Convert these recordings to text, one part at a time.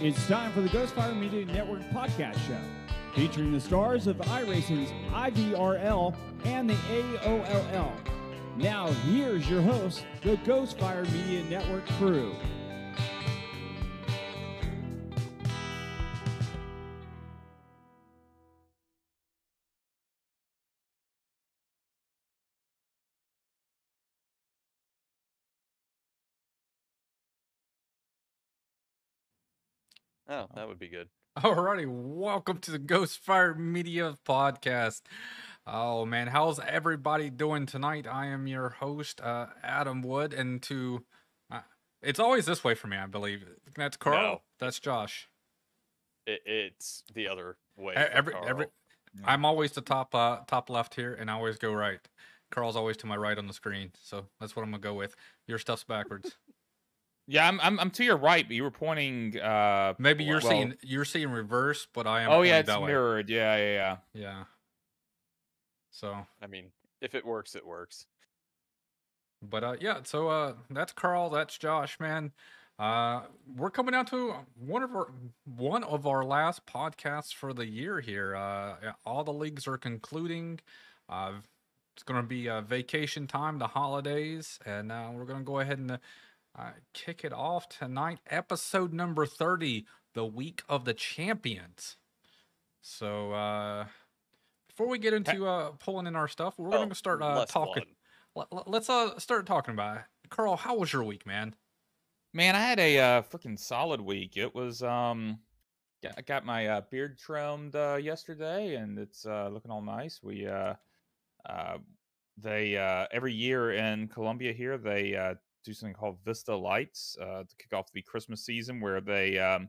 It's time for the Ghostfire Media Network podcast show, featuring the stars of iRacing's IVRL and the AOLL. Now, here's your host, the Ghostfire Media Network crew. Oh, that would be good. Alrighty, welcome to the Ghostfire Media Podcast. Oh man, how's everybody doing tonight? I am your host, uh, Adam Wood, and to uh, it's always this way for me, I believe. That's Carl. No. That's Josh. It, it's the other way. For Every every, Carl. I'm always the top uh, top left here, and I always go right. Carl's always to my right on the screen, so that's what I'm gonna go with. Your stuff's backwards. Yeah, I'm, I'm I'm to your right, but you were pointing. Uh, Maybe you're well- seeing you're seeing reverse, but I am. Oh yeah, it's that way. mirrored. Yeah, yeah, yeah. Yeah. So I mean, if it works, it works. But uh, yeah, so uh, that's Carl, that's Josh, man. Uh, we're coming down to one of our one of our last podcasts for the year here. Uh, all the leagues are concluding. Uh, it's going to be uh, vacation time, the holidays, and uh, we're going to go ahead and uh, uh, kick it off tonight. Episode number thirty, the week of the champions. So uh, before we get into uh, pulling in our stuff, we're Well, going to start uh, talking. one. Let- let- Let's uh start talking about it. Carl, how was your week, man? Man, I had a uh, freaking solid week. It was um, yeah, I got my uh, beard trimmed uh, yesterday, and it's uh, looking all nice. We uh, uh, they uh, every year in Columbia here they uh, do something called Vista Lights uh, to kick off the Christmas season, where they um,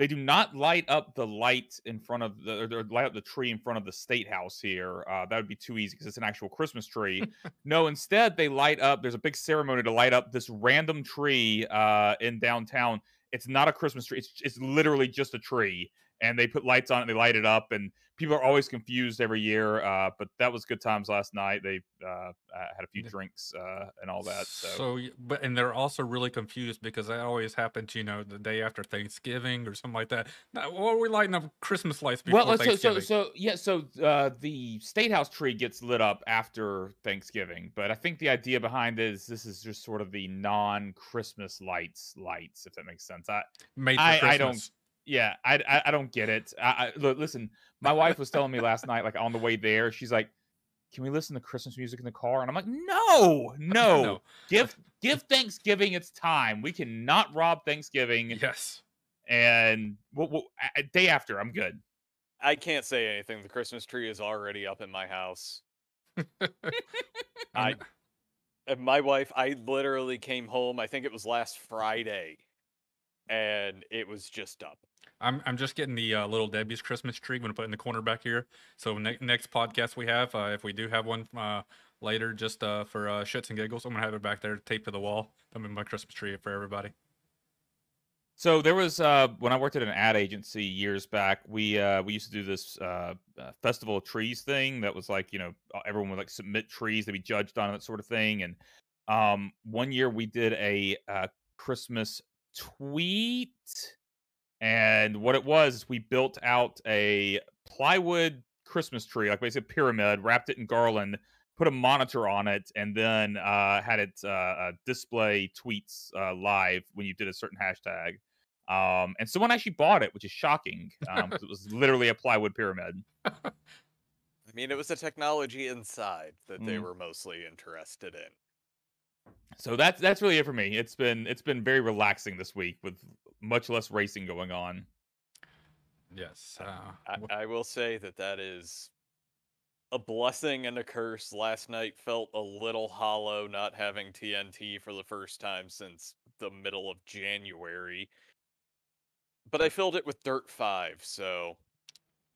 they do not light up the light in front of the or light up the tree in front of the state house here. Uh, that would be too easy because it's an actual Christmas tree. no, instead they light up. There's a big ceremony to light up this random tree uh, in downtown. It's not a Christmas tree. It's it's literally just a tree, and they put lights on it. and They light it up, and people are always confused every year. Uh, but that was good times last night. They uh, uh, had a few drinks uh, and all that. So, y- but and they're also really confused because that always happens, you know, the day after Thanksgiving or something like that. Now, Well, we lighting up Christmas lights before well, so, so Thanksgiving. so yeah, so uh, the state house tree gets lit up after Thanksgiving, but I think the idea behind it is this is just sort of the non-Christmas lights lights, if that makes sense. I Made for I- I don't- yeah, I, I I don't get it. I, I look, listen. My wife was telling me last night, like on the way there, she's like, "Can we listen to Christmas music in the car?" And I'm like, "No, no, No. give give Thanksgiving its time. We cannot rob Thanksgiving." Yes. And we'll, we'll, a- a day after, I'm good. I can't say anything. The Christmas tree is already up in my house. I- And- And my wife, I literally came home. I think it was last Friday, and it was just up. I'm I'm just getting the uh, little Debbie's Christmas tree. I'm gonna put in the corner back here. So ne- next podcast we have, uh, if we do have one uh, later, just uh, for uh, shits and giggles, I'm gonna have it back there taped to the wall. I'm in my Christmas tree for everybody. So there was uh, when I worked at an ad agency years back. We we used to do this festival of trees thing. That was like you know everyone would like submit trees to be judged on that sort of thing. And um, one year we did a Christmas tweet, and what it was we built out a plywood Christmas tree, like basically a pyramid, wrapped it in garland, put a monitor on it, and then uh, had it uh, uh, display tweets uh, live when you did a certain hashtag. Um, and someone actually bought it, which is shocking. Um, it was literally a plywood pyramid. I mean, it was the technology inside that they Mm. were mostly interested in. So that's that's really it for me. It's been it's been very relaxing this week with much less racing going on. Yes. Uh, I, I will say that that is a blessing and a curse. Last night felt a little hollow not having TNT for the first time since the middle of January. But I filled it with Dirt 5, so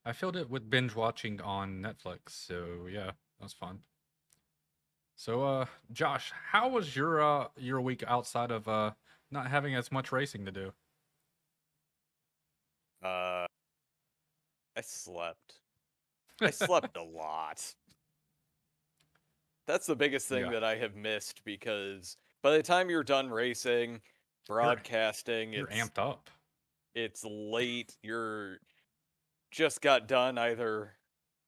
I filled it with binge watching on Netflix. So yeah, that was fun. So uh Josh, how was your uh your week outside of uh not having as much racing to do? Uh I slept. I slept a lot. That's the biggest thing Yeah. that I have missed because by the time you're done racing, broadcasting, You're it's amped up. it's late, you're just got done either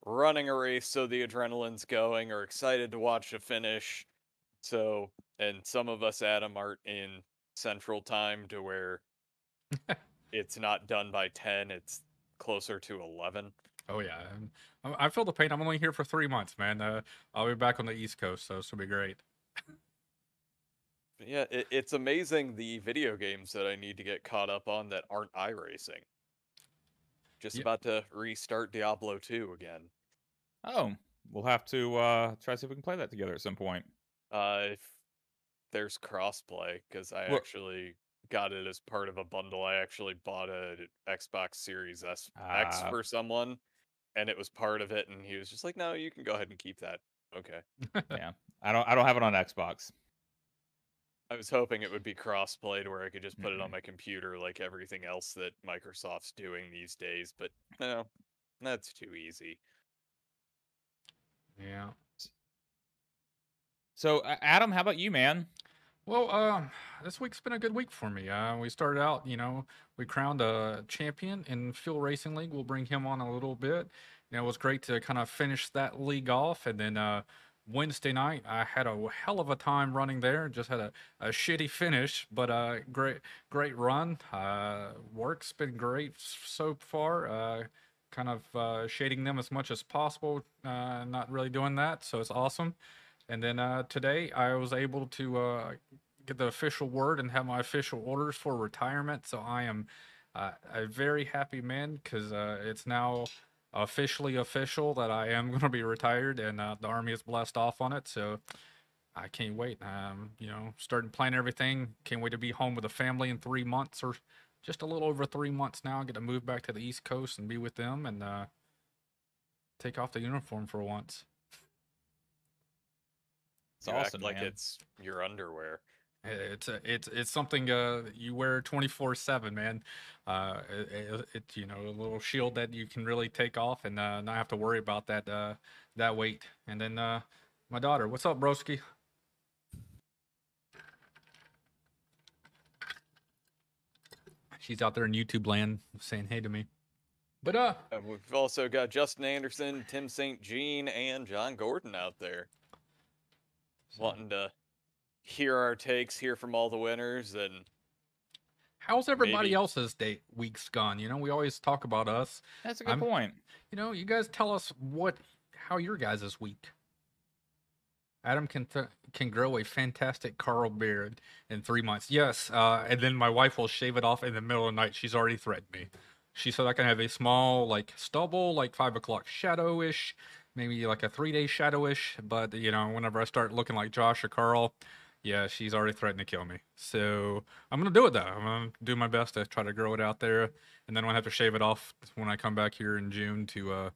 running a race so the adrenaline's going or excited to watch a finish. So, and some of us, Adam, aren't in central time to where it's not done by 10, it's closer to 11. Oh yeah, I I feel the pain. I'm only here for three months, man. Uh, I'll be back on the East Coast, so this will be great. Yeah, it, it's amazing the video games that I need to get caught up on that aren't iRacing. Just Yeah. about to restart Diablo 2 again. Oh, we'll have to uh, try to see if we can play that together at some point. Uh, if there's crossplay, because I Well- actually got it as part of a bundle. I actually bought a Xbox Series S X Ah. for someone, and it was part of it, and he was just like, "No, you can go ahead and keep that." Okay. yeah, I don't. I don't have it on Xbox. I was hoping it would be cross-play to where I could just put it on my computer like everything else that Microsoft's doing these days, but no, that's too easy. Yeah. So, uh, Adam, how about you, man? Well, uh, this week's been a good week for me. Uh, we started out, you know, we crowned a champion in Fuel Racing League. We'll bring him on a little bit. You know, it was great to kind of finish that league off. And then uh, Wednesday night, I had a hell of a time running there. Just had a, a shitty finish, but uh, great, great run. Uh, work's been great so far. Uh, kind of uh, shading them as much as possible. Uh, not really doing that, so it's awesome. And then uh, today, I was able to uh, get the official word and have my official orders for retirement. So I am uh, a very happy man because uh, it's now officially official that I am going to be retired, and uh, the army is blessed off on it. So I can't wait. Um, you know, starting planning everything. Can't wait to be home with the family in three months or just a little over three months now. Get to move back to the East Coast and be with them and uh, take off the uniform for once. It's you awesome, like man. it's your underwear. It's a, it's it's something uh you wear 24/7 man uh it, it, it's you know a little shield that you can really take off and uh not have to worry about that uh that weight and then uh my daughter what's up broski she's out there in YouTube land saying hey to me but uh we've also got Justin Anderson, Tim St. Jean, and John Gordon out there wanting to hear our takes, hear from all the winners, and how's everybody maybe- else's date weeks gone you know we always talk about us That's a good I'm- point. you know, you guys tell us what how your guys' is week. Adam can th- can grow a fantastic Carl beard in three months. Yes, uh, and then my wife will shave it off in the middle of the night. She's already threatened me. She said I can have a small like stubble, like five o'clock shadowish, maybe like a three day shadowish. But you know, whenever I start looking like Josh or Carl, yeah, she's already threatened to kill me. So I'm gonna do it though. I'm gonna do my best to try to grow it out there, and then I'm gonna have to shave it off when I come back here in June to uh,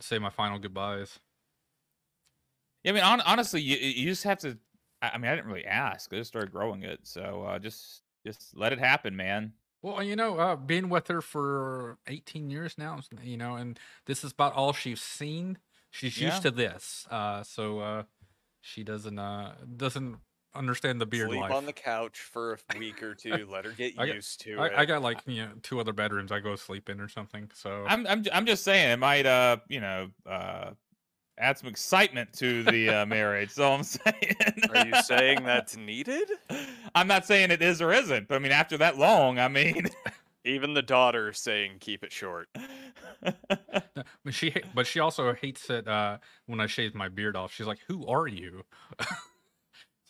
say my final goodbyes. Yeah, I mean, hon- honestly, you you just have to. I I mean, I didn't really ask. I just started growing it, so uh, just just let it happen, man. Well, you know, uh, being with her for 18 years now, you know, and this is about all she's seen. She's Yeah. used to this, uh, so uh, she doesn't uh, doesn't understand the beard sleep life. on the couch for a week or two. let her get I got- used to it. I, I got like you know two other bedrooms I go sleep in or something. So I'm I'm j- I'm just saying it might uh you know uh add some excitement to the uh, marriage. So I'm saying. Are you saying that's needed? I'm not saying it is or isn't, but I mean after that long, I mean. Even the daughter saying keep it short. But she but she also hates it uh, when I shave my beard off. She's like, "Who are you?"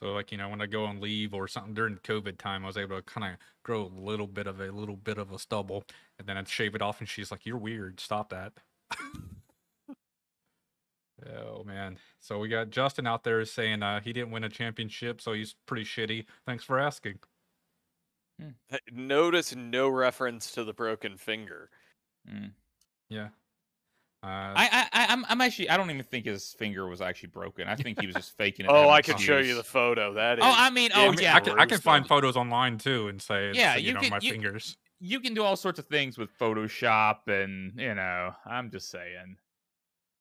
so like you know when I go on leave or something during COVID time, I was able to kind of grow a little bit of a little bit of a stubble, and then I'd shave it off, and she's like, "You're weird. Stop that." oh man. So we got Justin out there saying uh, he didn't win a championship, so he's pretty shitty. Thanks for asking. H- Notice no reference to the broken finger. Mm. Yeah. Uh, I, I, I, I'm, I'm actually. I don't even think his finger was actually broken. I think he was just faking it. Oh, I could show you the photo. That is. Oh, I mean, I oh mean, yeah. I can, I can find photos online too and say, it's, Yeah, you, you know, can- my you- fingers. You can do all sorts of things with Photoshop, and you know, I'm just saying.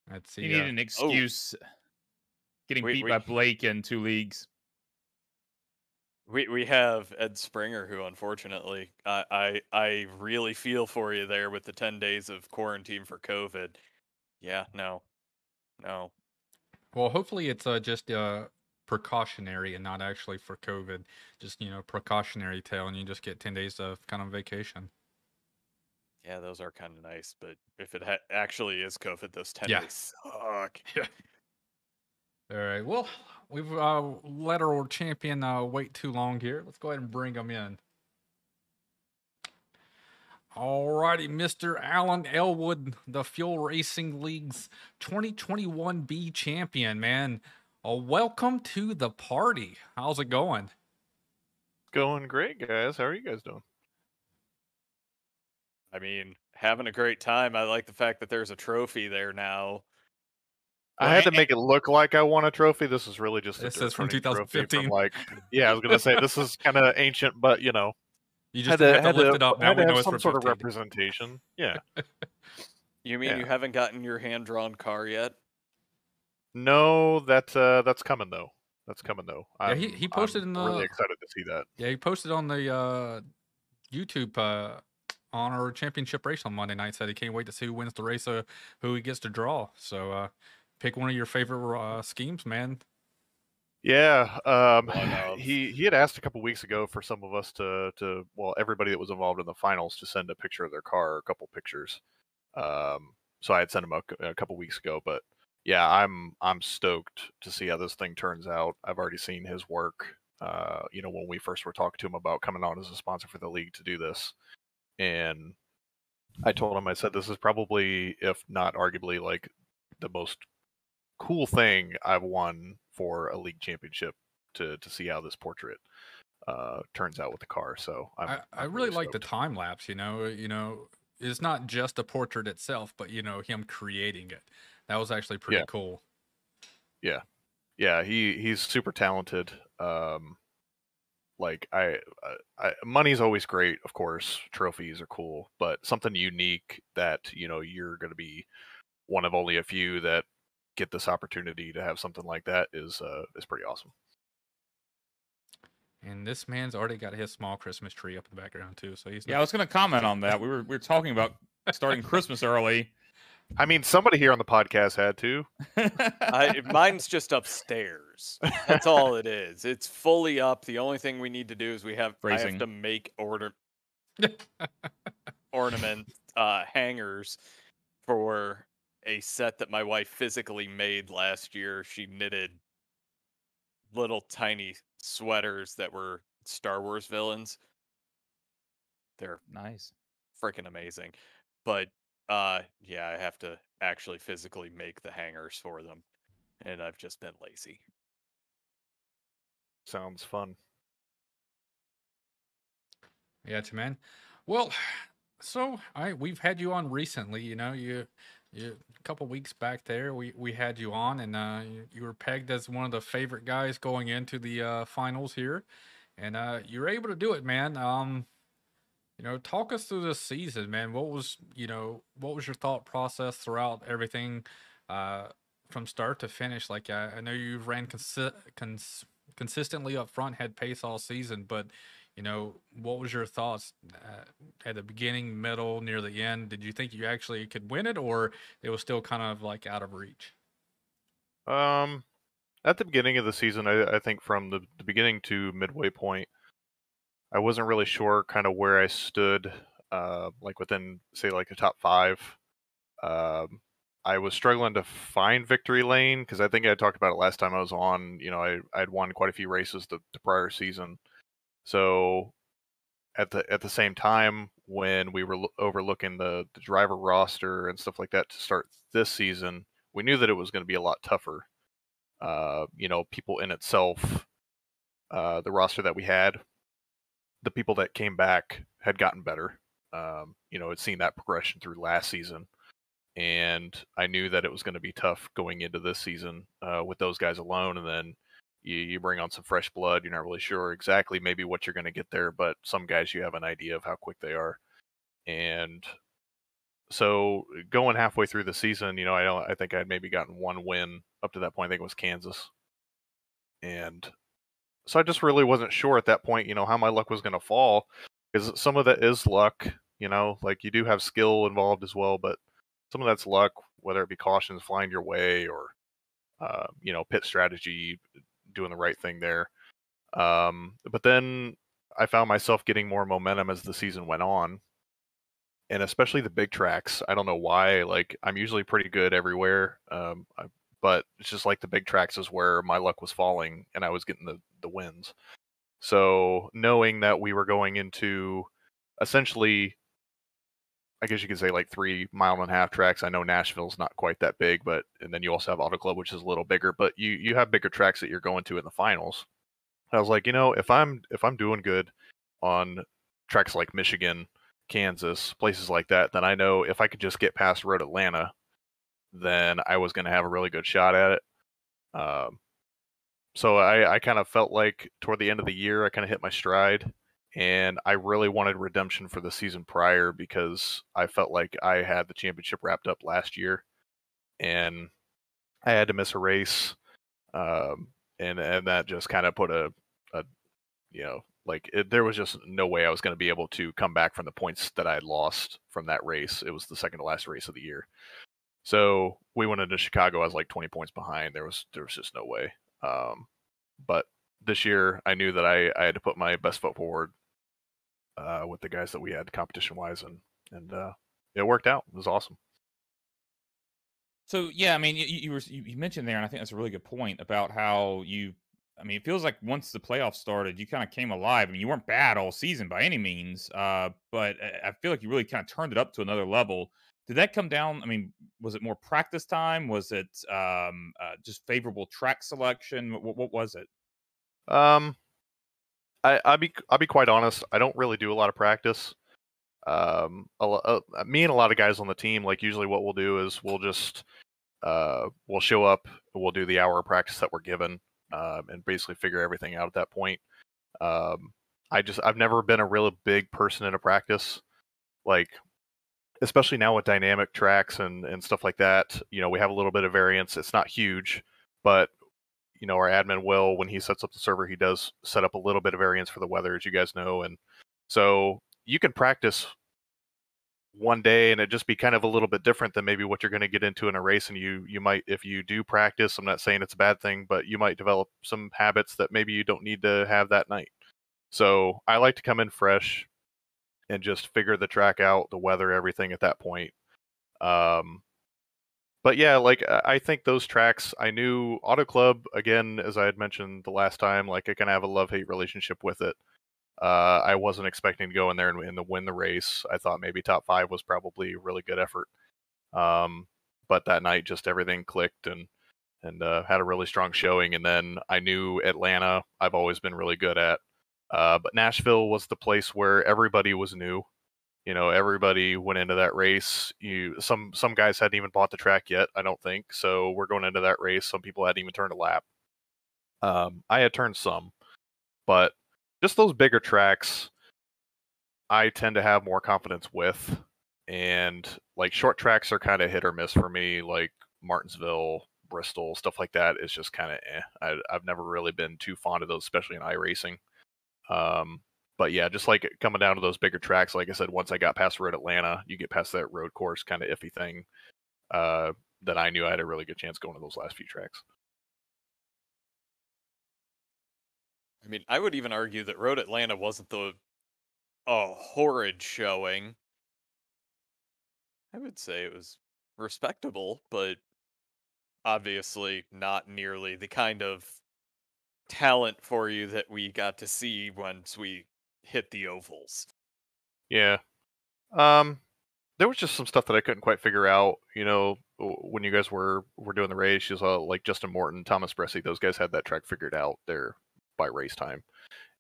Let's see. You need uh, an excuse. Getting Wait, beat wait. by Blake in two leagues. We we have Ed Springer, who unfortunately, I I I really feel for you there with the ten days of quarantine for COVID. Yeah, no, no. Well, hopefully it's uh, just uh, precautionary and not actually for COVID. Just you know, precautionary tale, and you just get ten days of kind of vacation. Yeah, those are kind of nice, but if it ha- actually is COVID, those ten Yeah. days suck. All right. Well, we've uh, let our champion uh, wait too long here. Let's go ahead and bring him in. All righty, Mr. Alan Elwood, the Fuel Racing League's 2021B champion, man. Uh, welcome to the party. How's it going? Going great, guys. How are you guys doing? I mean, having a great time. I like the fact that there's a trophy there now. I had to make it look like I won a trophy. This is really just a This is from running trophy 2015. like, yeah, I was gonna say this is kind of ancient, but you know, You had just to, had to had lift to, it up. Now we know have it's some from sort of representation. Yeah. You mean Yeah. you haven't gotten your hand drawn car yet? No, that uh, that's coming though. That's coming though. Yeah, he- he posted I'm in the- really excited to see that. Yeah, he posted on the uh, YouTube uh, on our championship race on Monday night. Said he can't wait to see who wins the race, uh, who he gets to draw. So uh, pick one of your favorite uh, schemes, man. Yeah, um, One of. he he had asked a couple weeks ago for some of us to to well everybody that was involved in the finals to send a picture of their car, or a couple pictures. Um, so I had sent him a couple weeks ago, but yeah, I'm I'm stoked to see how this thing turns out. I've already seen his work. Uh, you know, when we first were talking to him about coming on as a sponsor for the league to do this, and I told him I said this is probably, if not arguably, like the most cool thing I've won for a league championship to to see how this portrait uh turns out with the car. So I'm, I, I I'm really like the time lapse. You know, you know, it's not just a portrait itself, but you know, him creating it. That was actually pretty Yeah. cool. Yeah, yeah, he he's super talented. Um, like I, I, I, money's always great, of course. Trophies are cool, but something unique that you know you're going to be one of only a few that get this opportunity to have something like that is uh is pretty awesome. And this man's already got his small Christmas tree up in the background too. So he's Yeah, I was going to comment on that. We were we were talking about starting Christmas early. I mean, somebody here on the podcast had to. I mine's just upstairs. That's all it is. It's fully up. The only thing we need to do is we have I have to make order ornament uh hangers for a set that my wife physically made last year. She knitted little tiny sweaters that were Star Wars villains. They're nice. freaking amazing. But uh yeah, I have to actually physically make the hangers for them. And I've just been lazy. Sounds fun. Yeah, to man. Well, so I we've had you on recently. You know, you a couple weeks back there, we we had you on, and uh, you, you were pegged as one of the favorite guys going into the uh, finals here, and uh, you were able to do it, man. Um, you know, talk us through this season, man. What was you know what was your thought process throughout everything, uh, from start to finish? Like I, I know you ran consi- cons- consistently up front, had pace all season, but you know, what was your thoughts uh, at the beginning, middle, near the end? Did you think you actually could win it, or it was still kind of like out of reach? Um, at the beginning of the season, I, I think from the, the beginning to midway point, I wasn't really sure kind of where I stood, uh, like within say like the top five. Um, I was struggling to find victory lane because I think I talked about it last time I was on. You know, I I'd won quite a few races the, the prior season, so at the at the same time when we were overlooking the, the driver roster and stuff like that to start this season, we knew that it was going to be a lot tougher. Uh, you know, people in itself, uh, the roster that we had, the people that came back had gotten better. Um, you know, had seen that progression through last season, and I knew that it was going to be tough going into this season uh, with those guys alone. And then you, you bring on some fresh blood. You're not really sure exactly maybe what you're going to get there, but some guys you have an idea of how quick they are. And so going halfway through the season, you know, I don't, I think I'd maybe gotten one win up to that point. I think it was Kansas, and so I just really wasn't sure at that point, you know, how my luck was going to fall because some of that is luck, you know, like you do have skill involved as well, but some of that's luck, whether it be cautions flying your way or, uh, you know, pit strategy, doing the right thing there. Um, but then I found myself getting more momentum as the season went on. And especially the big tracks. I don't know why. Like, I'm usually pretty good everywhere. Um, I, but it's just like the big tracks is where my luck was falling and I was getting the, the wins. So knowing that we were going into essentially, I guess you could say like three mile and a half tracks. I know Nashville's not quite that big, but and then you also have Auto Club, which is a little bigger. But you you have bigger tracks that you're going to in the finals. I was like, you know, if I'm if I'm doing good on tracks like Michigan, Kansas, places like that, then I know if I could just get past Road Atlanta, then I was going to have a really good shot at it. Um, so I, I kind of felt like toward the end of the year, I kind of hit my stride, and I really wanted redemption for the season prior because I felt like I had the championship wrapped up last year, and I had to miss a race, um, and and that just kind of put a, a you know like it, there was just no way I was going to be able to come back from the points that I had lost from that race. It was the second to last race of the year. So we went into Chicago. I was like 20 points behind. There was there was just no way. Um, but this year, I knew that I, I had to put my best foot forward uh, with the guys that we had competition wise, and and uh, it worked out. It was awesome. So yeah, I mean, you, you were you mentioned there, and I think that's a really good point about how you. I mean, it feels like once the playoffs started, you kind of came alive. I mean, you weren't bad all season by any means, uh, but I feel like you really kind of turned it up to another level did that come down? I mean, was it more practice time? Was it um, uh, just favorable track selection? What, what was it? Um, I I'll be I'll be quite honest. I don't really do a lot of practice. Um, a, uh, me and a lot of guys on the team, like usually, what we'll do is we'll just uh we'll show up, we'll do the hour of practice that we're given, um, and basically figure everything out at that point. Um, I just I've never been a really big person in a practice. Like especially now with dynamic tracks and and stuff like that you know we have a little bit of variance it's not huge but you know our admin will when he sets up the server he does set up a little bit of variance for the weather as you guys know and so you can practice one day and it just be kind of a little bit different than maybe what you're going to get into in a race and you you might if you do practice i'm not saying it's a bad thing but you might develop some habits that maybe you don't need to have that night so i like to come in fresh and just figure the track out, the weather, everything at that point. Um, but yeah, like I think those tracks, I knew Auto Club again, as I had mentioned the last time. Like I kind of have a love hate relationship with it. Uh, I wasn't expecting to go in there and, and win the race. I thought maybe top five was probably a really good effort. Um, but that night, just everything clicked and and uh, had a really strong showing. And then I knew Atlanta. I've always been really good at. Uh, but Nashville was the place where everybody was new. You know, everybody went into that race. You some some guys hadn't even bought the track yet. I don't think so. We're going into that race. Some people hadn't even turned a lap. Um, I had turned some, but just those bigger tracks, I tend to have more confidence with. And like short tracks are kind of hit or miss for me, like Martinsville, Bristol, stuff like that is just kind of eh. I, have never really been too fond of those, especially in iRacing. Um, but yeah, just like coming down to those bigger tracks, like I said, once I got past Road Atlanta, you get past that road course kind of iffy thing. Uh, that I knew I had a really good chance going to those last few tracks. I mean, I would even argue that Road Atlanta wasn't the a horrid showing. I would say it was respectable, but obviously not nearly the kind of talent for you that we got to see once we hit the ovals. Yeah. Um there was just some stuff that I couldn't quite figure out, you know, when you guys were were doing the race, you saw like Justin Morton, Thomas Bressy, those guys had that track figured out there by race time.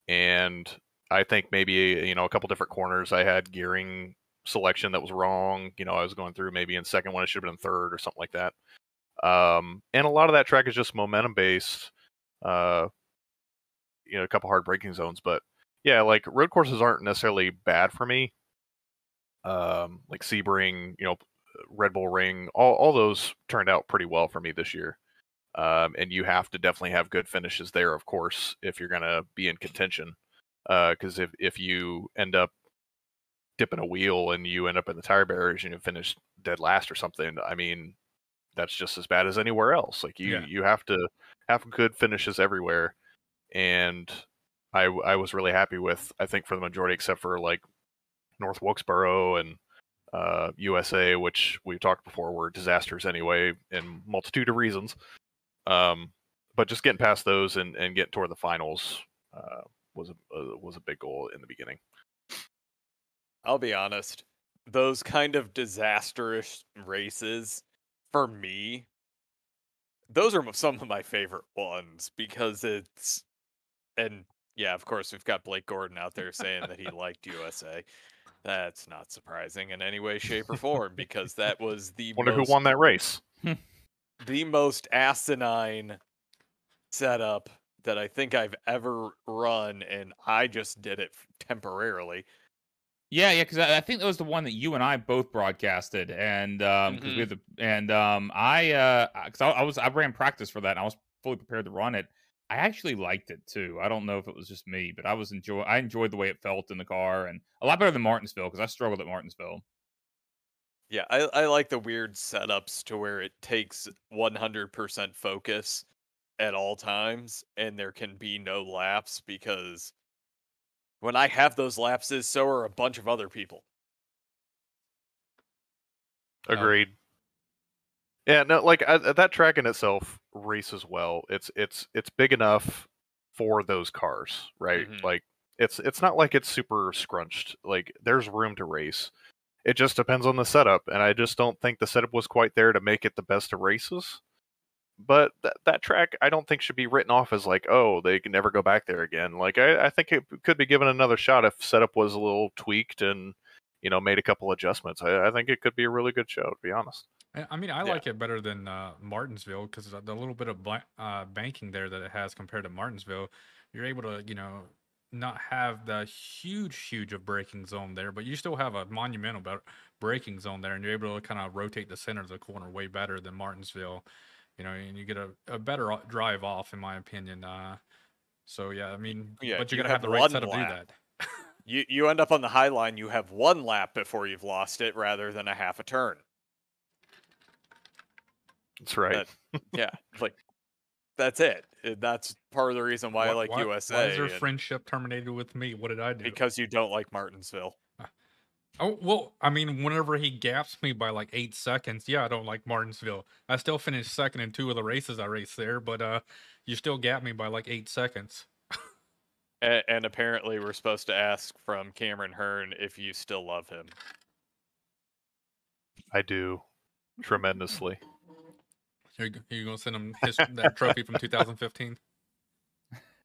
And I think maybe you know a couple different corners I had gearing selection that was wrong. You know, I was going through maybe in second one, it should have been third or something like that. Um, and a lot of that track is just momentum based. Uh, you know a couple hard braking zones, but yeah, like road courses aren't necessarily bad for me. Um, like Sebring, you know, Red Bull Ring, all all those turned out pretty well for me this year. um, and you have to definitely have good finishes there, of course, if you're going to be in contention. Because if if you end up dipping a wheel and you end up in the tire barriers and you finish dead last or something, I mean, that's just as bad as anywhere else. Like you Yeah. you have to have good finishes everywhere, and I I was really happy with I think for the majority except for like North Wilkesboro and uh, USA, which we've talked before were disasters anyway in multitude of reasons. Um, but just getting past those and, and getting toward the finals uh, was a uh, was a big goal in the beginning. I'll be honest. Those kind of disastrous races, for me, those are some of my favorite ones because it's, and yeah, of course, we've got Blake Gordon out there saying that he liked USA. That's not surprising in any way, shape, or form because that was the Wonder most, who won that race. the most asinine setup that I think I've ever run, and I just did it temporarily. Yeah, yeah, because I, I think that was the one that you and I both broadcasted, and um, because we had the and um, I uh, because I, I was I ran practice for that, and I was fully prepared to run it. I actually liked it too. I don't know if it was just me, but I was enjoy I enjoyed the way it felt in the car, and a lot better than Martinsville because I struggled at Martinsville. Yeah, I, I like the weird setups to where it takes 100% focus at all times and there can be no laps because when I have those lapses, so are a bunch of other people. Oh. Agreed. Yeah, no, like uh, uh, that track in itself races well. It's it's it's big enough for those cars, right? Mhm. Like it's it's not like it's super scrunched. Like there's room to race. It just depends on the setup, and I just don't think the setup was quite there to make it the best of races. But that that track, I don't think should be written off as like, oh, they can never go back there again. Like I, I think it could be given another shot if setup was a little tweaked and you know made a couple adjustments. I, I think it could be a really good show, to be honest. I I mean, I Yeah. like it better than uh, Martinsville because the little bit of uh, banking there that it has compared to Martinsville, you're able to, you know, not have the huge, huge of braking zone there, but you still have a monumental braking zone there, and you're able to kind of rotate the center of the corner way better than Martinsville, you know, and you get a, a better drive off, in my opinion. Uh, so yeah, I mean, Yeah, but you you gotta have have the right setup to do that. You you end up on the high line, you have one lap before you've lost it rather than a half a turn. That's right. That- Yeah, like that's it. Uh, That's part of the reason why I like Why USA is their and friendship terminated with me? What did I do? because you don't like Martinsville. Oh well, I mean, whenever he gaps me by like eight seconds, yeah, I don't like Martinsville. I still finished second in two of the races I raced there, but uh, you still gap me by like eight seconds. And, and apparently, we're supposed to ask from Cameron Hearn if you still love him. I do tremendously. You're, you're gonna send him his that trophy from 2015.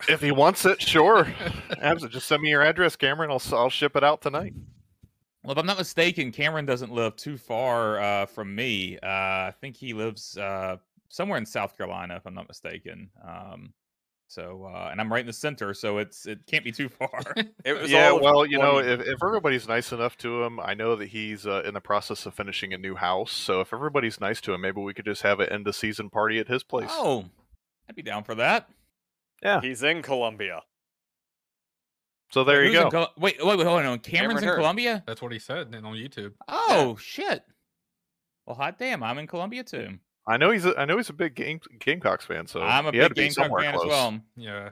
if he wants it, sure. Abs- Just send me your address, Cameron. I'll s- I'll ship it out tonight. Well, if I'm not mistaken, Cameron doesn't live too far uh, from me. Uh, I think he lives uh, somewhere in South Carolina, if I'm not mistaken. Um, so, uh, and I'm right in the center, so it's it can't be too far. It was Yeah, all well, you know, if, if everybody's nice enough to him, I know that he's uh, in the process of finishing a new house. So if everybody's nice to him, maybe we could just have an end of season party at his place. oh, I'd be down for that. yeah. he's in Columbia. So there you Who's in go. Col- wait, wait, wait, hold on. Cameron's Cameron in Hearn. Columbia. That's what he said on YouTube. Oh shit. Well, hot damn, I'm in Columbia too. I know he's a, I know he's a big game Gamecocks fan. So I'm a big to Gamecock fan close. as well. Yeah,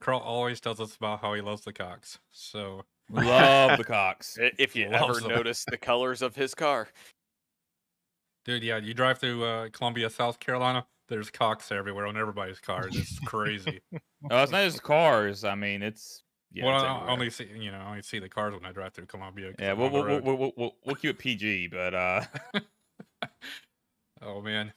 Carl always tells us about how he loves the Cox. So Love the Cox. If you Loves ever them. notice the colors of his car, Dude, yeah, you drive through uh, Columbia, South Carolina. There's cocks everywhere on everybody's cars. It's crazy. Oh, it's not just cars. I mean, it's yeah. well, it's I I everywhere. only see you know I only see the cars when I drive through Columbia. 'cause yeah, we'll on the we'll, we'll, we'll, we'll, we'll, we'll keep it PG, but uh, Oh man.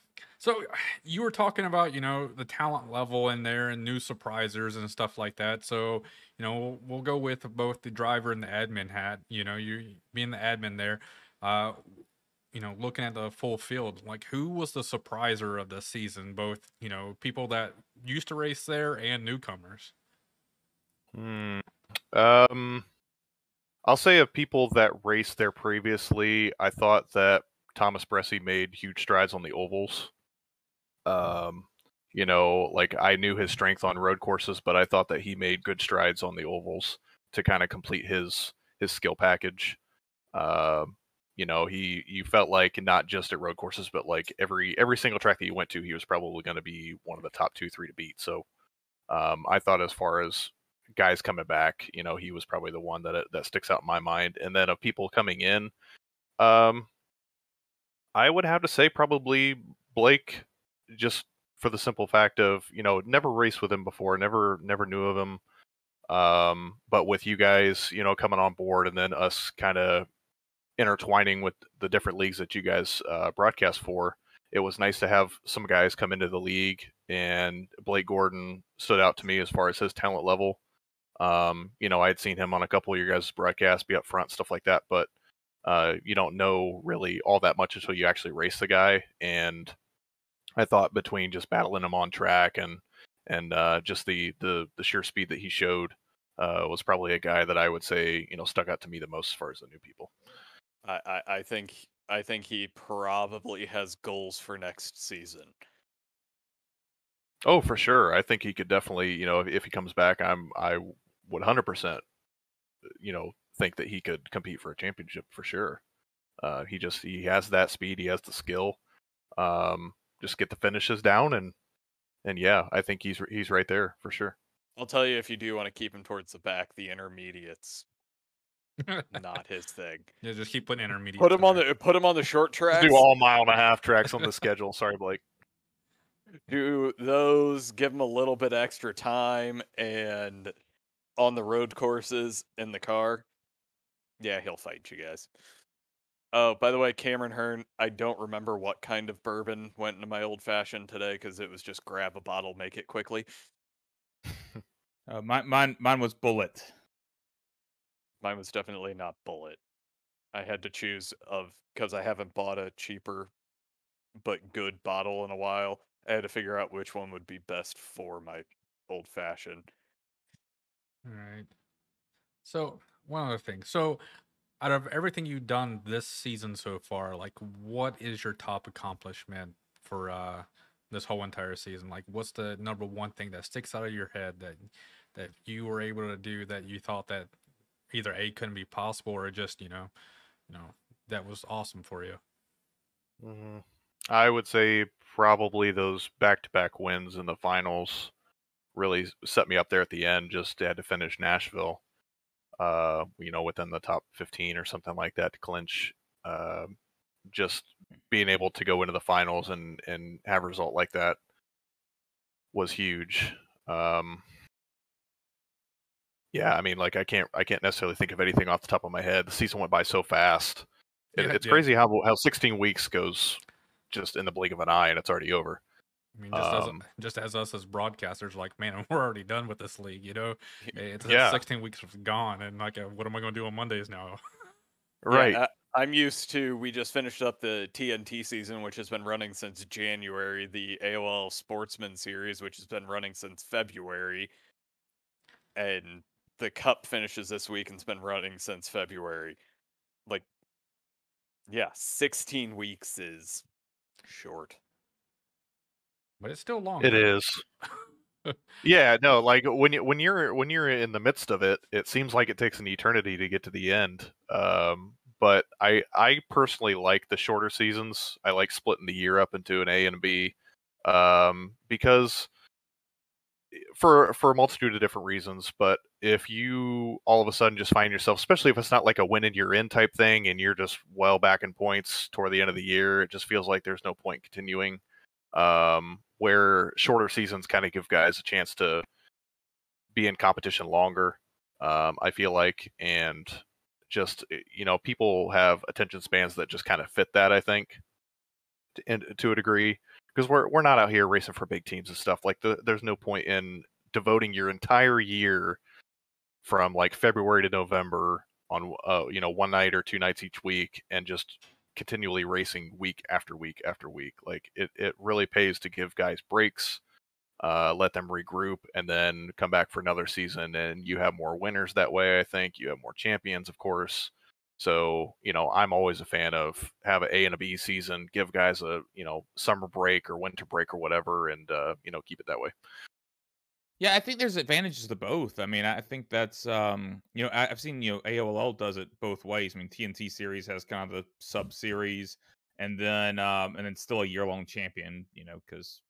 So you were talking about, you know, the talent level in there and new surprisers and stuff like that. So, you know, we'll, we'll go with both the driver and the admin hat. You know, you being the admin there, uh, you know, looking at the full field, like who was the surpriser of the season? Both, you know, people that used to race there and newcomers. Hmm. Um, I'll say of people that raced there previously, I thought that Thomas Bressy made huge strides on the ovals. Um, You know, like I knew his strength on road courses, but I thought that he made good strides on the ovals to kind of complete his his skill package. Uh, you know, he you felt like not just at road courses, but like every every single track that you went to, he was probably going to be one of the top two, three to beat. So um, I thought as far as guys coming back, you know, he was probably the one that that sticks out in my mind. And then of people coming in, um, I would have to say probably Blake, just for the simple fact of you know never raced with him before, never never knew of him. Um, but with you guys, you know, coming on board and then us kind of intertwining with the different leagues that you guys uh, broadcast for, it was nice to have some guys come into the league. And Blake Gordon stood out to me as far as his talent level. Um, you know, I had seen him on a couple of your guys' broadcasts, be up front, stuff like that, but uh, you don't know really all that much until you actually race the guy. And I thought between just battling him on track and and uh, just the, the the sheer speed that he showed uh, was probably a guy that I would say you know stuck out to me the most as far as the new people. I, I, I think I think he probably has goals for next season. Oh, for sure. I think he could definitely, you know, if, if he comes back, I'm I would 100%, you know, think that he could compete for a championship for sure. Uh, he just he has that speed, he has the skill. Um, just get the finishes down, and and yeah, I think he's he's right there for sure. I'll tell you if you do want to keep him towards the back, the intermediates not his thing. Yeah, just keep putting intermediate. Put him on the put him on the short tracks. Do all mile and a half tracks on the schedule. Sorry, Blake. Do those give him a little bit extra time and on the road courses in the car? Yeah, he'll fight you guys. Oh, by the way, Cameron Hearn, I don't remember what kind of bourbon went into my old fashioned today because it was just grab a bottle, make it quickly. uh, mine, mine, mine was Bulleit. Mine was definitely not Bulleit. I had to choose of because I haven't bought a cheaper but good bottle in a while. I had to figure out which one would be best for my old fashioned. All right. So one other thing. So out of everything you've done this season so far, like what is your top accomplishment for uh this whole entire season? Like what's the number one thing that sticks out of your head that that you were able to do that you thought that either A couldn't be possible or just, you know, you know, that was awesome for you? Mm-hmm. I would say probably those back-to-back wins in the finals really set me up there at the end. Just had to finish Nashville, uh, you know, within the top 15 or something like that to clinch. Uh, just being able to go into the finals and and have a result like that was huge. Um, yeah, I mean, like I can't I can't necessarily think of anything off the top of my head. The season went by so fast. It, Yeah, it's yeah. crazy how how 16 weeks goes just in the blink of an eye, and it's already over. I mean, just Um, as just as us as broadcasters, like, man, we're already done with this league. You know, it's Yeah. 16 weeks gone, and like, uh, what am I going to do on Mondays now? Yeah, Right. I, I'm used to. We just finished up the TNT season, which has been running since January. The AOL Sportsman series, which has been running since February, and the Cup finishes this week and's been running since February. Like, yeah, 16 weeks is short. But it's still long. It is. yeah, no, like when you when you're when you're in the midst of it, it seems like it takes an eternity to get to the end. Um, but I I personally like the shorter seasons. I like splitting the year up into an A and a B, um, because for for a multitude of different reasons. But if you all of a sudden just find yourself, especially if it's not like a win and you're in type thing, and you're just well back in points toward the end of the year, it just feels like there's no point continuing um, where shorter seasons kind of give guys a chance to be in competition longer. Um, I feel like, and just eh, you know, people have attention spans that just kind of fit that. I think, to, and to a degree, because we're we're not out here racing for big teams and stuff. Like, the, there's no point in devoting your entire year from like February to November on uh, you know one night or two nights each week and just continually racing week after week after week. Like it, it really pays to give guys breaks, uh, let them regroup, and then come back for another season. And you have more winners that way. I think you have more champions, of course. So, you know, I'm always a fan of have an A and a B season, give guys a, you know, summer break or winter break or whatever, and, uh, you know, keep it that way. Yeah, I think there's advantages to both. I mean, I think that's um, you know, I've seen you know AOL does it both ways. I mean, TNT series has kind of the sub series, and then um, and then still a year long champion. You know, because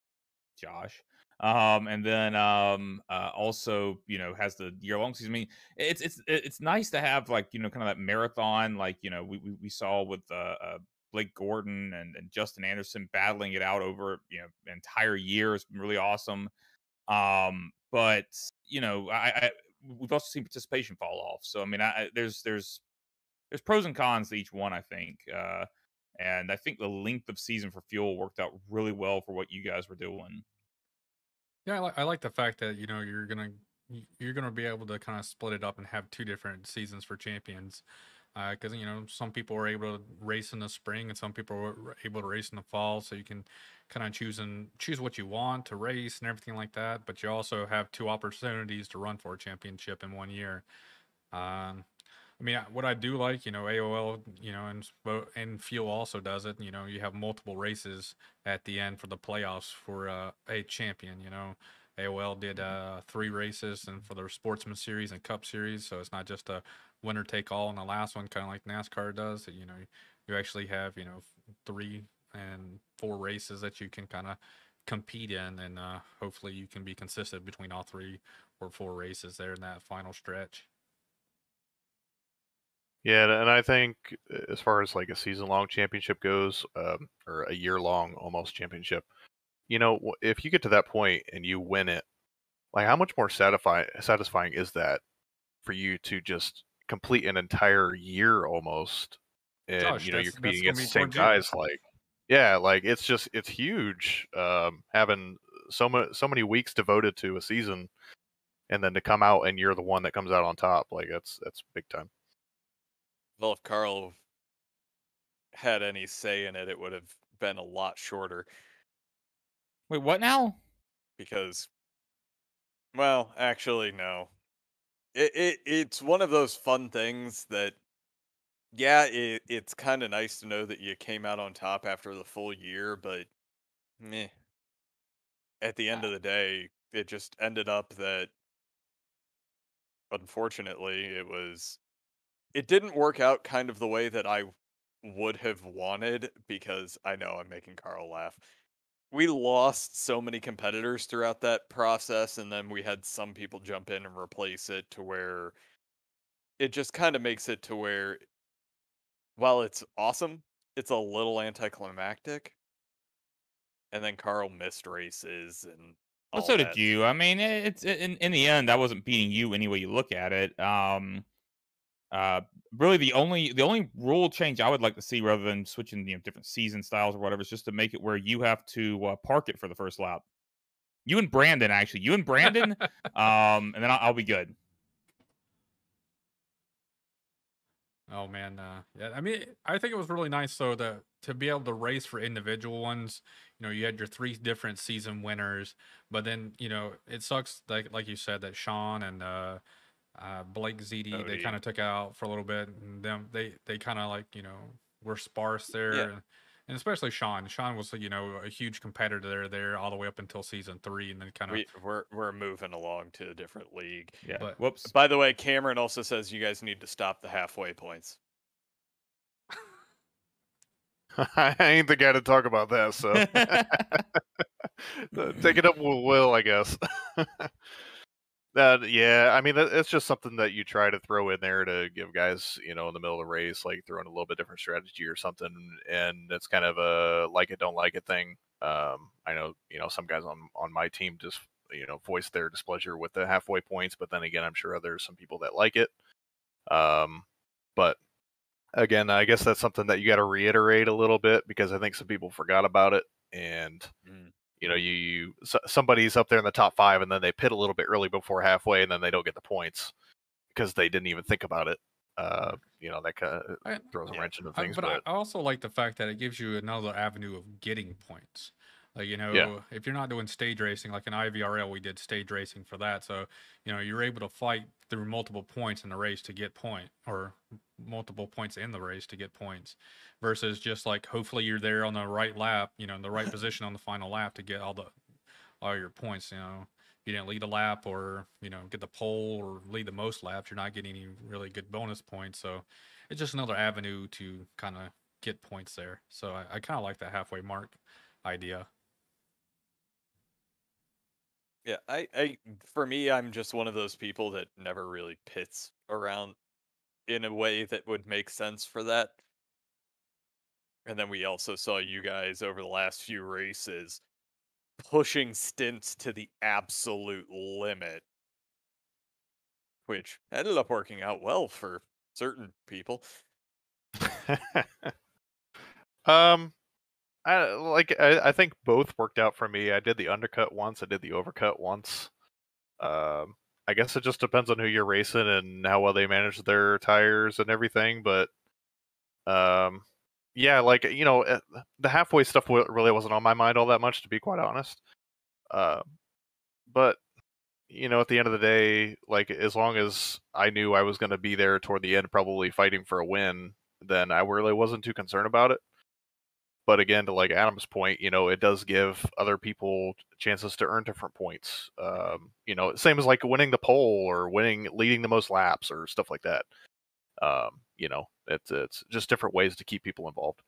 Josh, um, and then um, uh, also you know has the year long season. I mean, it's it's it's nice to have like you know kind of that marathon, like you know we we, we saw with uh, uh Blake Gordon and, and Justin Anderson battling it out over you know entire years. Really awesome. Um, but you know, I, I we've also seen participation fall off. So I mean, I, there's there's there's pros and cons to each one. I think, uh, and I think the length of season for Fuel worked out really well for what you guys were doing. Yeah, I like I like the fact that you know you're gonna you're gonna be able to kind of split it up and have two different seasons for champions because uh, you know some people are able to race in the spring and some people are able to race in the fall so you can kind of choose and choose what you want to race and everything like that but you also have two opportunities to run for a championship in one year um, I mean, what I do like, you know, AOL, you know, and and Fuel also does it. You know, you have multiple races at the end for the playoffs for uh, a champion. You know, AOL did uh, three races and for the Sportsman Series and Cup Series, so it's not just a winner take all in the last one, kind of like NASCAR does. You know, you actually have you know three and four races that you can kind of compete in, and uh, hopefully you can be consistent between all three or four races there in that final stretch. Yeah, and I think as far as like a season-long championship goes, um, or a year-long almost championship, you know, if you get to that point and you win it, like how much more satisfying satisfying is that for you to just complete an entire year almost, and Gosh, you know you're that's- competing against the same towards you. guys. Like, yeah, like it's just it's huge um, having so much so many weeks devoted to a season, and then to come out and you're the one that comes out on top. Like that's that's big time. Well, if Carl had any say in it, it would have been a lot shorter Wait, what now? because, well, actually, no. It, it it's one of those fun things that, yeah, it, it's kind of nice to know that you came out on top after the full year, but meh. At the end of the day, it just ended up that, unfortunately, it was, it didn't work out kind of the way that I would have wanted because I know I'm making Carl laugh. We lost so many competitors throughout that process, and then we had some people jump in and replace it to where it just kind of makes it to where, while it's awesome, it's a little anticlimactic. And then Carl missed races and Well, so that. did you. I mean, it's in in the end, I wasn't beating you any way you look at it. Um, uh, really, the only the only rule change I would like to see, rather than switching you know different season styles or whatever, is just to make it where you have to uh, park it for the first lap. You and Brandon, actually, you and Brandon, um, and then I'll, I'll be good. Oh man, uh, yeah. I mean, I think it was really nice though to to be able to race for individual ones. You know, you had your three different season winners, but then you know it sucks like like you said that Sean and uh, uh, Blake ZD they Cody. kind of took out for a little bit, and them they they kind of like you know were sparse there. Yeah. And, and especially Sean. Sean was, you know, a huge competitor there, there all the way up until season three, and then kind of We, we're we're moving along to a different league. Yeah. But- Whoops. By the way, Cameron also says you guys need to stop the halfway points. I ain't the guy to talk about that, so take it up with Will, I guess. Yeah, I mean it's just something that you try to throw in there to give guys, you know, in the middle of the race, like throwing a little bit different strategy or something, and it's kind of a like it don't like it thing. Um, I know you know some guys on on my team just you know voice their displeasure with the halfway points, but then again, I'm sure there's some people that like it. Um, but again, I guess that's something that you got to reiterate a little bit because I think some people forgot about it, and Mm. You know, you, you so, somebody's up there in the top five, and then they pit a little bit early before halfway, and then they don't get the points because they didn't even think about it. Uh, you know, that kind of throws a wrench into I- things. but But, I also like the fact that it gives you another avenue of getting points. Like you know, Yeah. if you're not doing stage racing, like in IVRL, we did stage racing for that. So you know, you're able to fight through multiple points in the race to get point or multiple points in the race to get points versus just like hopefully you're there on the right lap, you know, in the right position on the final lap to get all the all your points, you know. If you didn't lead a lap or, you know, get the pole or lead the most laps, you're not getting any really good bonus points. So it's just another avenue to kind of get points there. So I, I kind of like that halfway mark idea. Yeah, I, I, for me, I'm just one of those people that never really pits around in a way that would make sense for that. And then we also saw you guys over the last few races pushing stints to the absolute limit, which ended up working out well for certain people. um, I like. I, I think both worked out for me. I did the undercut once. I did the overcut once. Um, I guess it just depends on who you're racing and how well they manage their tires and everything. But, um, yeah, like you know, eh, the halfway stuff really wasn't on my mind all that much, to be quite honest. Uh, but you know, at the end of the day, like as long as I knew I was going to be there toward the end, probably fighting for a win, then I really wasn't too concerned about it. But again, to like Adam's point, you know, it does give other people chances to earn different points. Um, you know, same as like winning the pole or winning, leading the most laps or stuff like that. Um, you know, it's it's just different ways to keep people involved.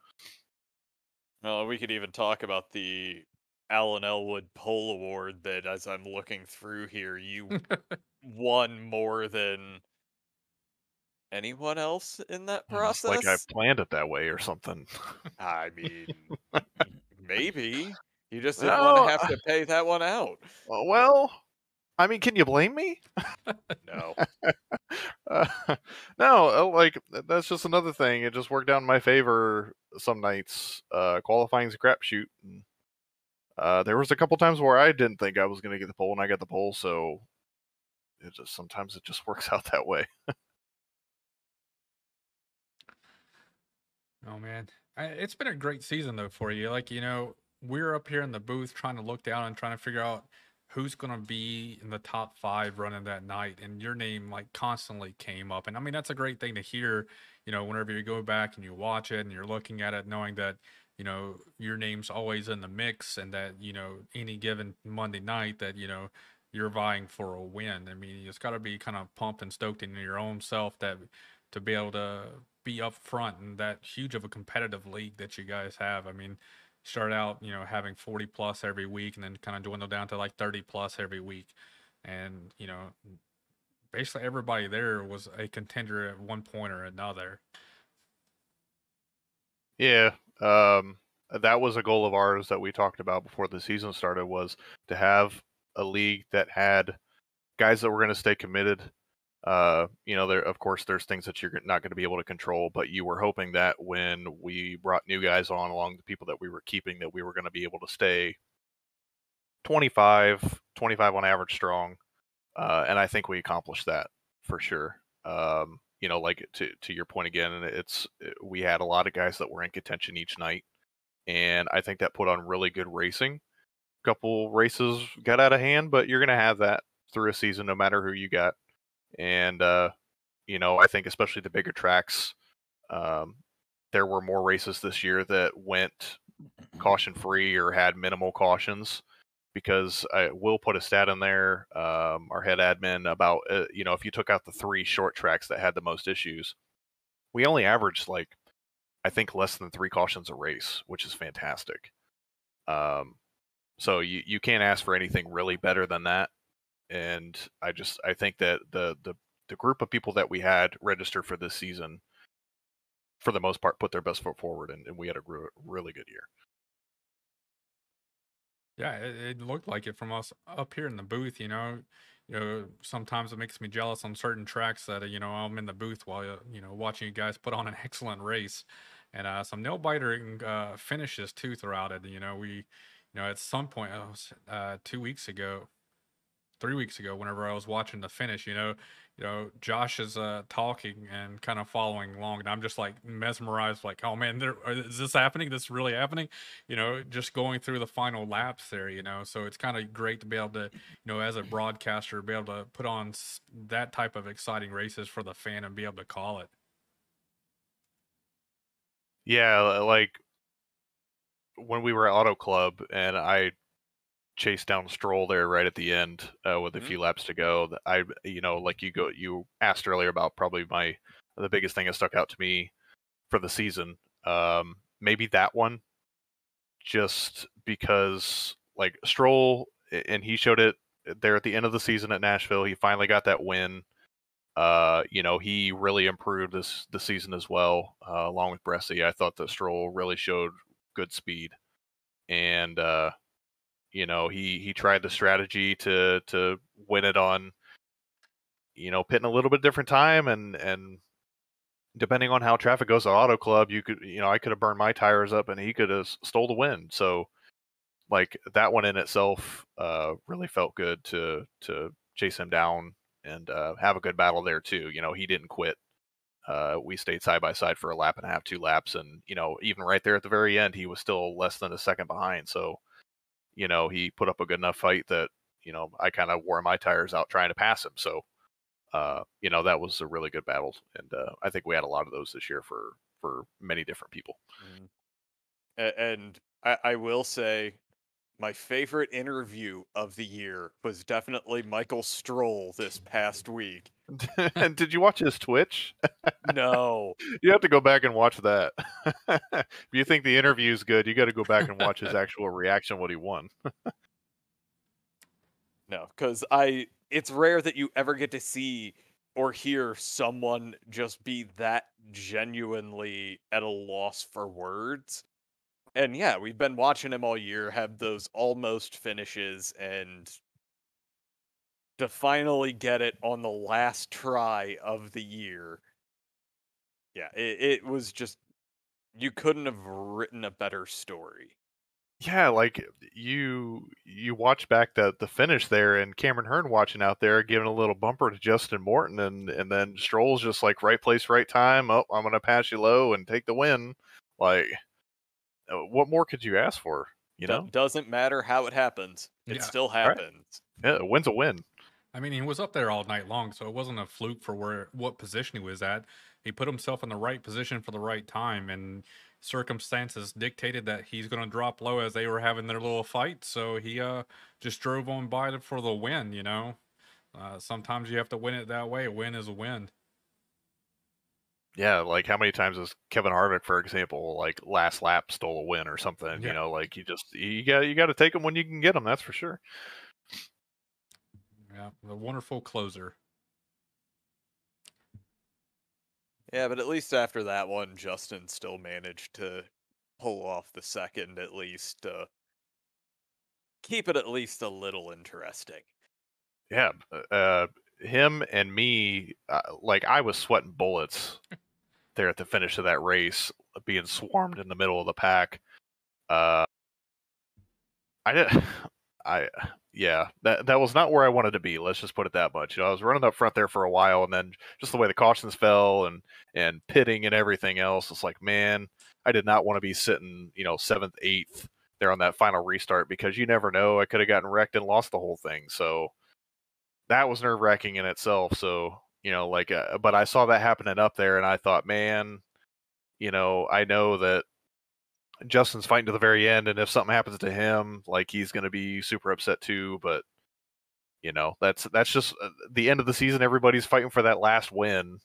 Well, we could even talk about the Alan Elwood Pole Award that, as I'm looking through here, you won more than anyone else in that process? Like I planned it that way or something. I mean, maybe you just didn't no, want to have to pay that one out. Well, I mean, can you blame me? no. uh, no, uh, like that's just another thing. It just worked out in my favor some nights. Uh, qualifying's a crapshoot. Uh, there was a couple times where I didn't think I was going to get the pole, and I got the pole. So it just sometimes it just works out that way. Oh man, I, it's been a great season though for you. Like you know, we're up here in the booth trying to look down and trying to figure out who's going to be in the top five running that night, and your name like constantly came up. And I mean, that's a great thing to hear. You know, whenever you go back and you watch it and you're looking at it, knowing that you know your name's always in the mix, and that you know any given Monday night that you know you're vying for a win. I mean, it's got to be kind of pumped and stoked in your own self that to be able to be up front in that huge of a competitive league that you guys have. I mean, start out, you know, having 40 plus every week and then kind of dwindle down to like 30 plus every week. And, you know, basically everybody there was a contender at one point or another. Yeah. Um, that was a goal of ours that we talked about before the season started was to have a league that had guys that were going to stay committed uh, you know, there of course there's things that you're not going to be able to control, but you were hoping that when we brought new guys on along the people that we were keeping, that we were going to be able to stay 25, 25 on average strong, uh, and I think we accomplished that for sure. Um, you know, like to to your point again, it's uh, we had a lot of guys that were in contention each night, and I think that put on really good racing. A couple races got out of hand, but you're going to have that through a season, no matter who you got and uh, you know I think especially the bigger tracks, um, there were more races this year that went caution free or had minimal cautions because I will put a stat in there. Um, our head admin about uh, you know if you took out the three short tracks that had the most issues, we only averaged like I think less than three cautions a race, which is fantastic. Um, so you you can't ask for anything really better than that and I just I think that the the the group of people that we had registered for this season, for the most part, put their best foot forward, and, and we had a really good year. Yeah, it, it, looked like it from us up here in the booth. You know, you know, sometimes it makes me jealous on certain tracks that uh, you know I'm in the booth while uh, you know watching you guys put on an excellent race, and uh, some nail biter uh, finishes too throughout it. You know, we, you know, at some point, uh, two weeks ago, three weeks ago whenever I was watching the finish. You know, you know, Josh is uh, talking and kind of following along, and I'm just like mesmerized, like, oh man, there, is this happening? This really happening? You know, just going through the final laps there. You know, so it's kind of great to be able to, you know, as a broadcaster, be able to put on that type of exciting races for the fan and be able to call it. Yeah, like when we were at Auto Club and I chased down Stroll there right at the end uh, with a Mhm. few laps to go. I, you know, like you go, you asked earlier about probably my the biggest thing that stuck out to me for the season. Um, maybe that one, just because like Stroll, and he showed it there at the end of the season at Nashville. He finally got that win. Uh, you know, he really improved this the season as well, uh, along with Bressie. I thought that Stroll really showed good speed, and uh, you know, he he tried the strategy to to win it on, you know, pitting a little bit different time, and and depending on how traffic goes at Auto Club, you could, you know, I could have burned my tires up, and he could have stole the win. So, like that one in itself, uh, really felt good to to chase him down and uh, have a good battle there too. You know, he didn't quit. Uh, we stayed side by side for a lap and a half, two laps, and you know, even right there at the very end, he was still less than a second behind. So, you know, he put up a good enough fight that you know I kind of wore my tires out trying to pass him. So, uh, you know, that was a really good battle, and uh, I think we had a lot of those this year for for many different people. Mhm. And I, I will say, my favorite interview of the year was definitely Michael Stroll this past week. And did you watch his Twitch? No, You have to go back and watch that. if you think the interview is good, you got to go back and watch his actual reaction what he won. no, because I it's rare that you ever get to see or hear someone just be that genuinely at a loss for words. And yeah, we've been watching him all year have those almost finishes and to finally get it on the last try of the year. Yeah, it, it was just you couldn't have written a better story. Yeah, like you you watch back the the finish there, and Cameron Hearn watching out there giving a little bumper to Justin Morton, and and then Stroll's just like right place, right time. Oh, I'm gonna pass you low and take the win. Like, uh, what more could you ask for? You know, doesn't matter how it happens. It Yeah, still right. happens. yeah, a win's a win. I mean, he was up there all night long, so it wasn't a fluke for where what position he was at. He put himself in the right position for the right time, and circumstances dictated that he's going to drop low as they were having their little fight. So he uh just drove on by for the win. You know, uh, sometimes you have to win it that way. A win is a win. Yeah, like how many times has Kevin Harvick, for example, like last lap stole a win or something? Yeah. You know, like you just you got you got to take them when you can get them. That's for sure. Yeah, the wonderful closer. Yeah, but at least after that one, Justin still managed to pull off the second at least to keep it at least a little interesting. Yeah, uh, him and me, uh, like I was sweating bullets there at the finish of that race, being swarmed in the middle of the pack. Uh, I did, I yeah, that that was not where I wanted to be. Let's just put it that much. You know, I was running up front there for a while, and then just the way the cautions fell and and pitting and everything else, it's like, man, I did not want to be sitting, you know, seventh, eighth there on that final restart because you never know. I could have gotten wrecked and lost the whole thing. So that was nerve wracking in itself. So you know, like, uh, but I saw that happening up there, and I thought, man, you know, I know that Justin's fighting to the very end, and if something happens to him, like he's going to be super upset too. But you know, that's that's just uh, the end of the season. Everybody's fighting for that last win,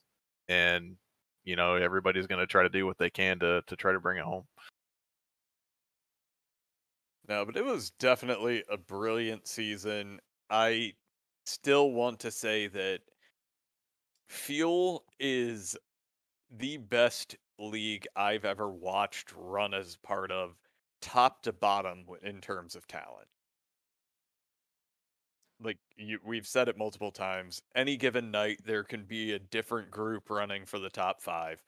and you know, everybody's going to try to do what they can to to try to bring it home. No, but it was definitely a brilliant season. I still want to say that Fuel is the best league I've ever watched run as part of top to bottom in terms of talent. Like you, we've said it multiple times. Any given night, there can be a different group running for the top five.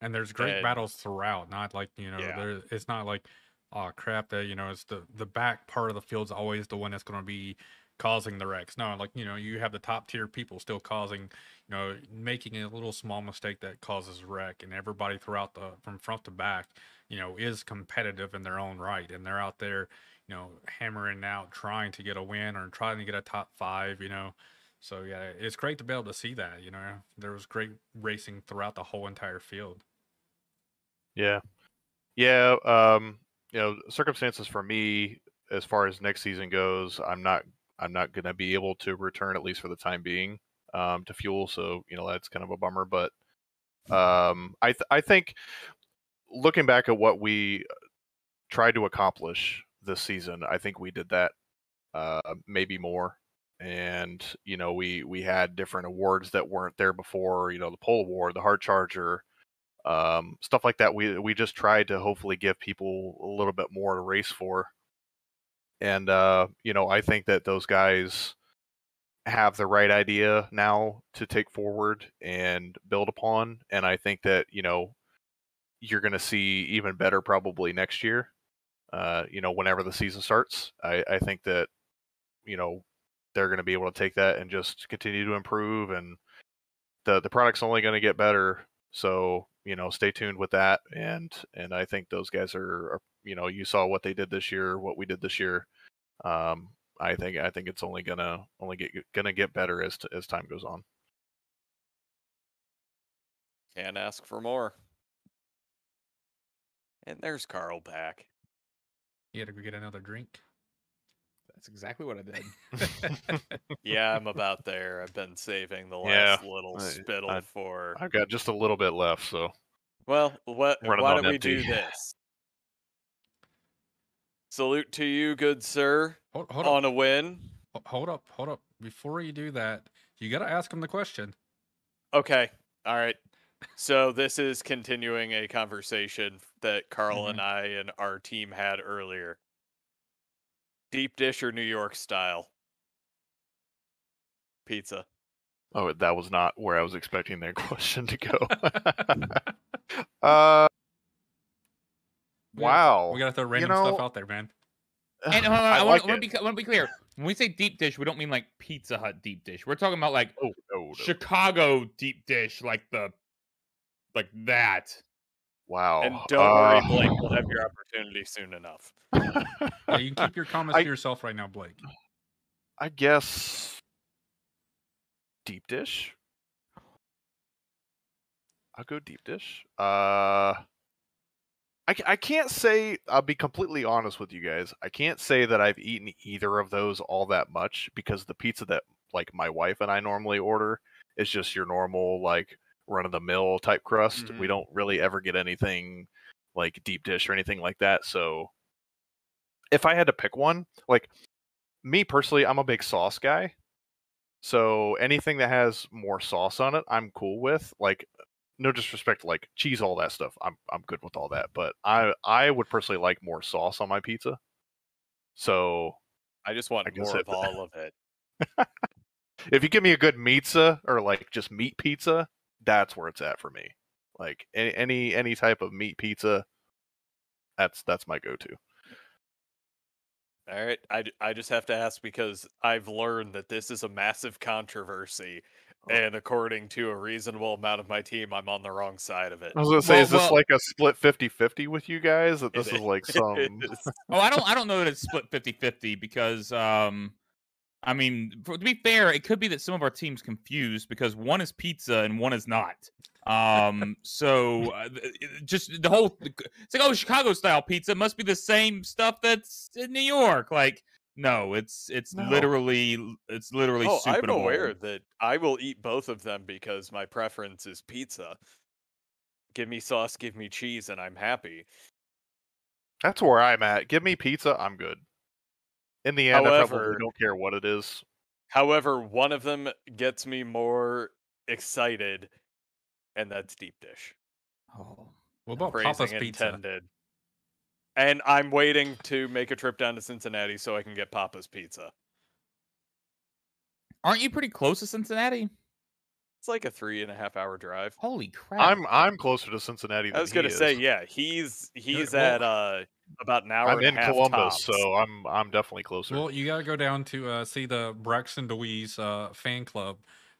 And there's great And- battles throughout. Not like you know, Yeah. there. It's not like, oh crap, that you know, it's the the back part of the field's always the one that's going to be causing the wrecks. No, like you know, you have the top tier people still causing, you know, making a little small mistake that causes wreck, and everybody throughout the from front to back, you know, is competitive in their own right, and they're out there, you know, hammering out, trying to get a win or trying to get a top five, you know. So yeah, it's great to be able to see that. You know, there was great racing throughout the whole entire field. Yeah. Yeah, um, you know, circumstances for me as far as next season goes, I'm not I'm not going to be able to return at least for the time being um, to fuel, so you know that's kind of a bummer, but um, I th- I think looking back at what we tried to accomplish this season, I think we did that uh, maybe more. And you know, we we had different awards that weren't there before. You know, the pole award, the hard charger, um, stuff like that. We we just tried to hopefully give people a little bit more to race for. And uh, you know, I think that those guys have the right idea now to take forward and build upon. And I think that you know you're going to see even better probably next year. Uh, you know, whenever the season starts, I, I think that you know they're going to be able to take that and just continue to improve, and the the product's only going to get better. So you know, stay tuned with that, and and I think those guys are, are you know, you saw what they did this year, what we did this year. Um, I think I think it's only gonna only get gonna get better as t- as time goes on. Can't ask for more. And there's Carl back. You had to go get another drink. That's exactly what I did. Yeah, I'm about there. I've been saving the Yeah, last little I- spittle I- for. I've got just a little bit left, so Well, what? running Why don't we do this? Salute to you, good sir, Hold, hold on up, a win. hold up, hold up. Before you do that, you got to ask him the question. Okay. All right. So this is continuing a conversation that Carl Mm-hmm. and I and our team had earlier. Deep dish or New York style pizza? oh, that was not where I was expecting that question to go. uh, We gotta wow. We got to throw random know, stuff out there, man. And hold on, I I, want, like to be, I want to be clear. When we say deep dish, we don't mean like Pizza Hut deep dish. We're talking about like Oh no, no. Chicago deep dish, like the like that. Wow. And don't worry, Uh, Blake, you'll have your opportunity soon enough. Yeah, you can keep your comments I- to yourself right now, Blake. I guess deep dish. I'll go deep dish. Uh, I, I can't say. I'll be completely honest with you guys. I can't say that I've eaten either of those all that much because the pizza that like my wife and I normally order is just your normal like run of the mill type crust. We Mhm. don't really ever get anything like deep dish or anything like that. So if I had to pick one, like me personally, I'm a big sauce guy. So anything that has more sauce on it, I'm cool with. Like no disrespect to like cheese, all that stuff. I'm I'm good with all that. But I I would personally like more sauce on my pizza. So I just want I more of all of it. if you give me a good pizza or like just meat pizza, that's where it's at for me. Like any any, any type of meat pizza, that's that's my go-to. All right, I I just have to ask because I've learned that this is a massive controversy. Oh. And according to a reasonable amount of my team, I'm on the wrong side of it. I was gonna say, Well- is this well- like a split 50-50 with you guys? That this is like some is. Oh, I don't I don't know that it's split 50-50 because um I mean, for, to be fair, it could be that some of our teams confused because one is pizza and one is not. Um, so uh, just the whole it's like oh Chicago style pizza must be the same stuff that's in New York. Like no, it's it's No. literally it's literally Oh, soup I'm in a bowl. aware that I will eat both of them because my preference is pizza. Give me sauce, give me cheese, and I'm happy. That's where I'm at. Give me pizza, I'm good. In the end, I However- probably don't care what it is. However, one of them gets me more excited, and that's deep dish. Oh. What about Phrasing Papa's Pizza? And I'm waiting to make a trip down to Cincinnati so I can get Papa's Pizza. Aren't you pretty close to Cincinnati? It's like a three and a half hour drive. Holy crap! I'm I'm closer to Cincinnati than I was gonna say, yeah, he's he's well- at uh about an hour I'm and in half Columbus, tops. so I'm I'm definitely closer. Well, you got to go down to uh, see the Braxton DeWeese uh, fan club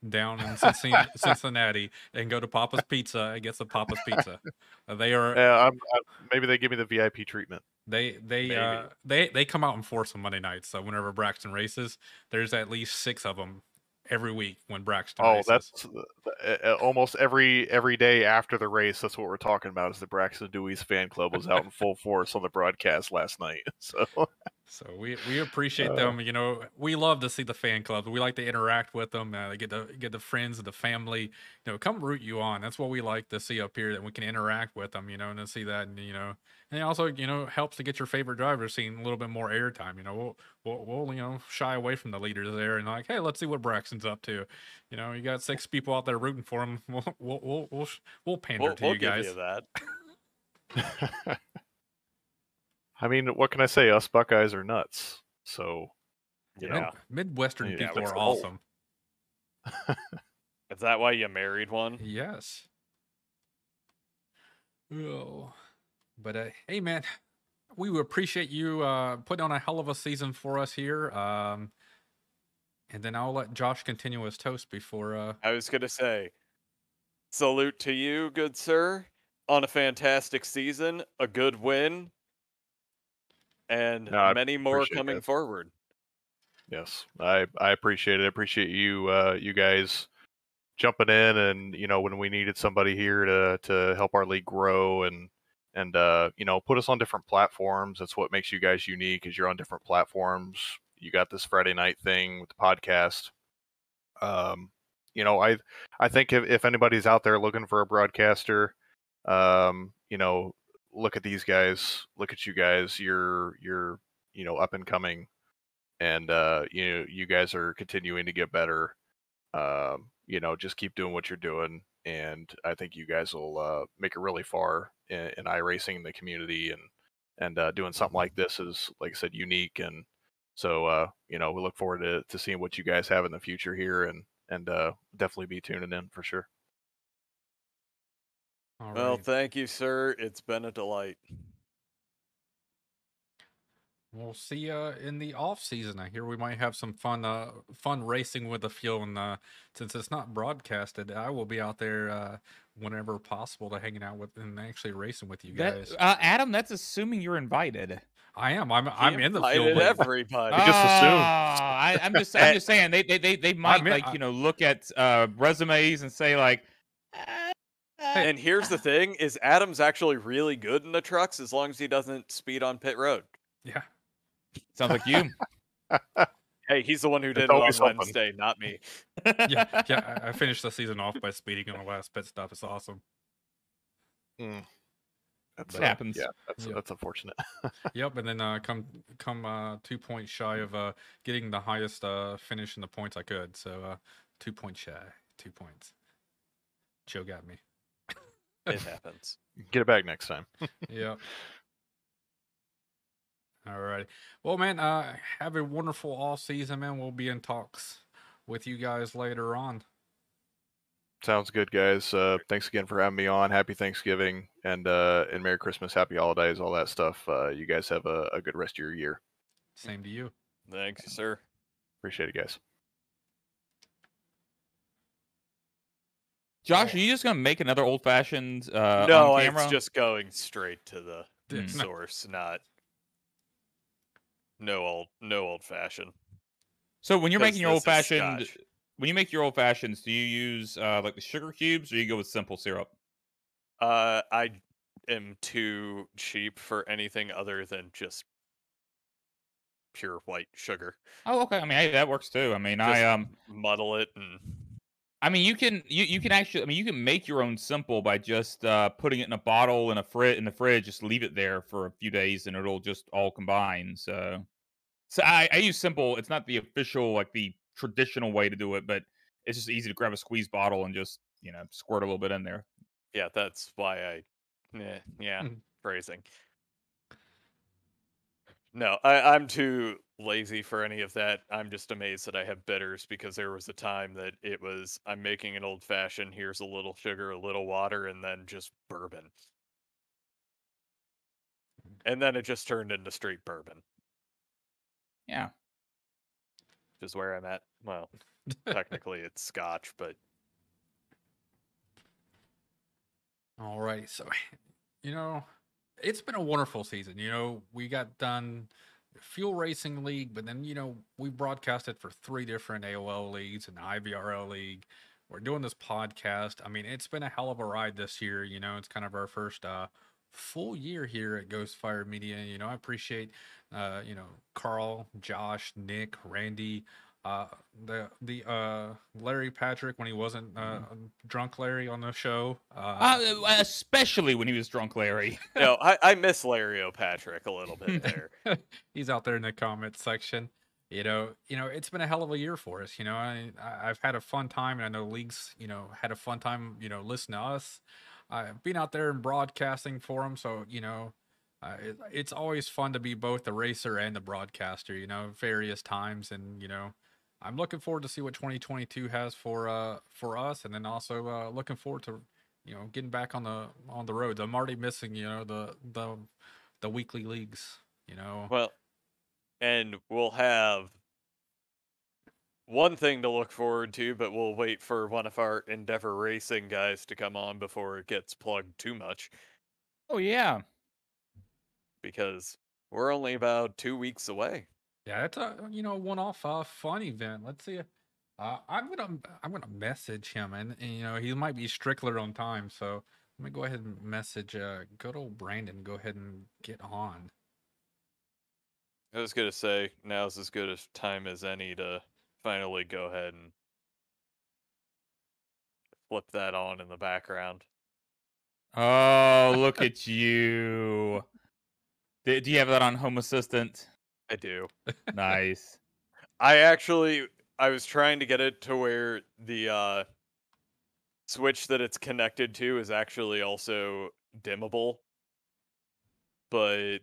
down in Cincinnati, Cincinnati and go to Papa's Pizza and get some Papa's Pizza. Uh, they are yeah, I'm, I, maybe they give me the VIP treatment. they they uh, they they come out in force on Monday nights. So whenever Braxton races, there's at least six of them every week when Braxton. Oh, races. that's uh, almost every every day after the race. That's what we're talking about. Is the Braxton DeWeese fan club was out in full force on the broadcast last night. So So we we appreciate Uh, them. You know, we love to see the fan club. We like to interact with them. Uh, get the get the friends and the family. You know, come root you on. That's what we like to see up here. That we can interact with them. You know, and to see that, and you know, and it also you know helps to get your favorite driver seeing a little bit more airtime. You know, we'll, we'll we'll you know shy away from the leaders there and like, hey, let's see what Braxton's up to. You know, you got six people out there rooting for him. We'll we'll we'll we'll, we'll pander We'll, to we'll you give you that. I mean, what can I say? Us Buckeyes are nuts. So you Yeah. know, Mid- Midwestern Yeah, people are the awesome. Is that why you married one? Yes. Oh, but uh, hey, man, we would appreciate you uh, putting on a hell of a season for us here. Um, and then I'll let Josh continue his toast before. Uh, I was gonna say, salute to you, good sir, on a fantastic season, a good win, and No, many more coming that. forward. yes, I I appreciate it. I appreciate you uh, you guys jumping in and you know when we needed somebody here to to help our league grow and and uh, you know put us on different platforms. That's what makes you guys unique. Is you're on different platforms. You got this Friday night thing with the podcast. Um, you know, I I think if, if anybody's out there looking for a broadcaster, um, you know, look at these guys, look at you guys. You're you're you know up and coming, and uh, you you guys are continuing to get better. Um, you know, just keep doing what you're doing, and I think you guys will uh, make it really far in, in iRacing in the community, and and uh, doing something like this is, like I said, unique, and so uh, you know we look forward to to seeing what you guys have in the future here, and and uh, definitely be tuning in for sure. all Well, thank you, sir. It's been a delight. We'll see you in the off season. I hear we might have some fun, uh, fun racing with the fuel. And uh, since it's not broadcasted, I will be out there uh, whenever possible to hanging out with and actually racing with you That, guys. uh, Adam, that's assuming you're invited. I am. I'm. I'm in the field. invited with- everybody. just assume. Ah, I, I'm just, I'm just saying they, they, they, they might mean, like I- you know look at uh, resumes and say like, "Uh, uh, And here's the thing: is Adam's actually really good in the trucks as long as he doesn't speed on pit road. Yeah. Sounds like you. Hey, he's the one who did it on always something. Wednesday, not me. yeah, yeah. I I finished the season off by speeding on the last pit stop. It's awesome. That's It uh, happens. Yeah, that's Yeah. that's unfortunate. Yep, and then uh, come come uh, two points shy of uh, getting the highest uh, finish in the points I could. So uh, two points shy, two points. Joe got me. It happens. Get it back next time. Yep. All right. Well, man, uh, have a wonderful all season, man. We'll be in talks with you guys later on. Sounds good, guys. Uh, thanks again for having me on. Happy Thanksgiving and uh, and Merry Christmas, Happy Holidays, all that stuff. Uh, you guys have a, a good rest of your year. Same to you. Thanks, sir. Appreciate it, guys. Josh, are you just gonna make another old fashioned uh, no, on camera? it's just going straight to the Yeah, Mm. source, not no old no old fashioned. So when you're making your old fashioned, when you make your old fashions, do you use uh, like the sugar cubes or you go with simple syrup? Uh, I am too cheap for anything other than just pure white sugar. Oh, okay. I mean, hey, that works too. I mean, I um, muddle it and I mean, you can you you can actually, I mean, you can make your own simple by just uh, putting it in a bottle in a fridge in the fridge. Just leave it there for a few days, and it'll just all combine. So, so I, I use simple. It's not the official like the traditional way to do it, but it's just easy to grab a squeeze bottle and just you know squirt a little bit in there. yeah, that's why I yeah, yeah, Mhm. phrasing. No, I, I'm too lazy for any of that. I'm just amazed that I have bitters because there was a time that it was I'm making an old fashioned, here's a little sugar, a little water, and then just bourbon. And then it just turned into straight bourbon, Yeah. which is where I'm at. Well, technically it's scotch, but All right. So, you know, it's been a wonderful season. You know, we got done Fuel Racing League, but then you know we broadcasted for three different AOL leagues and IVRL league. We're doing this podcast. I mean, it's been a hell of a ride this year. You know, it's kind of our first uh, full year here at Ghostfire Media. You know, I appreciate uh, you know Carl, Josh, Nick, Randy, uh, the the uh, Larry Patrick when he wasn't uh, drunk Larry on the show. Uh, Uh, especially when he was drunk, Larry. no, I, I miss Larry O'Patrick a little bit there. he's out there in the comment section. You know, you know, it's been a hell of a year for us. You know, I, I I've had a fun time, and I know leagues, you know, had a fun time. You know, listening to us. I've been out there and broadcasting for them, so you know, uh, it, it's always fun to be both the racer and the broadcaster. You know, various times, and you know, I'm looking forward to see what 2022 has for uh for us, and then also uh, looking forward to you know getting back on the on the road. I'm already missing you know the the the weekly leagues. You know, Well, and we'll have one thing to look forward to, but we'll wait for one of our Endeavor Racing guys to come on before it gets plugged too much Oh yeah. because we're only about two weeks away. Yeah, it's a you know one-off uh, fun event. Let's see. Uh, I'm gonna I'm gonna message him, and, and you know he might be Strickler on time, so let me go ahead and message uh, good old Brandon. Go ahead and get on. I was gonna say now's as good a time as any to finally go ahead and flip that on in the background. Oh, look at you. Do, do you have that on Home Assistant? I do. Nice. I actually I was trying to get it to where the uh switch that it's connected to is actually also dimmable. But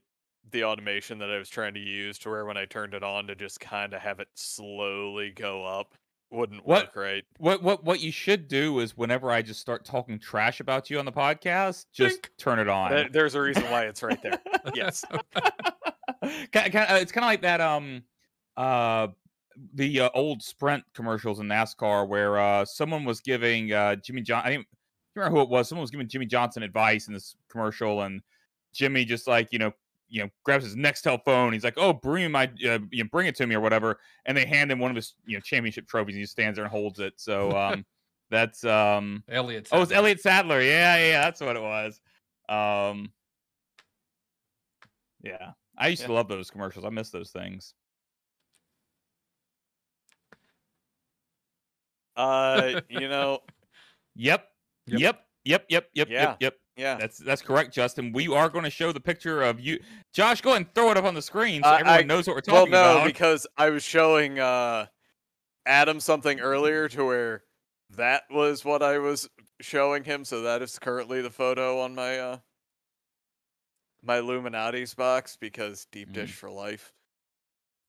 the automation that I was trying to use to where when I turned it on to just kind of have it slowly go up wouldn't What- work right. What what what you should do is whenever I just start talking trash about you on the podcast, just Dink. turn it on. There's a reason why it's right there. Yes. Uh, it's kind of like that um uh the uh, old sprint commercials in NASCAR where uh someone was giving uh Jimmy John I didn't remember who it was someone was giving Jimmie Johnson advice in this commercial and Jimmy just like you know you know grabs his Nextel phone he's like oh bring my uh, you know, bring it to me or whatever and they hand him one of his you know championship trophies and he stands there and holds it so um that's um Elliott. Oh, it's Sadler. Elliott Sadler. Yeah, yeah, that's what it was. Um, yeah, I used to love those commercials. I miss those things. Uh, you know, Yep, Yep. yep, yep, yep, yep, Yeah. yep, yep. yeah. That's that's correct, Justin. We are going to show the picture of you, Josh. Go ahead and throw it up on the screen so Uh, everyone I- knows what we're talking about. Well, no, about. because I was showing uh Adam something earlier to where that was what I was showing him, so that is currently the photo on my uh my Lou Malnati's box because deep Mm. dish for life.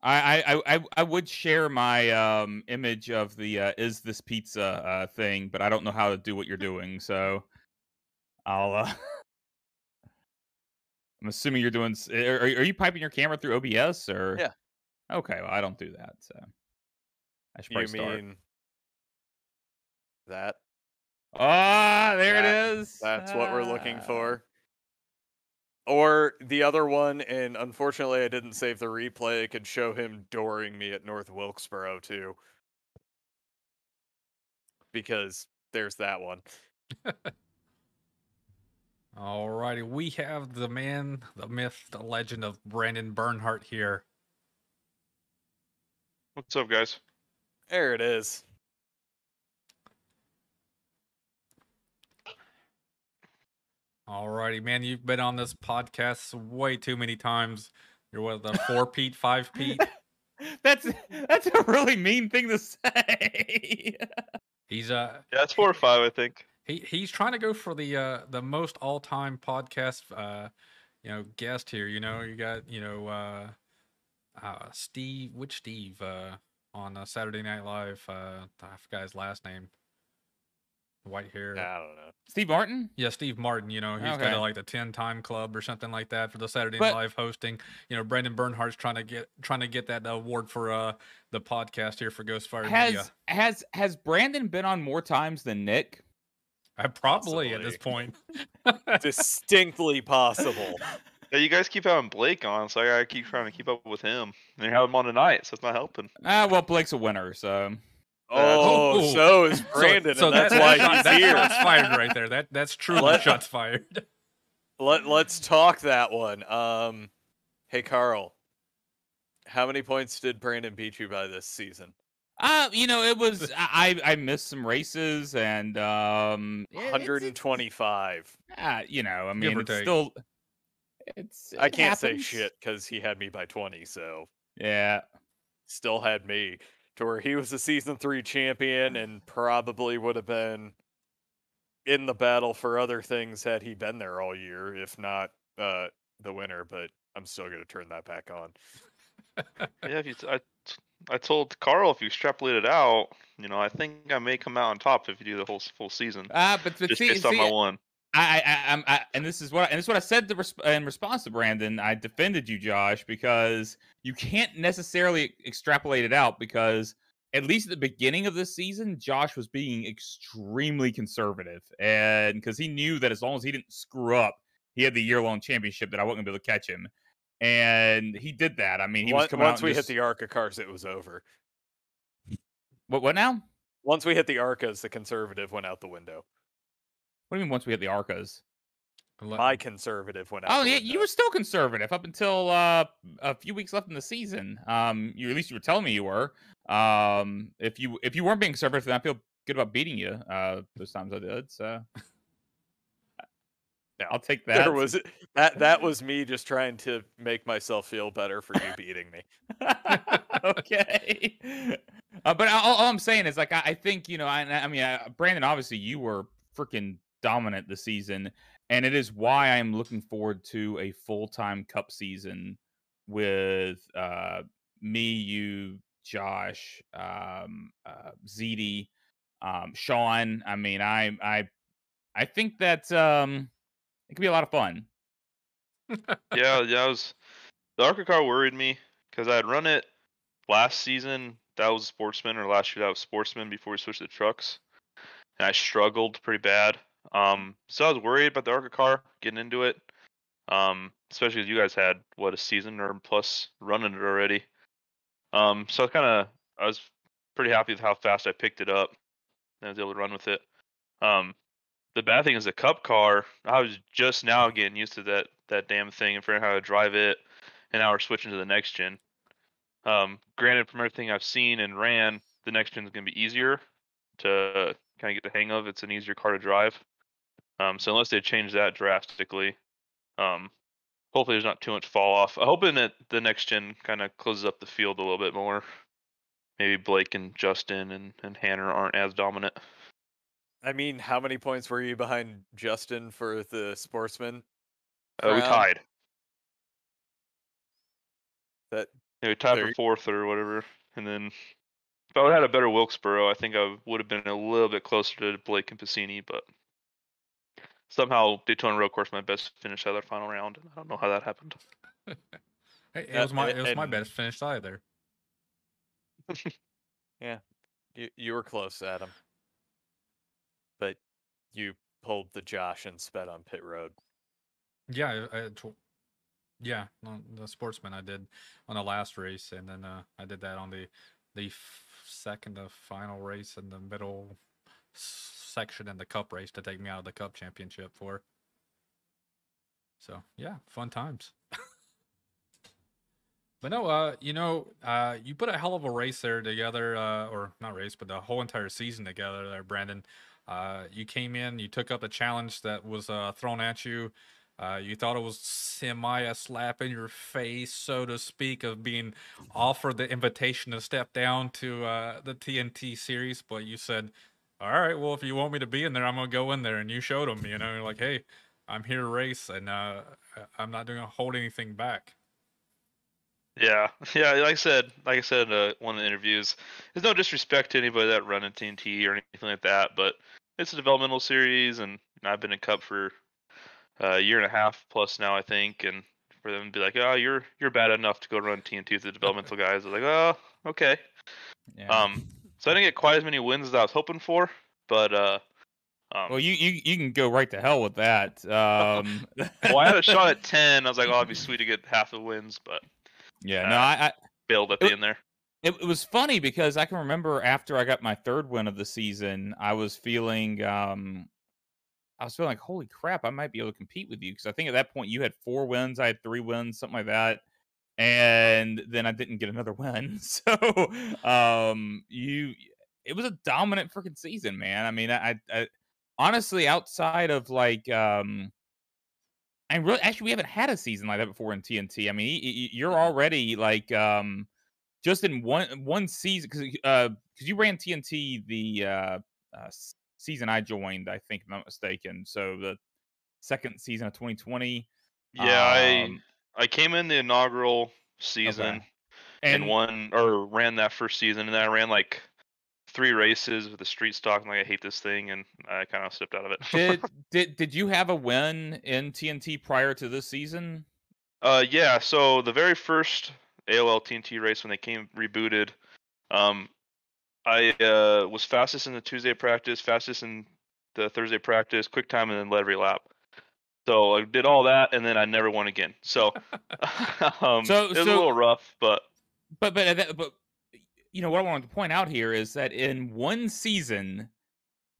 I, I I I- would share my um image of the uh, is this pizza uh thing, but I don't know how to do what you're doing, so I'll. Uh, I'm assuming you're doing. Are, are you piping your camera through OBS or? Yeah. Okay, well I don't do that, so I should You probably start. mean that? Ah, there That- it is. That's what we're looking Ah. for. Or the other one, and unfortunately I didn't save the replay, I could show him dooring me at North Wilkesboro too. Because there's that one. Alrighty, we have the man, the myth, the legend of Brandon Bernhardt here. What's up, guys? There it is. Alrighty, man, you've been on this podcast way too many times. You're what the four Pete, five Pete. That's that's a really mean thing to say. He's uh Yeah, it's four or five, I think. he he's trying to go for the uh the most all time podcast uh you know guest here. You know, you got you know uh uh Steve which Steve uh on uh, Saturday Night Live, uh I forgot his last name. White hair. I don't know. Steve Martin. Yeah, Steve Martin, you know, he's got Okay. a, like the 10 time club or something like that for the Saturday But- Night Live hosting. You know, Brandon Bernhardt's trying to get trying to get that award for uh the podcast here for Ghostfire Media. Has has has Brandon been on more times than Nick? Uh, probably at this point. Distinctly possible. Yeah, you guys keep having Blake on, so I gotta keep trying to keep up with him. And you have him on tonight, so it's not helping. Ah, well, Blake's a winner, so Oh, Oh, so is Brandon, so, and that's that- why that- he's that's here. shots fired right there. That that's truly Let- shots fired. Let Let's talk that one. Um, hey Carl, how many points did Brandon beat you by this season? uh, you know, it was I I I missed some races and um, yeah, it's- it's- 125. ah, you know, I mean, it's take. still. It's. I can't say shit because he had me by 20, so Yeah. still had me to where he was a season three champion and probably would have been in the battle for other things had he been there all year, if not uh, the winner. But I'm still going to turn that back on. Yeah, if you, t- I, t- I told Carl if you extrapolate it out, you know, I think I may come out on top if you do the whole full season. Ah, but, but Just see, based on see, my one. I, I, I'm, I, and this is what, and this is what I said to resp- in response to Brandon. I defended you, Josh, because you can't necessarily extrapolate it out because at least at the beginning of this season, Josh was being extremely conservative, and because he knew that as long as he didn't screw up, he had the year-long championship that I wasn't gonna be able to catch him, and he did that. I mean, he was Once, coming once we just- hit the Arca cars, it was over. what? What now? Once we hit the Arcas, the conservative went out the window. What do you mean? Once we hit the Arcas? My conservative went out. Oh yeah, you were still conservative up until uh, a few weeks left in the season. Um, you at least you were telling me you were. Um, if you if you weren't being conservative, then I feel good about beating you. Uh, those times I did. So No, I'll take that. There was that. That was me just trying to make myself feel better for you beating me. okay. Uh, but all, all I'm saying is, like, I, I think you know, I, I mean, uh, Brandon, obviously, you were freaking dominant this season, and it is why I'm looking forward to a full time Cup season with uh, me, you, Josh, um, uh, ZD, um, Sean. I mean, I, I, I think that um, it could be a lot of fun. yeah, yeah, I was the Arca car worried me because I had run it last season. That was Sportsman, or last year that was Sportsman before we switched to trucks, and I struggled pretty bad. Um, so I was worried about the Arca car getting into it. Um, especially as you guys had what a season or plus running it already. Um, so I kind of I was pretty happy with how fast I picked it up and I was able to run with it. Um, the bad thing is the cup car. I was just now getting used to that that damn thing and figuring out how to drive it, and now we're switching to the next gen. Um, granted, from everything I've seen and ran, the next gen is going to be easier to kind of get the hang of. It's an easier car to drive. Um, so unless they change that drastically, um, hopefully there's not too much fall off. I'm hoping that the next gen kind of closes up the field a little bit more. Maybe Blake and Justin and, and Hanner aren't as dominant. I mean, how many points were you behind Justin for the sportsman? Uh, we tied. That Yeah, we tied There for fourth or whatever, and then if I would have had a better Wilkesboro, I think I would have been a little bit closer to Blake and Piscini, but somehow Daytona Road Course my best finish out of their final round. and I don't know how that happened. Hey, it Uh, was my it was my best finish either. Yeah, you you were close, Adam. But you pulled the Josh and sped on pit road. Yeah, I, I tw- yeah, the sportsman I did on the last race, and then uh, I did that on the the f- second the final race in the middle s- section in the cup race to take me out of the cup championship for. So yeah, fun times. but no, uh, you know, uh, you put a hell of a race there together, uh, or not race, but the whole entire season together there, Brandon. Uh, you came in, you took up the challenge that was uh, thrown at you. Uh, you thought it was semi a slap in your face, so to speak, of being offered the invitation to step down to uh, the TNT series, but you said, "All right, well, if you want me to be in there, I'm gonna go in there." And you showed them, you know, you're like, "Hey, I'm here to race, and uh, I- I'm not gonna hold anything back." Yeah, yeah. Like I said, like I said in uh, one of the interviews, there's no disrespect to anybody that run in TNT or anything like that, but it's a developmental series, and I've been in Cup for uh, a year and a half plus now, I think, and for them to be like, "Oh, you're you're bad enough to go run TNT with the developmental guys," I was like, "Oh, okay." Yeah. Um, so I didn't get quite as many wins as I was hoping for, but uh, Um, Well, you, you you can go right to hell with that. Um, well, I had a shot at ten. I was like, oh, it'd be sweet to get half the wins, but yeah, no, uh, I, I bailed at It- the end there. it, it was funny because I can remember after I got my third win of the season, I was feeling um I was feeling like holy crap, I might be able to compete with you because I think at that point you had four wins, I had three wins, something like that. And then I didn't get another win. So um you it was a dominant freaking season, man. I mean, I, I honestly outside of like um and really actually we haven't had a season like that before in TNT. I mean, you're already like um just in one one season because uh because you ran TNT the uh, uh season I joined, I think if I'm not mistaken. So the second season of 2020. Yeah, um, I I came in the inaugural season and, and won or ran that first season, and then I ran like three races with the street stock. And like, I hate this thing, and I kind of stepped out of it. did did did you have a win in TNT prior to this season? Uh, yeah. So the very first AOL TNT race when they came rebooted, um, I uh, was fastest in the Tuesday practice, fastest in the Thursday practice, quick time, and then led every lap. So I did all that, and then I never won again. So, um, So- it was so- a little rough, but But but but you know what I wanted to point out here is that in one season,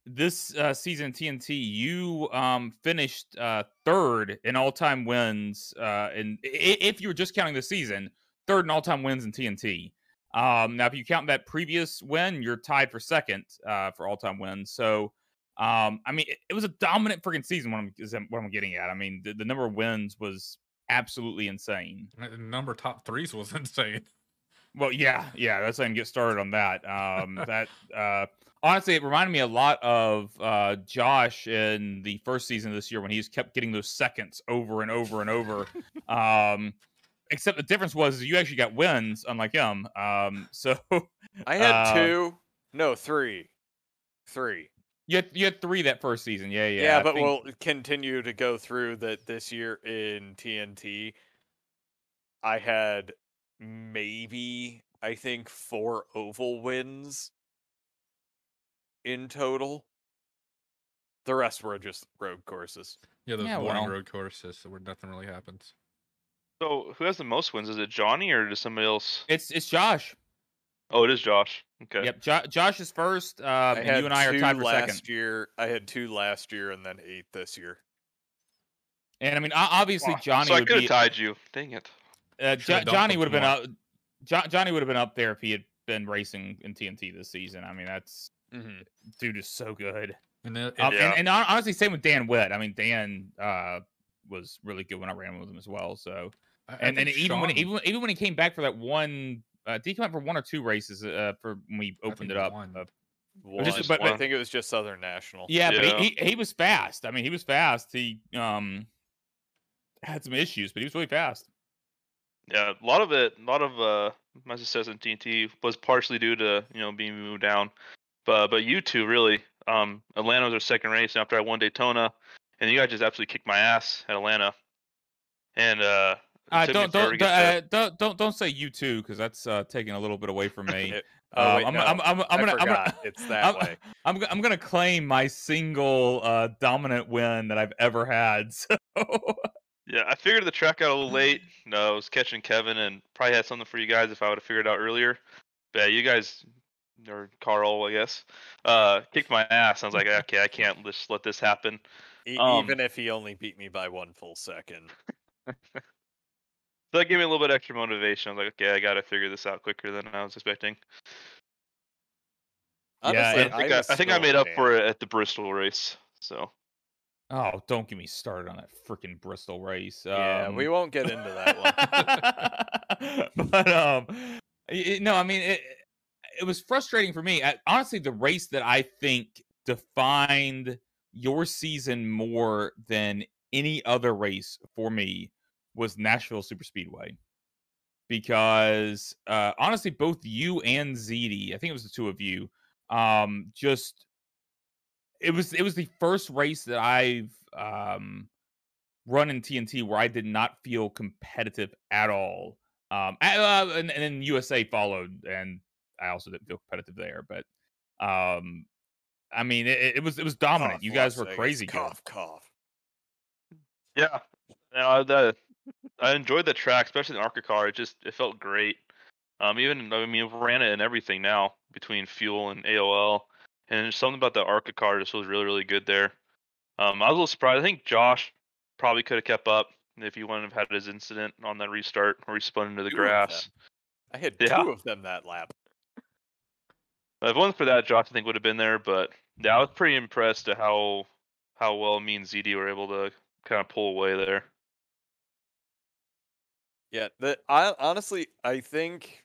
this uh, season TNT, you um finished uh third in all time wins. Uh, and if you were just counting the season, third in all time wins in TNT. Um, now if you count that previous win, you're tied for second uh for all time wins. So. Um, I mean, it, it was a dominant freaking season. What I'm is what I'm getting at. I mean, the, the number of wins was absolutely insane. The number top threes was insane. Well, yeah, yeah. Let's not even get started on that. Um, that uh, honestly, it reminded me a lot of uh, Josh in the first season of this year when he's kept getting those seconds over and over and over. um, except the difference was you actually got wins, unlike him. Um, so I had Uh, two, no, three, three. You had, you had three that first season. Yeah, yeah. Yeah, I but think- we'll continue to go through that this year in TNT. I had maybe I think four oval wins in total. The rest were just road courses. Yeah, those Yeah, boring well. road courses where nothing really happens. so who has the most wins? Is it Johnny or does somebody else? it's it's Josh. Oh, it is Josh. Okay. Yep, jo- Josh is first, uh, I and had you and I are two tied for last second. year. I had two last year and then eight this year. And I mean, obviously, Wow. Johnny So I would could be have tied you. Dang it. Uh, Should've Jo- Johnny would have been up. Jo- Johnny would have been up there if he had been racing in TNT this season. I mean, that's Mm-hmm. dude is so good. And then Um, Yeah. and, and honestly, same with Dan Witt. I mean, Dan uh, was really good when I ran with him as well. So, I- I and and think even when even even when he came back for that one, uh, did he come out for one or two races uh, for when we opened it up? one. Uh, One, just- but- I think it was just Southern National. yeah, Yeah. but he, he he was fast. I mean, he was fast. He um had some issues, but he was really fast. Yeah, a lot of it, a lot of uh, my success in TNT was partially due to you know being moved down, but but you two really. Um, Atlanta was our second race after I won Daytona, and you guys just absolutely kicked my ass at Atlanta. And uh, it Uh, took me don't don't uh, don't don't don't say you too because that's uh, taking a little bit away from me. It- oh, wait, I'm, no, I'm, I'm, I'm gonna, I'm gonna, forgot. It's that I'm- way. I'm, I'm gonna claim my single uh, dominant win that I've ever had. So Yeah, I figured the track out a little late. No, I was catching Kevin and probably had something for you guys if I would have figured it out earlier. But yeah, you guys, or Carl, I guess, uh, kicked my ass. I was like, okay, I can't just let this happen. E- um, even if he only beat me by one full second. So that gave me a little bit extra motivation. I was like, okay, I got to figure this out quicker than I was expecting. Yeah, Honestly, and- I think I, was I think I made up fan. for it at the Bristol race. So oh, don't get me started on that freaking Bristol race. Yeah, Um, we won't get into that one. but um, y- y- no, I mean it. It was frustrating for me. I, honestly, the race that I think defined your season more than any other race for me was Nashville Super Speedway. Because uh, honestly, both you and ZD, I think it was the two of you, um, just it was it was the first race that I've um run in TNT where I did not feel competitive at all. Um, a- uh, and, and then USA followed, and I also didn't feel competitive there. But um, I mean, it, it was it was dominant. Cough, you guys were Vegas, crazy good. Cough, cough. Yeah, no, the I enjoyed the track, especially the Arca car. It just it felt great. Um, even I mean, we ran it and everything now between fuel and AOL, and there's something about the Arca car just was really really good there. Um, I was a little surprised. I think Josh probably could have kept up if he wouldn't have had his incident on that restart where he spun into the Two grass. I had Yeah. two of them that lap. If it wasn't for that, Josh I think would have been there. But yeah, I was pretty impressed at how how well me and ZD were able to kind of pull away there. Yeah, the I honestly I think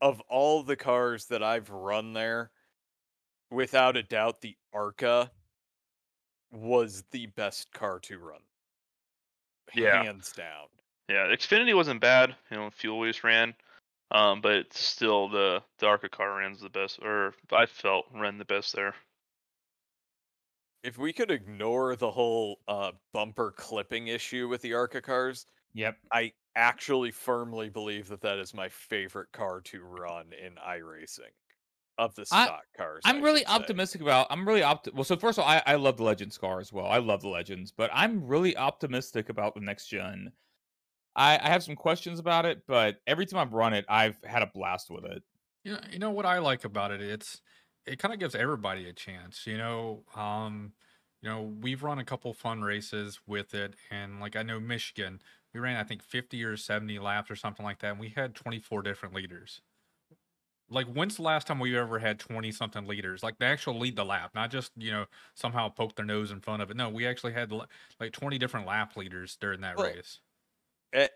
of all the cars that I've run there, without a doubt the Arca was the best car to run. Yeah. Hands down. Yeah, Xfinity wasn't bad. You know, fuel just ran. Um, but still the the Arca car ran's the best, or I felt ran the best there. If we could ignore the whole uh, bumper clipping issue with the Arca cars, Yep. I actually firmly believe that that is my favorite car to run in iRacing of the I- stock cars. I'm I really should say. optimistic about. I'm really opt. Well, so first of all, I, I love the Legends car as well. I love the Legends, but I'm really optimistic about the next gen. I, I have some questions about it, but every time I've run it, I've had a blast with it. You know, you know what I like about it? It's it kind of gives everybody a chance. You know, um, you know, we've run a couple fun races with it, and like I know Michigan, we ran I think 50 or 70 laps or something like that, and we had 24 different leaders. Like, when's the last time we ever had 20 something leaders? Like, they actually lead the lap, not just, you know, somehow poke their nose in front of it. No, we actually had like 20 different lap leaders during that Well, race.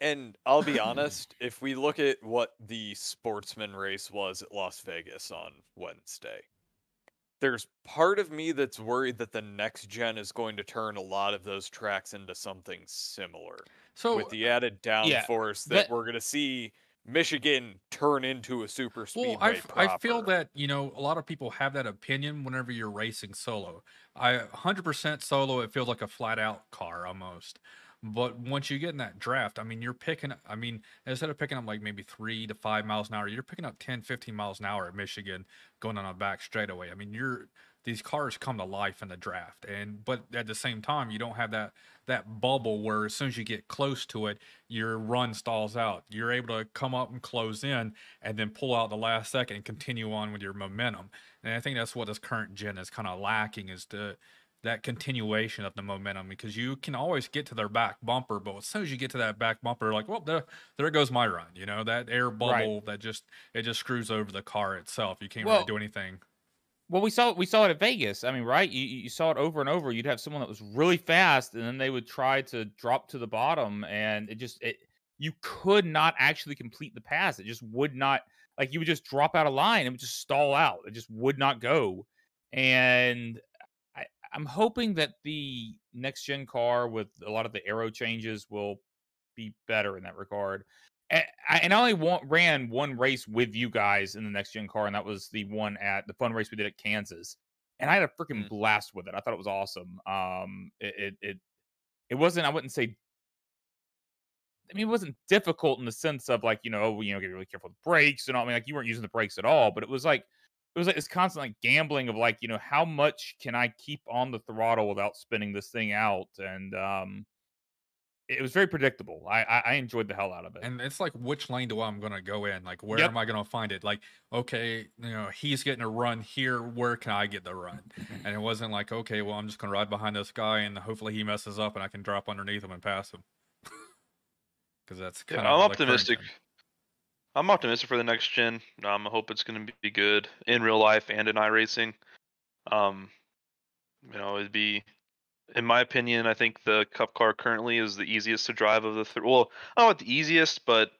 And I'll be honest, if we look at what the sportsman race was at Las Vegas on Wednesday, there's part of me that's worried that the next gen is going to turn a lot of those tracks into something similar So, with the added downforce that, that- we're going to see Michigan turn into a super speedway Well, I feel that you know a lot of people have that opinion whenever you're racing solo. I 100% solo. It feels like a flat out car almost. But once you get in that draft, I mean, you're picking. I mean, instead of picking up like maybe three to five miles an hour, you're picking up 10, 15 miles an hour at Michigan going on a back straightaway. I mean, you're these cars come to life in the draft, and but at the same time, you don't have that that bubble where as soon as you get close to it, your run stalls out. You're able to come up and close in and then pull out the last second and continue on with your momentum. And I think that's what this current gen is kind of lacking is the that continuation of the momentum because you can always get to their back bumper, but as soon as you get to that back bumper, like, well, there, there goes my run. You know, that air bubble that just it just screws over the car itself. You can't Well, really do anything. Well, we saw we saw it at Vegas. I mean, right? You you saw it over and over. You'd have someone that was really fast, and then they would try to drop to the bottom, and it just it you could not actually complete the pass. It just would not like you would just drop out of line. It would just stall out. It just would not go. And I, I'm hoping that the next gen car with a lot of the aero changes will be better in that regard. And I, only want, ran one race with you guys in the next gen car, and that was the one at the fun race we did at Kansas. And I had a freaking Mm. blast with it. I thought it was awesome. Um, it, it it it wasn't. I wouldn't say. I mean, it wasn't difficult in the sense of like you know, oh, you know, get really careful with the brakes and all. I mean, like you weren't using the brakes at all, but it was like it was like this constant like gambling of like you know how much can I keep on the throttle without spinning this thing out, and um, it was very predictable. I I, I enjoyed the hell out of it. And it's like, which lane do I'm going to go in? Like, where Yep. am I going to find it? Like, okay, you know, he's getting a run here. Where can I get the run? And it wasn't like, okay, well, I'm just going to ride behind this guy and hopefully he messes up and I can drop underneath him and pass him. Because that's Yeah, kind I'm of optimistic. I'm optimistic for the next gen. Um, I hope it's going to be good in real life and in iRacing. Um, you know, it'd be, in my opinion, I think the Cup car currently is the easiest to drive of the three. Well, I don't know the easiest, but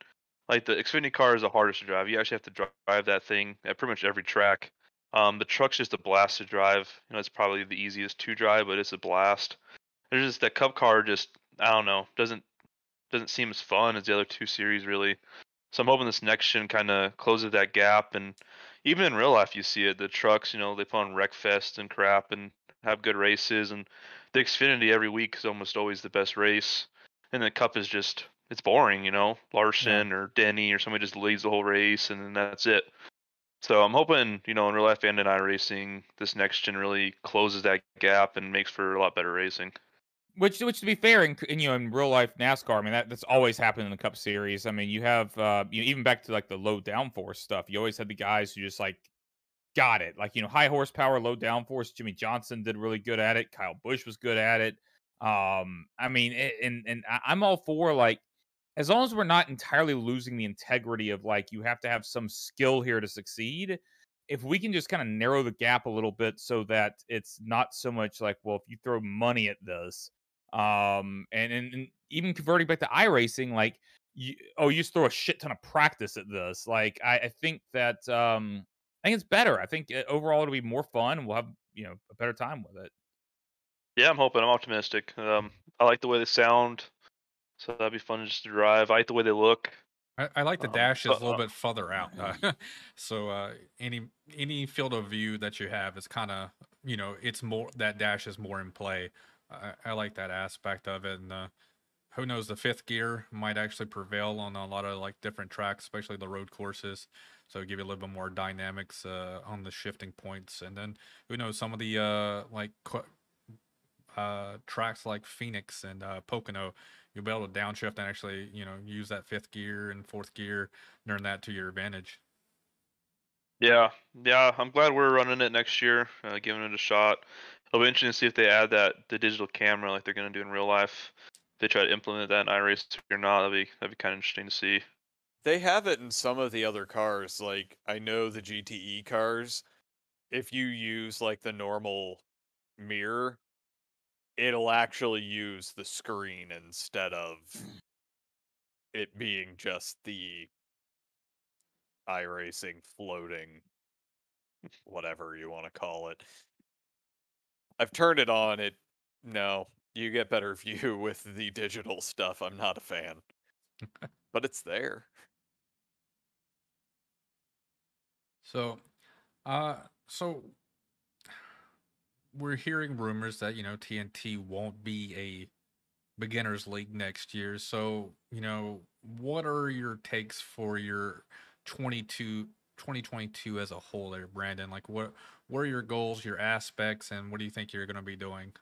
like the Xfinity car is the hardest to drive. You actually have to drive that thing at pretty much every track. Um, the truck's just a blast to drive. You know, it's probably the easiest to drive, but it's a blast. There's just that Cup car. Just I don't know, doesn't doesn't seem as fun as the other two series really. So I'm hoping this next gen kind of closes that gap. And even in real life, you see it. The trucks, you know, they put on Wreckfest and crap and have good races. And the Xfinity every week is almost always the best race. And the Cup is just it's boring, you know. Larson or Denny or somebody just leads the whole race and then that's it. So I'm hoping, you know, in real life and in iRacing, this next gen really closes that gap and makes for a lot better racing. Which, which to be fair, in, in you know, in real life NASCAR, I mean that that's always happened in the Cup Series. I mean, you have uh, you know, even back to like the low downforce stuff. You always had the guys who just like got it, like you know, high horsepower, low downforce. Jimmie Johnson did really good at it. Kyle Busch was good at it. Um, I mean, and and I'm all for like as long as we're not entirely losing the integrity of like you have to have some skill here to succeed if we can just kind of narrow the gap a little bit so that it's not so much like well if you throw money at this um and and, and even converting back to iRacing like you oh you just throw a shit ton of practice at this like i, I think that um i think it's better i think uh, overall it'll be more fun we'll have you know a better time with it yeah i'm hoping i'm optimistic um i like the way they sound so that'd be fun just to drive. I like the way they look. I, I like the um, dash is a little uh, bit further out, uh, so uh, any any field of view that you have is kind of you know it's more that dash is more in play. I, I like that aspect of it, and uh, who knows the fifth gear might actually prevail on a lot of like different tracks, especially the road courses. So give you a little bit more dynamics uh, on the shifting points, and then who knows some of the uh, like uh, tracks like Phoenix and uh, Pocono you'll be able to downshift and actually, you know, use that fifth gear and fourth gear, learn that to your advantage. Yeah, yeah, I'm glad we're running it next year, uh, giving it a shot. It'll be interesting to see if they add that the digital camera like they're going to do in real life. If they try to implement that in iRace or not, that'd be that'd be kind of interesting to see. They have it in some of the other cars. Like I know the GTE cars. If you use like the normal mirror, it'll actually use the screen instead of mm. it being just the iRacing floating whatever you want to call it. I've turned it on. It no, you get better view with the digital stuff. I'm not a fan. but it's there. So uh so we're hearing rumors that you know TNT won't be a beginners league next year. So, you know, what are your takes for your 22 2022 as a whole there, Brandon? Like what what are your goals, your aspects and what do you think you're going to be doing?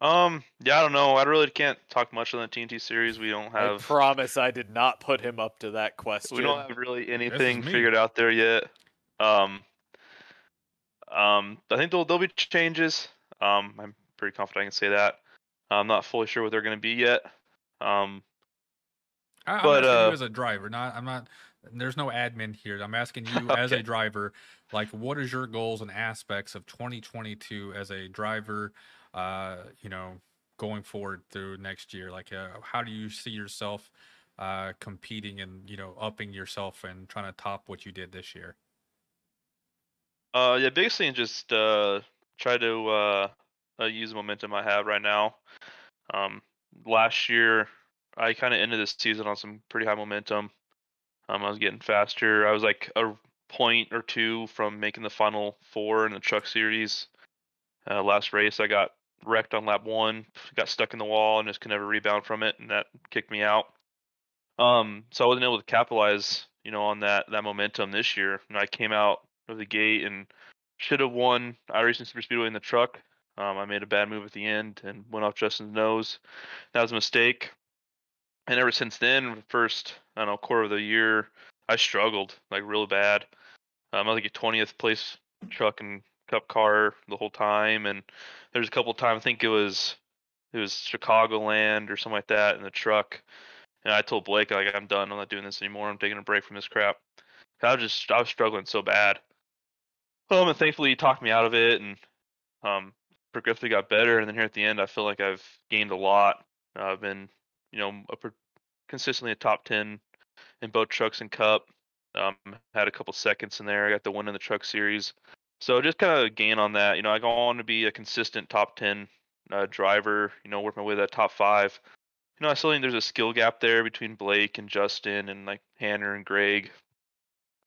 Um, yeah, I don't know. I really can't talk much on the TNT series. We don't have I promise I did not put him up to that question. We don't have really anything figured out there yet. Um, um, I think there'll, there'll be changes. Um, I'm pretty confident I can say that. I'm not fully sure what they're going to be yet. Um, I, but, I'm asking uh, you as a driver, not I'm not. There's no admin here. I'm asking you okay. as a driver, like, what is your goals and aspects of 2022 as a driver? Uh, you know, going forward through next year, like, uh, how do you see yourself uh, competing and you know upping yourself and trying to top what you did this year? Uh, yeah, biggest thing just uh try to uh, uh use the momentum I have right now. Um, last year I kind of ended this season on some pretty high momentum. Um, I was getting faster. I was like a point or two from making the final four in the truck series. Uh, last race I got wrecked on lap one, got stuck in the wall, and just could never rebound from it, and that kicked me out. Um, so I wasn't able to capitalize, you know, on that that momentum this year. And I came out of the gate and should have won iRacing Super Speedway in the truck. Um, I made a bad move at the end and went off Justin's nose. That was a mistake. And ever since then, the first I don't know quarter of the year, I struggled like real bad. Um, I was like a 20th place truck and cup car the whole time, and there's a couple times I think it was it was Chicagoland or something like that in the truck. And I told Blake like I'm done. I'm not doing this anymore. I'm taking a break from this crap. I was just I was struggling so bad. Um, and thankfully he talked me out of it, and um, progressively got better. And then here at the end, I feel like I've gained a lot. Uh, I've been, you know, a, consistently a top ten in both trucks and cup. Um, had a couple seconds in there. I got the win in the truck series. So just kind of gain on that. You know, I go on to be a consistent top ten uh, driver. You know, work my way to that top five. You know, I still think there's a skill gap there between Blake and Justin and like Hanner and Greg.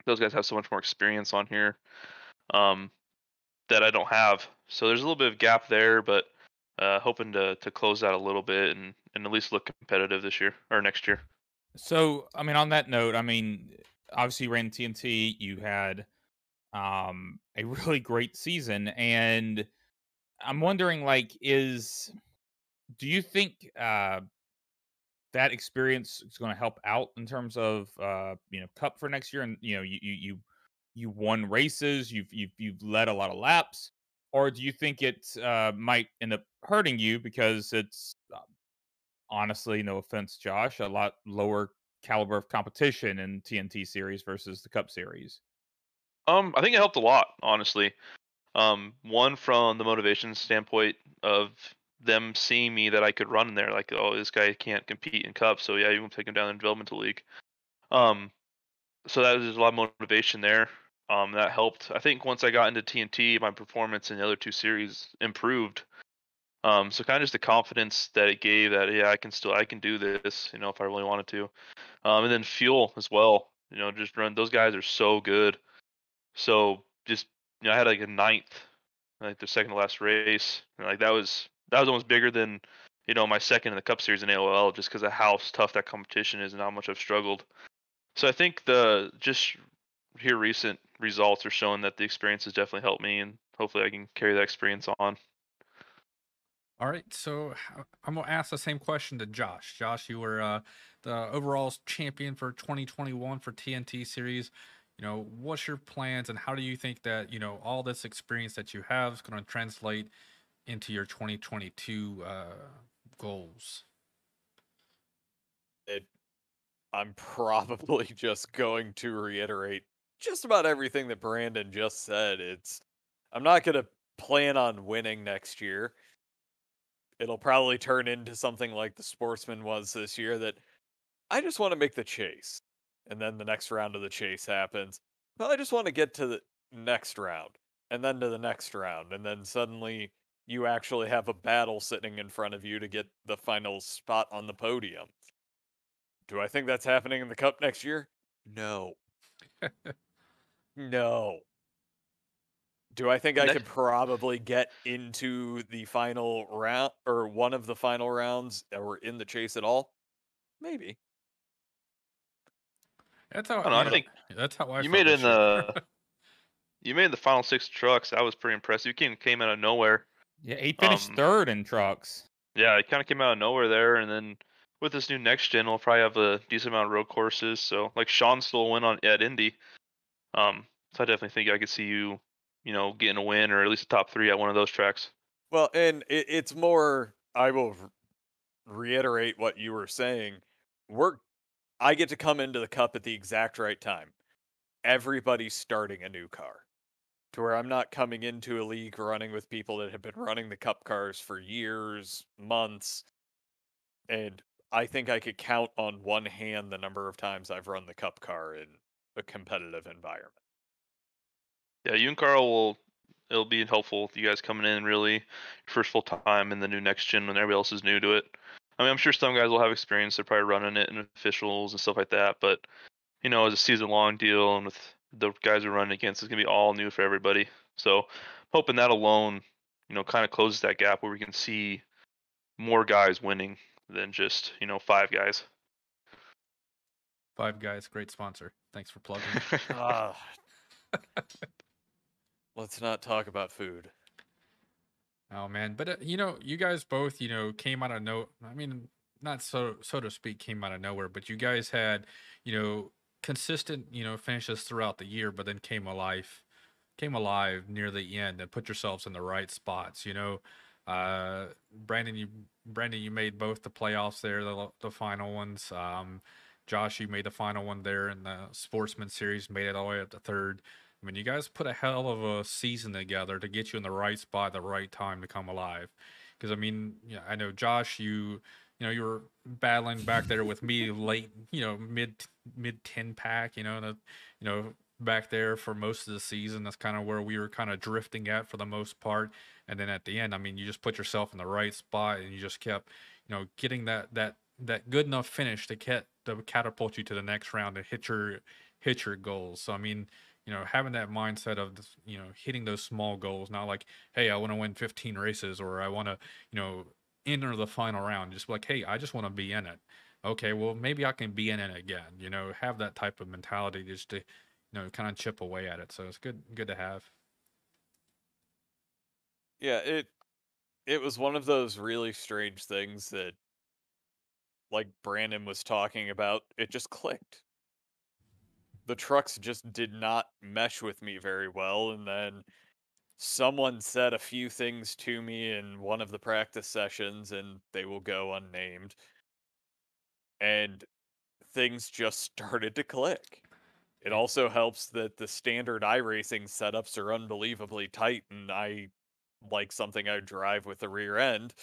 Those guys have so much more experience on here um, that I don't have. So there's a little bit of gap there, but uh, hoping to to close that a little bit and and at least look competitive this year or next year. So I mean, on that note, I mean, obviously you ran TNT. You had um, a really great season, and I'm wondering, like, is do you think uh, that experience is going to help out in terms of uh, you know Cup for next year? And you know, you you you won races, you've you've you've led a lot of laps, or do you think it uh, might end up hurting you because it's uh, honestly, no offense, Josh, a lot lower caliber of competition in TNT series versus the Cup series? Um, I think it helped a lot, honestly. Um, one from the motivation standpoint of them seeing me that I could run in there, like, oh, this guy can't compete in Cup, so yeah, you can take him down in developmental league. Um, so that was a lot of motivation there. Um, that helped. I think once I got into TNT, my performance in the other two series improved. Um, so kind of just the confidence that it gave that yeah, I can still I can do this, you know, if I really wanted to. Um, and then fuel as well. You know, just run. Those guys are so good. So just you know, I had like a ninth, like the second to last race. And, like that was that was almost bigger than you know my second in the Cup Series in AOL, just because of how tough that competition is and how much I've struggled. So I think the just here recent results are showing that the experience has definitely helped me, and hopefully I can carry that experience on. All right, so I'm gonna ask the same question to Josh. Josh, you were uh, the overall champion for 2021 for TNT series. You know, what's your plans, and how do you think that you know all this experience that you have is going to translate into your 2022 uh, goals? It, I'm probably just going to reiterate just about everything that Brandon just said. It's I'm not going to plan on winning next year it'll probably turn into something like the sportsman was this year that I just want to make the chase. And then the next round of the chase happens. Well, I just want to get to the next round and then to the next round. And then suddenly you actually have a battle sitting in front of you to get the final spot on the podium. Do I think that's happening in the cup next year? No. no. Do I think I could probably get into the final round or one of the final rounds or in the chase at all? Maybe. That's how I, know, I think that's how I you made it in the you made the final six trucks. That was pretty impressive. You came came out of nowhere. Yeah, he finished um, third in trucks. Yeah, it kind of came out of nowhere there, and then with this new next gen, we'll probably have a decent amount of road courses. So like Sean still went on at Indy. Um, so I definitely think I could see you you know, getting a win or at least a top three at one of those tracks. Well, and it, it's more. I will reiterate what you were saying. We're. I get to come into the cup at the exact right time. Everybody's starting a new car, to where I'm not coming into a league running with people that have been running the cup cars for years, months, and I think I could count on one hand the number of times I've run the cup car in a competitive environment. Yeah, you and Carl will it'll be helpful with you guys coming in really first full time in the new next gen when everybody else is new to it. I mean, I'm sure some guys will have experience. They're probably running it in officials and stuff like that. But you know, as a season long deal and with the guys we're running against, it's gonna be all new for everybody. So, I'm hoping that alone, you know, kind of closes that gap where we can see more guys winning than just you know five guys. Five guys, great sponsor. Thanks for plugging. uh, Let's not talk about food. Oh man, but uh, you know, you guys both, you know, came out of no. I mean, not so so to speak, came out of nowhere, but you guys had, you know, consistent, you know, finishes throughout the year, but then came alive, came alive near the end and put yourselves in the right spots. You know, uh, Brandon, you Brandon, you made both the playoffs there, the the final ones. Um, Josh, you made the final one there in the Sportsman Series, made it all the way up to third. I mean, you guys put a hell of a season together to get you in the right spot the right time to come alive. Because I mean, yeah, I know Josh, you you know you were battling back there with me late, you know, mid mid ten pack, you know, the, you know back there for most of the season. That's kind of where we were kind of drifting at for the most part. And then at the end, I mean, you just put yourself in the right spot and you just kept, you know, getting that that that good enough finish to get to catapult you to the next round and hit your hit your goals. So I mean, you know, having that mindset of you know hitting those small goals, not like, hey, I want to win 15 races or I want to, you know, enter the final round. Just like, hey, I just want to be in it. okay, well maybe I can be in it again. You know, have that type of mentality just to, you know, kind of chip away at it. So it's good, good to have. Yeah, it it was one of those really strange things that like Brandon was talking about, it just clicked. The trucks just did not mesh with me very well and then someone said a few things to me in one of the practice sessions and they will go unnamed. And things just started to click. It mm. also helps that the standard iRacing setups are unbelievably tight and I like something I drive with the rear end.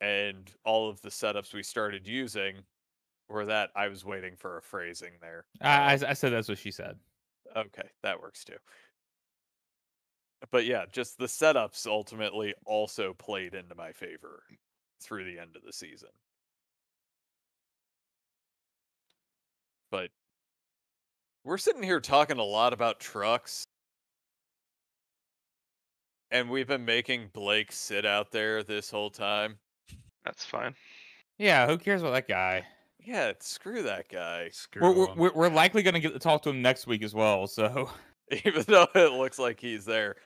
And all of the setups we started using were that I was waiting for a phrasing there. I, I, Um, I said that's what she said. okay, that works too. But yeah, just the setups ultimately also played into my favor through the end of the season. But we're sitting here talking a lot about trucks. And we've been making Blake sit out there this whole time. That's fine. Yeah, who cares about that guy? Yeah, screw that guy. Screw We're, we're, 'em. we're, we're likely going to get to talk to him next week as well. So even though it looks like he's there.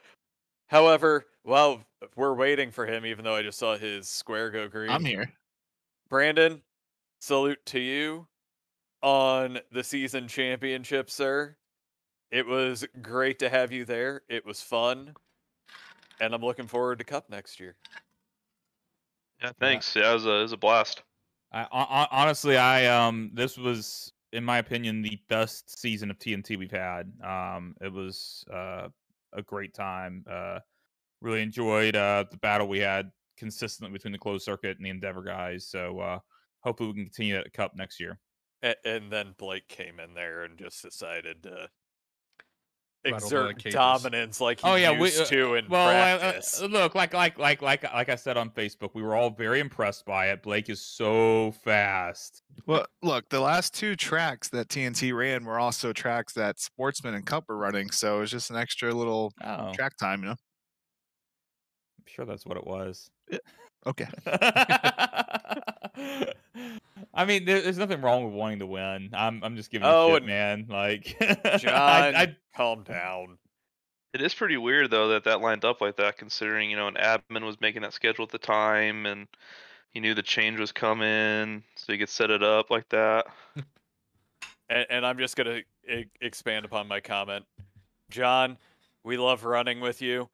However, while we're waiting for him, even though I just saw his square go green, I'm here. Brandon, salute to you on the season championship, sir. It was great to have you there. It was fun. And I'm looking forward to Cup next year. Yeah, thanks. Yeah, it was a, it was a blast. I, hon- honestly, I um, this was, in my opinion, the best season of TNT we've had. Um, it was uh, a great time. Uh, really enjoyed uh, the battle we had consistently between the closed circuit and the Endeavor guys. So uh, hopefully we can continue that at Cup next year. And, and then Blake came in there and just decided to exert dominance like he oh yeah, used we, uh, to in well, uh, uh, look, like like like like like I said on Facebook, we were all very impressed by it. Blake is so fast. Well, look, the last two tracks that TNT ran were also tracks that Sportsman and Cup were running, so it was just an extra little Oh, track time, you know. I'm sure that's what it was. Okay. I mean, there, there's nothing wrong with wanting to win. I'm I'm just giving Oh, you shit, and man. Like, John, I, I, calm down. It is pretty weird though that that lined up like that, considering you know an admin was making that schedule at the time, and he knew the change was coming, so he could set it up like that. and, and I'm just gonna e- expand upon my comment. John, we love running with you.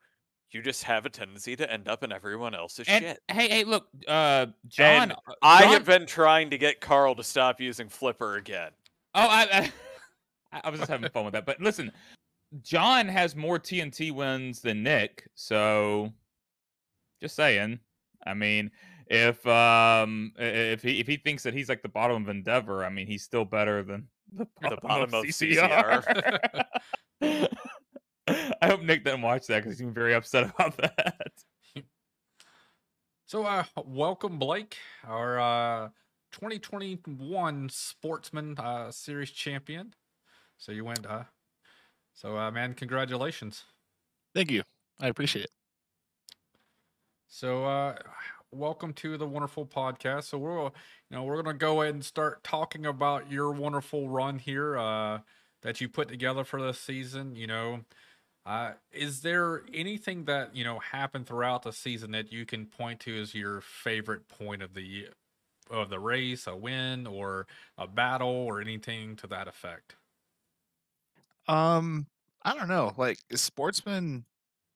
You just have a tendency to end up in everyone else's and shit. hey, hey, look, uh, John. Uh, I have been trying to get Carl to stop using Flipper again. Oh, I, I, I was just having fun with that. But listen, John has more TNT wins than Nick, so just saying. I mean, if um if he if he thinks that he's like the bottom of Endeavor, I mean, he's still better than the bottom, bottom of of CCR. I hope Nick didn't watch that because he's gonna very upset about that. So, uh, welcome, Blake, our uh, 2021 Sportsman uh, Series champion. So you went, uh, so uh, man, congratulations. Thank you. I appreciate it. So, uh, welcome to the wonderful podcast. So we're, you know, we're gonna go ahead and start talking about your wonderful run here uh, that you put together for this season. You know, uh, is there anything that you know happened throughout the season that you can point to as your favorite point of the of the race, a win or a battle or anything to that effect? Um, I don't know. Like Sportsman,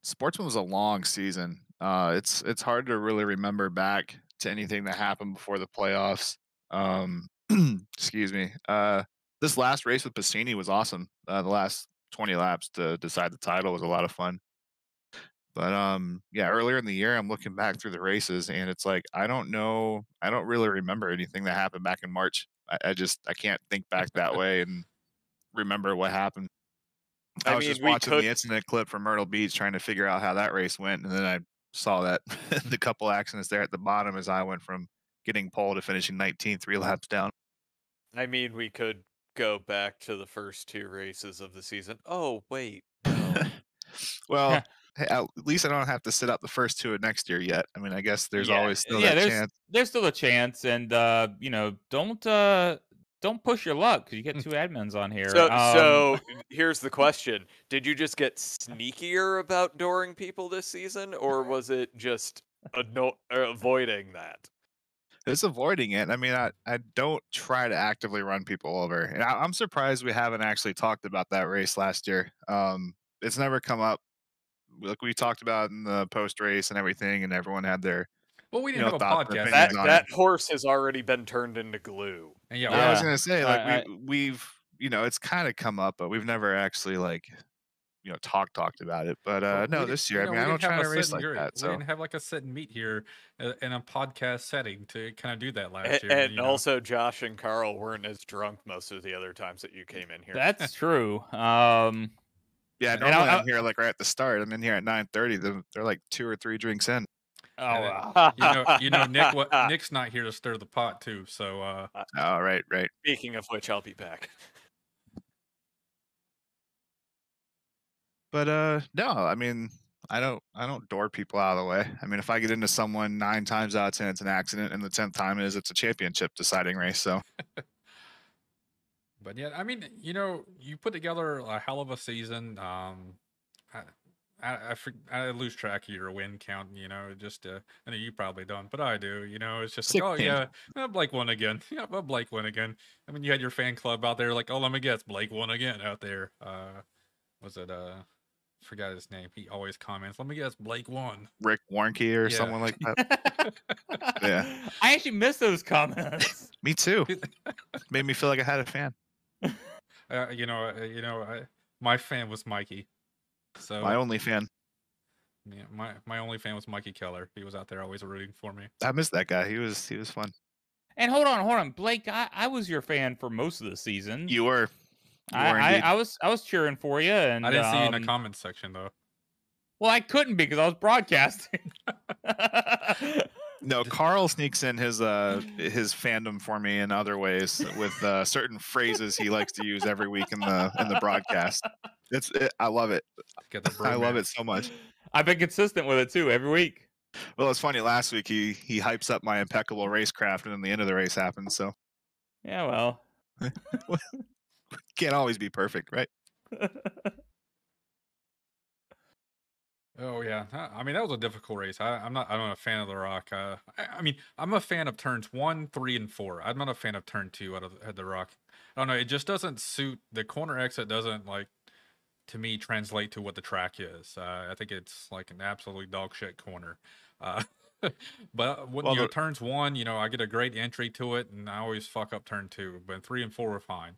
Sportsman was a long season. Uh, it's it's hard to really remember back to anything that happened before the playoffs. Um, excuse me. Uh, this last race with Bassini was awesome. Uh, the last 20 laps to decide the title was a lot of fun. But um, yeah, earlier in the year, I'm looking back through the races, and it's like I don't know, I don't really remember anything that happened back in March. I, I just I can't think back that way and remember what happened. I, I was mean, just watching could- the incident clip from Myrtle Beach, trying to figure out how that race went, and then I saw that the couple accidents there at the bottom as I went from getting pole to finishing 19th, three laps down. I mean, we could go back to the first two races of the season. Oh, wait. Well, hey, at least I don't have to sit out the first two of next year yet. I mean, I guess there's Yeah, always still yeah, that there's chance. there's still a chance, and uh, you know, don't uh, don't push your luck because you get two admins on here. So, Um, so here's the question: Did you just get sneakier about dooring people this season, or was it just avoiding that? It's avoiding it. I mean, I, I don't try to actively run people over, and I, I'm surprised we haven't actually talked about that race last year. Um, it's never come up. Like we talked about in the post race and everything, and everyone had their. Well, we didn't know, have a podcast. That that horse has already been turned into glue. And yeah, I was gonna say like I- we we've you know it's kind of come up, but we've never actually like you know talk talked about it. But uh we no, didn't- this you year know, I mean I don't try to race sit like gr- that. We didn't have like a sit and meet here uh, in a podcast setting to kind of do that last And, year. and you know. also, Josh and Carl weren't as drunk most of the other times that you came in here. that's true. Um, yeah, And normally I- I'm here like right at the start. I'm in here at 9:30. They're, they're like two or three drinks in. oh, wow. you know, you know, Nick. What Nick's not here to stir the pot too. So uh, Oh right, right. Speaking of which, I'll be back. But uh no, I mean I don't I don't door people out of the way. I mean if I get into someone nine times out of ten it's an accident, and the tenth time is it's a championship deciding race. So But yeah, I mean, you know, you put together a hell of a season. Um, I, I, I, I lose track of your win count. You know, just uh, I know you probably don't, but I do. You know, it's just like, oh yeah, uh, Blake won again. Yeah, but Blake won again. I mean, you had your fan club out there, like, oh, let me guess, Blake won again out there. Uh, was it uh, forgot his name. He always comments, let me guess, Blake one. Rick Warnke or Yeah. someone like that. Yeah. I actually missed those comments. Me too. Made me feel like I had a fan. Uh, you know, uh, you know, I, my fan was Mikey. So My only fan. Yeah, my my only fan was Mikey Keller. He was out there always rooting for me. I missed that guy. He was he was fun. and hold on, hold on, Blake. I, I was your fan for most of the season. You were. You I, I. I was I was cheering for you, and I didn't see you in the um, comments section though. Well, I couldn't be because I was broadcasting. No, Carl sneaks in his uh his fandom for me in other ways with uh, certain phrases he likes to use every week in the in the broadcast. It's it, I love it. Get the I love it so much. I've been consistent with it too every week. Well, it's funny. Last week he he hypes up my impeccable racecraft, and then the end of the race happens. So Yeah, well. can't always be perfect, right? Oh yeah, I mean that was a difficult race. I, I'm not. I'm not a fan of the Rock. Uh, I, I mean, I'm a fan of turns one, three, and four. I'm not a fan of turn two out of the, the Rock. I don't know. It just doesn't suit the corner exit. Doesn't like to me translate to what the track is. Uh, I think it's like an absolutely dog shit corner. Uh, but when Well, you know, the- turns one, you know, I get a great entry to it, and I always fuck up turn two. But three and four were fine.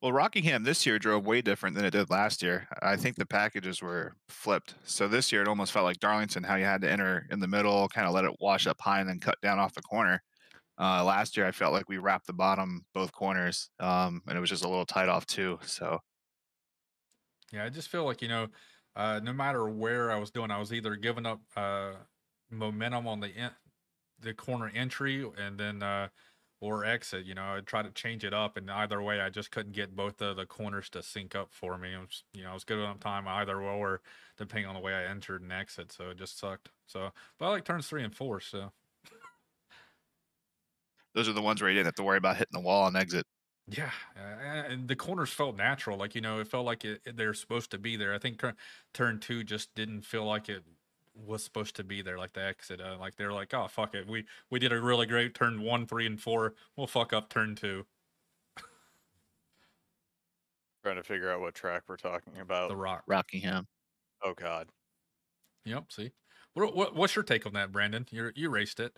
Well, Rockingham this year drove way different than it did last year. I think the packages were flipped. So this year it almost felt like Darlington, how you had to enter in the middle, kind of let it wash up high, and then cut down off the corner. Uh, last year I felt like we wrapped the bottom both corners, um, and it was just a little tight off too. So Yeah, I just feel like you know, uh, no matter where I was doing, I was either giving up uh, momentum on the en- the corner entry and then uh, or exit. You know, I tried to change it up, and either way, I just couldn't get both of the corners to sync up for me. It was, you know, I was good on time either way, or depending on the way I entered and exit. So it just sucked. So, but I like turns three and four. So those are the ones where you didn't have to worry about hitting the wall on exit. Yeah, and the corners felt natural. Like you know, it felt like it, it- they're supposed to be there. I think turn two just didn't feel like it was supposed to be there. Like the exit, uh, like they're like, oh fuck it, we we did a really great turn one, three, and four. We'll fuck up turn two. Trying to figure out what track we're talking about. The rock. Rockingham. Oh God. Yep. See, what, what what's your take on that, Brandon? You you raced it,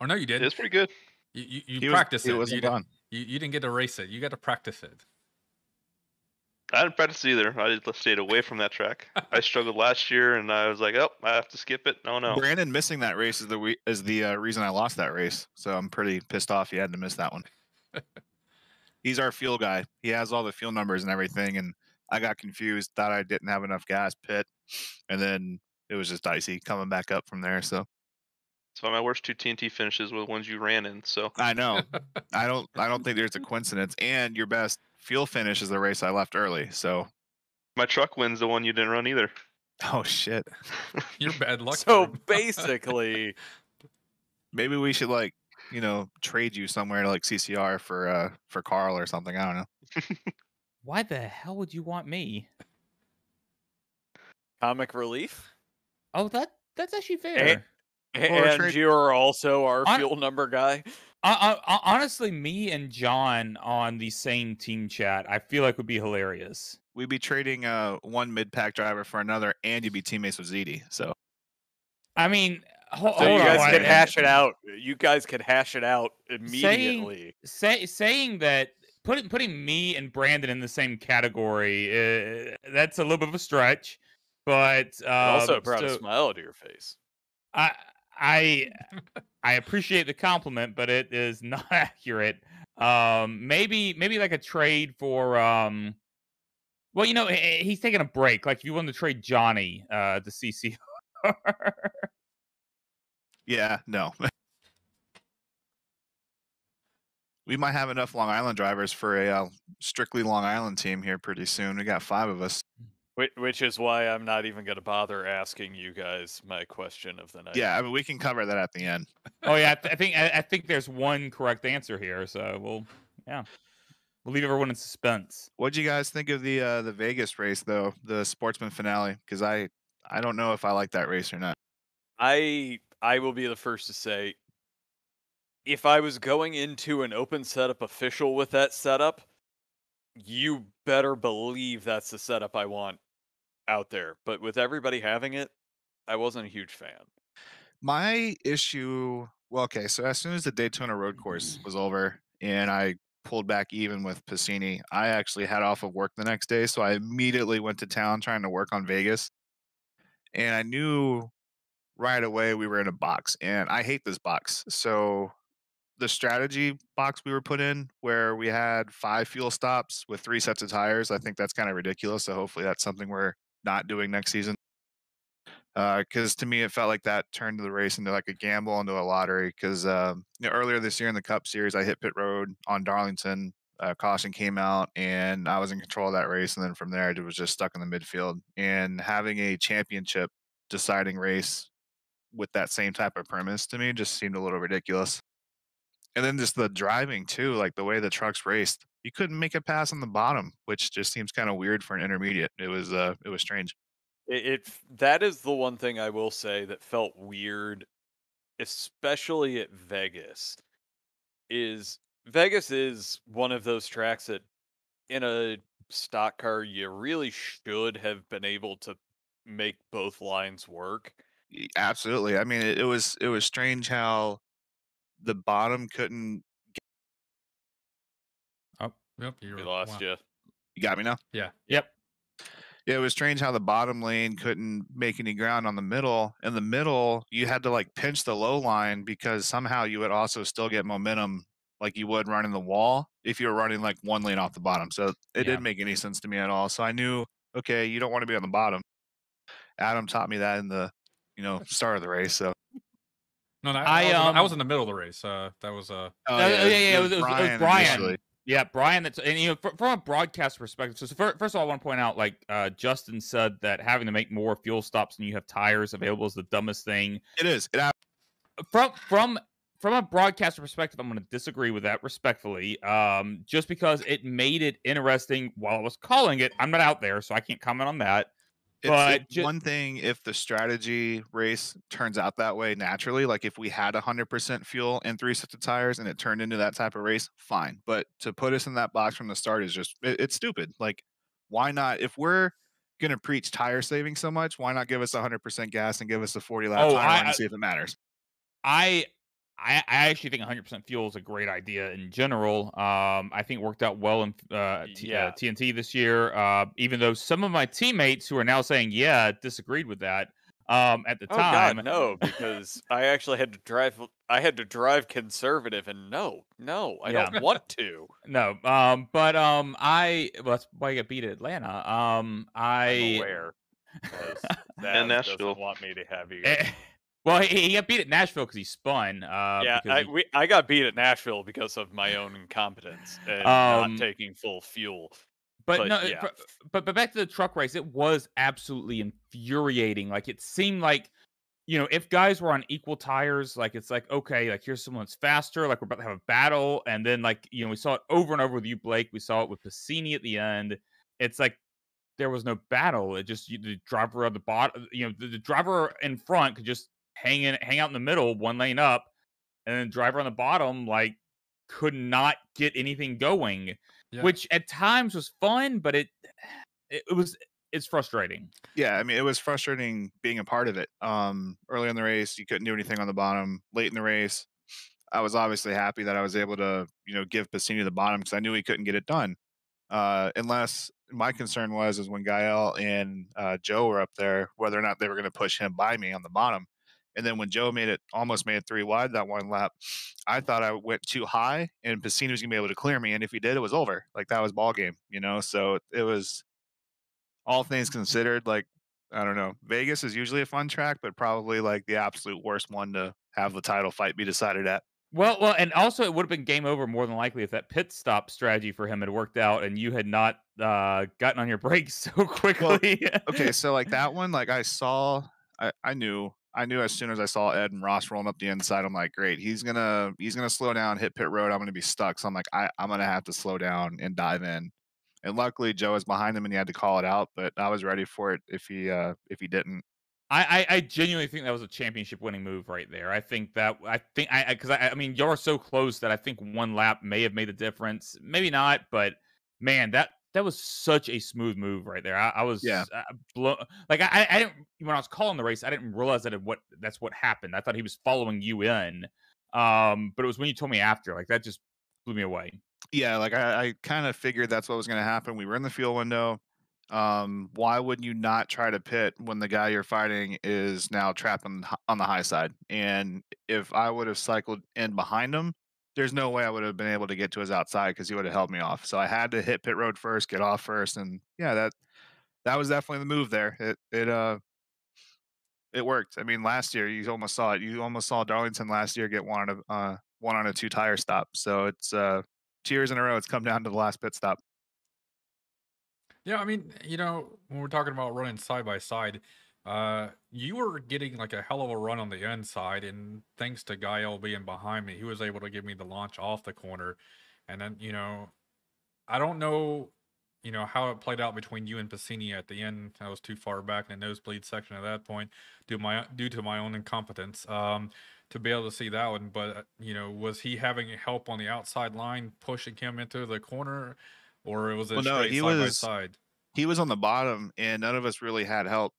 or no, you didn't. It's pretty good. You you, you He was, practiced it. wasn't you, didn't, you you didn't get to race it. You got to practice it. I didn't practice either. I just stayed away from that track. I struggled last year, and I was like, "Oh, I have to skip it." No, no. Brandon missing that race is the we- is the uh, reason I lost that race. So I'm pretty pissed off he had to miss that one. He's our fuel guy. He has all the fuel numbers and everything, and I got confused, thought I didn't have enough gas pit, and then it was just dicey coming back up from there. So So my worst two TNT finishes were the ones you ran in. So I know I don't I don't think there's a coincidence. And your best fuel finish is the race I left early. So my truck wins the one you didn't run either. Oh shit. You're bad luck. So basically, Maybe we should like, you know, trade you somewhere to like CCR for uh for Carl or something. I don't know. Why the hell would you want me? comic relief. Oh, that that's actually fair. And trade- you're also our Hon- fuel number guy. I, I, honestly, me and John on the same team chat, I feel like would be hilarious. We'd be trading uh one mid pack driver for another, and you'd be teammates with ZD. So I mean, ho- So hold you guys wait a could minute. hash it out. You guys could hash it out immediately. Say, saying that putting putting me and Brandon in the same category, uh, that's a little bit of a stretch. But uh, And also brought a smile to your face. I I I appreciate the compliment, but it is not accurate. Um, maybe maybe like a trade for um. Well, you know, he- he- he's taking a break. Like if you wanted to trade Johnny uh, to CC. yeah, no. we might have enough Long Island drivers for a uh, strictly Long Island team here pretty soon. We got five of us. Which, which is why I'm not even going to bother asking you guys my question of the night. Yeah, I mean we can cover that at the end. oh yeah, I, th- I think I, I think there's one correct answer here. So we'll yeah, we'll leave everyone in suspense. What'd you guys think of the uh, the Vegas race though, the Sportsman finale? Because I I don't know if I like that race or not. I I will be the first to say if I was going into an open setup official with that setup, you better believe that's the setup I want out there. But with everybody having it, I wasn't a huge fan. My issue, well, okay, so as soon as the Daytona Road Course mm-hmm. was over and I pulled back even with Piscini, I actually had off of work the next day, so I immediately went to town trying to work on Vegas. And I knew right away we were in a box, and I hate this box. So the strategy box we were put in where we had five fuel stops with three sets of tires, I think that's kind of ridiculous. So hopefully that's something we're not doing next season. Because to me it felt like that turned the race into like a gamble into a lottery because um, you know, earlier this year in the cup series i hit pit road on darlington uh, caution came out and i was in control of that race and then from there i was just stuck in the midfield. And having a championship deciding race with that same type of premise to me just seemed a little ridiculous. And then just the driving too like the way the trucks raced you couldn't make a pass on the bottom which just seems kind of weird for an intermediate it was uh it was strange It, it that is the one thing I will say that felt weird, especially at Vegas. Is Vegas is one of those tracks that in a stock car you really should have been able to make both lines work. Absolutely. I mean, it, it was it was strange how the bottom couldn't. Yep, you We lost wow. you. You got me now. Yeah. Yep. Yeah, it was strange how the bottom lane couldn't make any ground on the middle. In the middle, you had to like pinch the low line because somehow you would also still get momentum like you would running the wall if you were running like one lane off the bottom. So it Yeah. didn't make any sense to me at all. So I knew, okay, you don't want to be on the bottom. Adam taught me that in the, you know, start of the race. So No, no, I, I, I, was, in, I was um, in the middle of the race. Uh, that was uh, Oh, yeah, yeah, yeah, it was- it was- it was Brian. Yeah, Brian. That's and you know fr- from a broadcast perspective. So, so fir- first of all, I want to point out, like uh, Justin said, that having to make more fuel stops when you have tires available is the dumbest thing. It is. It From from from a broadcaster perspective, I'm going to disagree with that respectfully. Um, just because it made it interesting while I was calling it, I'm not out there, so I can't comment on that. It's, But it's ju- one thing if the strategy race turns out that way naturally, like if we had 100% fuel and three sets of tires and it turned into that type of race, fine. But to put us in that box from the start is just, it, it's stupid. Like, why not? If we're going to preach tire saving so much, why not give us 100% gas and give us a 40 lap Oh, tire I- and see if it matters? I I, I actually think 100% fuel is a great idea in general. Um, I think it worked out well in uh, T- Yeah. uh, TNT this year. Uh, even though some of my teammates who are now saying yeah disagreed with that um, at the Oh time. God, no! Because I actually had to drive. I had to drive conservative, and no, no, I Yeah. don't want to. No, um, but um, I well, that's why I got beat at Atlanta. Um, I'm I aware. 'cause Zaz And doesn't Nashville. want me to have you. Well, he, he got beat at Nashville because he spun. Uh, yeah, I, he- we, I got beat at Nashville because of my own incompetence and Um, not taking full fuel. But, But no, yeah. but, but back to the truck race, it was absolutely infuriating. Like it seemed like, you know, if guys were on equal tires, like it's like okay, like here's someone that's faster, like we're about to have a battle, and then like you know we saw it over and over with you, Blake. We saw it with Passini at the end. It's like there was no battle. It just you, the driver at the bottom, you know, the, the driver in front could just hang in, hang out in the middle, one lane up, and then driver on the bottom like could not get anything going Yeah. which at times was fun, but it it, it was it's frustrating. Yeah, I mean, it was frustrating being a part of it. Um, early in the race, you couldn't do anything on the bottom. Late in the race, I was obviously happy that I was able to, you know, give Bassini the bottom because I knew he couldn't get it done. Uh, unless my concern was is when Gael and uh, Joe were up there, whether or not they were going to push him by me on the bottom. And then when Joe made it, almost made it three wide that one lap, I thought I went too high, and Pacino was going to be able to clear me. And if he did, it was over. Like that was ball game, you know. So it was all things considered, like I don't know, Vegas is usually a fun track, but probably like the absolute worst one to have the title fight be decided at. Well, well, and also it would have been game over more than likely if that pit stop strategy for him had worked out and you had not uh, gotten on your brakes so quickly. Okay, so like that one, like I saw, I, I knew, I knew as soon as I saw Ed and Ross rolling up the inside, I'm like, great, he's gonna, he's gonna slow down, hit pit road. I'm gonna be stuck. So I'm like, I, I'm gonna have to slow down and dive in. And luckily, Joe was behind him and he had to call it out, but I was ready for it if he, uh, if he didn't. I, I I genuinely think that was a championship winning move right there. I think that I think I because I, I mean you're so close that I think one lap may have made a difference. Maybe not, but man, that that was such a smooth move right there. I, I was Yeah. uh, blown. Like I, I didn't when I was calling the race, I didn't realize that it, what that's what happened. I thought he was following you in, um, but it was when you told me after, like that just blew me away. yeah, like I, I kind of figured that's what was going to happen. We were in the fuel window. Um, why wouldn't you not try to pit when the guy you're fighting is now trapped on, on the high side? And if I would have cycled in behind him, there's no way I would have been able to get to his outside because he would have held me off. So I had to hit pit road first, get off first, and yeah, that that was definitely the move there. It it uh it worked. I mean, last year you almost saw it. You almost saw Darlington last year get one on a uh, one on a two tire stop. So it's uh two years in a row. It's come down to the last pit stop. Yeah, I mean, you know, when we're talking about running side by side, uh, you were getting like a hell of a run on the inside, and thanks to Gael being behind me, he was able to give me the launch off the corner. And then, you know, I don't know, you know, how it played out between you and Passini at the end. I was too far back in the nosebleed section at that point, due my due to my own incompetence, um, to be able to see that one. But uh, you know, was he having help on the outside line pushing him into the corner, or was it Well, no, he side by was- side? He was on the bottom, and none of us really had help.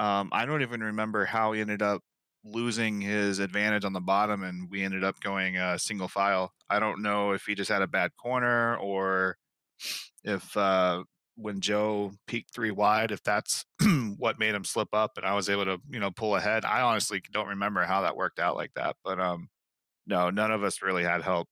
Um, I don't even remember how he ended up losing his advantage on the bottom, and we ended up going uh, single file. I don't know if he just had a bad corner or if uh, when Joe peaked three wide, if that's what made him slip up, and I was able to, you know, pull ahead. I honestly don't remember how that worked out like that, but um, no, none of us really had help.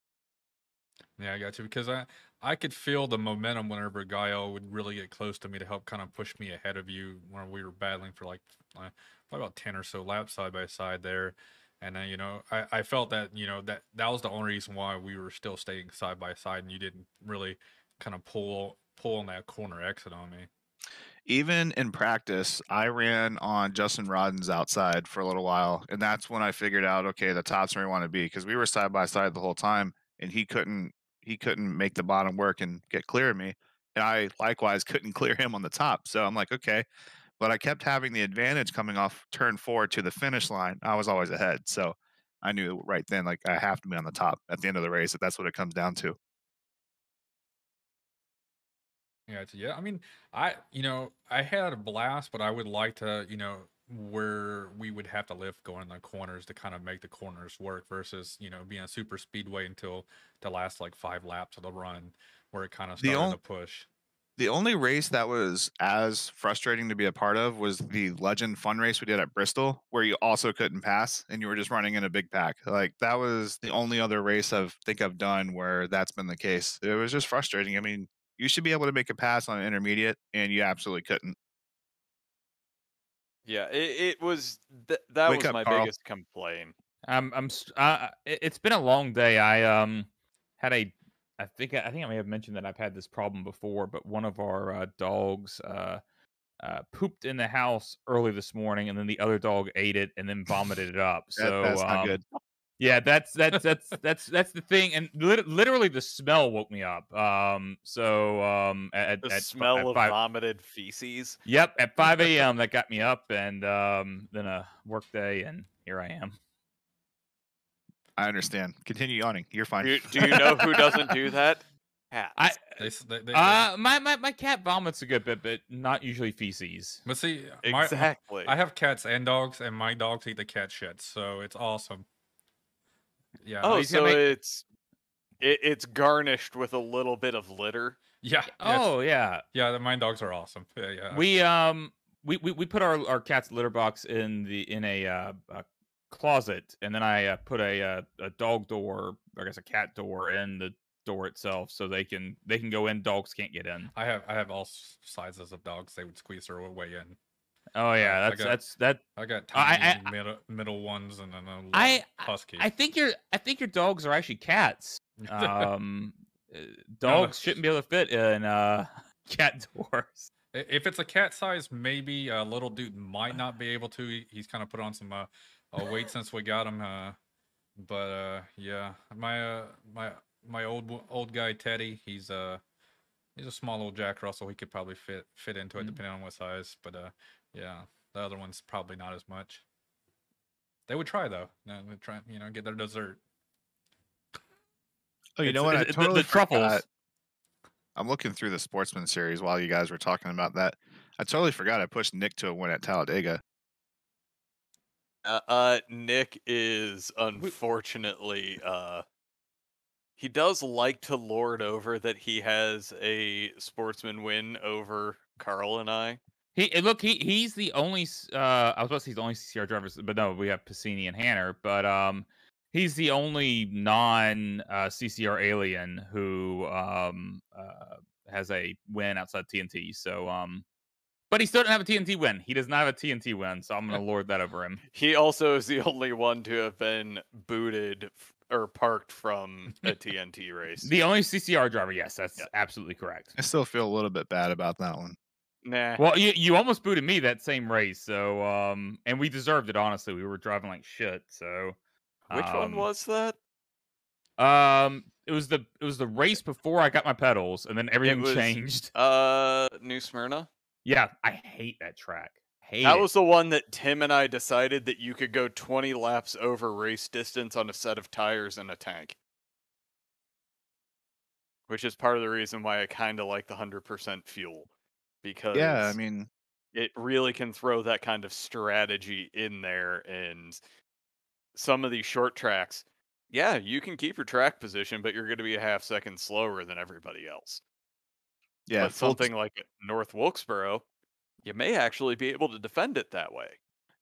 Yeah, I got you because I I could feel the momentum whenever Gael would really get close to me to help kind of push me ahead of you when we were battling for like uh, probably about ten or so laps side by side there, and then you know I, I felt that you know that that was the only reason why we were still staying side by side and you didn't really kind of pull pull on that corner exit on me. even in practice, I ran on Justin Rodden's outside for a little while, and that's when I figured out, okay, the top's where we want to be because we were side by side the whole time, and he couldn't he couldn't make the bottom work and get clear of me, and I likewise couldn't clear him on the top. So I'm like, okay, but I kept having the advantage coming off turn four to the finish line. I was always ahead, so I knew right then, like I have to be on the top at the end of the race. If that's what it comes down to. Yeah, yeah. I mean, I you know I had a blast, but I would like to you know where we would have to lift going in the corners to kind of make the corners work versus you know being a super speedway until the last like five laps of the run where it kind of The started on- to push. The only race that was as frustrating to be a part of was the Legend Fun race we did at Bristol, where you also couldn't pass and you were just running in a big pack. Like that was the only other race I think I've done where that's been the case. It was just frustrating. I mean, you should be able to make a pass on an intermediate, and you absolutely couldn't. Yeah, it, it was th- that Wake was up, my Carl. biggest complaint. I'm I'm uh, it- it's been a long day. I um had a I think I think I may have mentioned that I've had this problem before, but one of our uh, dogs uh, uh, pooped in the house early this morning, and then the other dog ate it and then vomited it up. That- So that's not um, good. Yeah, that's that's that's that's that's the thing, and lit- literally the smell woke me up. Um, so um, at, The at, smell at of five, vomited feces. Yep, at five a.m. that got me up, and um, then a work day, and here I am. I understand. Continue yawning. You're fine. Do, do you know who doesn't do that? Cats. I They, they, they, uh my, my my cat vomits a good bit, but not usually feces. but see, my, my- exactly. I have cats and dogs, and my dogs eat the cat shit, so it's awesome. Yeah. oh, so make- it's it, it's garnished with a little bit of litter. Yeah. Oh yeah, yeah. the- mine dogs are awesome. Yeah. yeah. we um we, we we put our our cat's litter box in the in a uh a closet, and then I uh, put a uh, a dog door, I guess a cat door, in the door itself, so they can they can go in. Dogs can't get in. I have I have all sizes of dogs. They would squeeze their way in. Oh yeah, I that's got- that's that. I got I- tiny I- middle middle ones and then a little I- husky. I think your I think your dogs are actually cats. Um, uh, dogs shouldn't be able to fit in uh cat doors. If it's a cat size, maybe a little dude might not be able to. He- He's kind of put on some uh, uh, weight since we got him. Uh, but uh, yeah, my uh, my my old old guy Teddy, he's uh he's a small little Jack Russell. He could probably fit fit into it Mm. depending on what size. But uh, yeah, the other one's probably not as much. They would try though. No, they try you know get their dessert. Oh, you It's- know what? I it's- the- totally the truffles. forgot. I'm looking through the Sportsman series while you guys were talking about that. I totally forgot I pushed Nick to a win at Talladega. Uh, uh Nick is unfortunately uh he does like to lord over that he has a sportsman win over Carl and I. He eh, look he he's the only uh I was about to say he's the only CCR drivers, but no, we have Piscini and Hanner, but um he's the only non uh, CCR alien who um uh has a win outside TNT. So um but he still doesn't have a TNT win. He does not have a TNT win, so I'm gonna lord that over him. He also is the only one to have been booted f- or parked from a TNT race. The only CCR driver, yes, that's Yeah. absolutely correct. I still feel a little bit bad about that one. Nah. Well, you you almost booted me that same race, so um, and we deserved it. Honestly, we were driving like shit. So, Which one um, was that? Um, it was the it was the race before I got my pedals, and then everything was- changed. Uh New Smyrna? Yeah, I hate that track. Hate That it. was the one that Tim and I decided that you could go 20 laps over race distance on a set of tires and a tank. Which is part of the reason why I kind of like the 100% fuel. Because Yeah, I mean, it really can throw that kind of strategy in there. And some of these short tracks, yeah, you can keep your track position, but you're going to be a half second slower than everybody else. yeah, but something like North Wilkesboro, you may actually be able to defend it that way.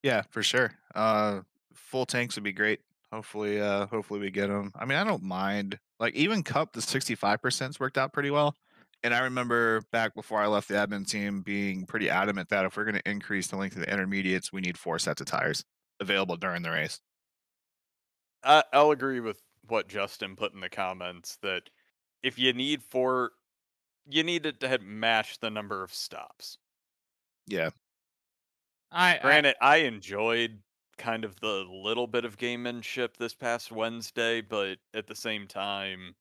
yeah, for sure. Uh, full tanks would be great. Hopefully, uh, hopefully we get them. I mean, I don't mind. Like even Cup, the 65% worked out pretty well. And I remember back before I left the admin team being pretty adamant that if we're going to increase the length of the intermediates, we need four sets of tires available during the race. I, I'll agree with what Justin put in the comments that if you need four, you need it to match the number of stops. Yeah, I, I Granted, I enjoyed kind of the little bit of gamemanship this past Wednesday, but at the same time,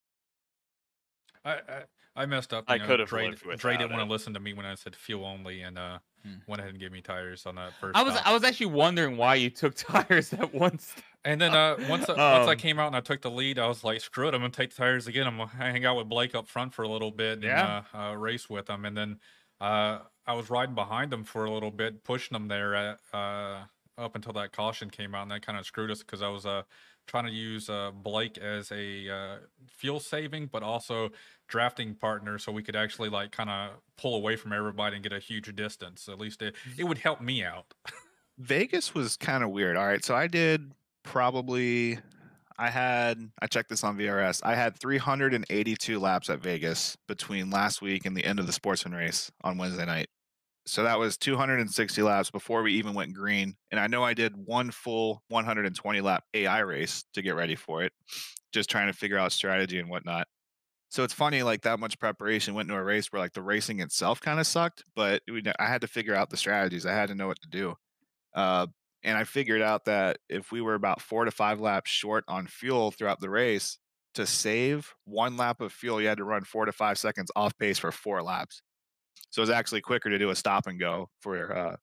I I, I messed up. I you know, could've Dre, Dre didn't want to listen to me when I said fuel only, and uh, Hmm. went ahead and gave me tires on that first. I was stop. I was actually wondering why you took tires at once. And then uh, once I, once I Um, came out and I took the lead, I was like, "Screw it! I'm gonna take the tires again. I'm gonna hang out with Blake up front for a little bit Yeah. uh, uh, race with him." And then uh, I was riding behind him for a little bit, pushing him there at, uh, up until that caution came out, and that kind of screwed us because I was uh, trying to use uh, Blake as a uh, fuel saving, but also drafting partner, so we could actually like kind of pull away from everybody and get a huge distance. At least it, it would help me out. Vegas was kind of weird. All right, so I did probably I had I checked this on VRS. I had 382 laps at Vegas between last week and the end of the sportsman race on Wednesday night. So that was 260 laps before we even went green. And I know I did one full 120 lap AI race to get ready for it, just trying to figure out strategy and whatnot. So it's funny, like that much preparation went into a race where like the racing itself kind of sucked, but we, I had to figure out the strategies. I had to know what to do. Uh, and I figured out that if we were about four to five laps short on fuel throughout the race, to save one lap of fuel, you had to run four to five seconds off pace for four laps. So it was actually quicker to do a stop and go for uh,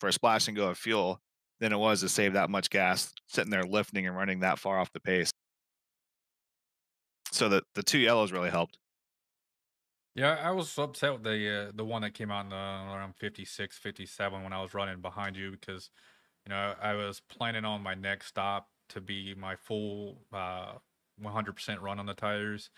for a splash and go of fuel than it was to save that much gas sitting there lifting and running that far off the pace. So the the two yellows really helped. Yeah, I was upset with the uh, the one that came out in, uh, around 56, 57 when I was running behind you because you know I was planning on my next stop to be my full uh, 100% run on the tires,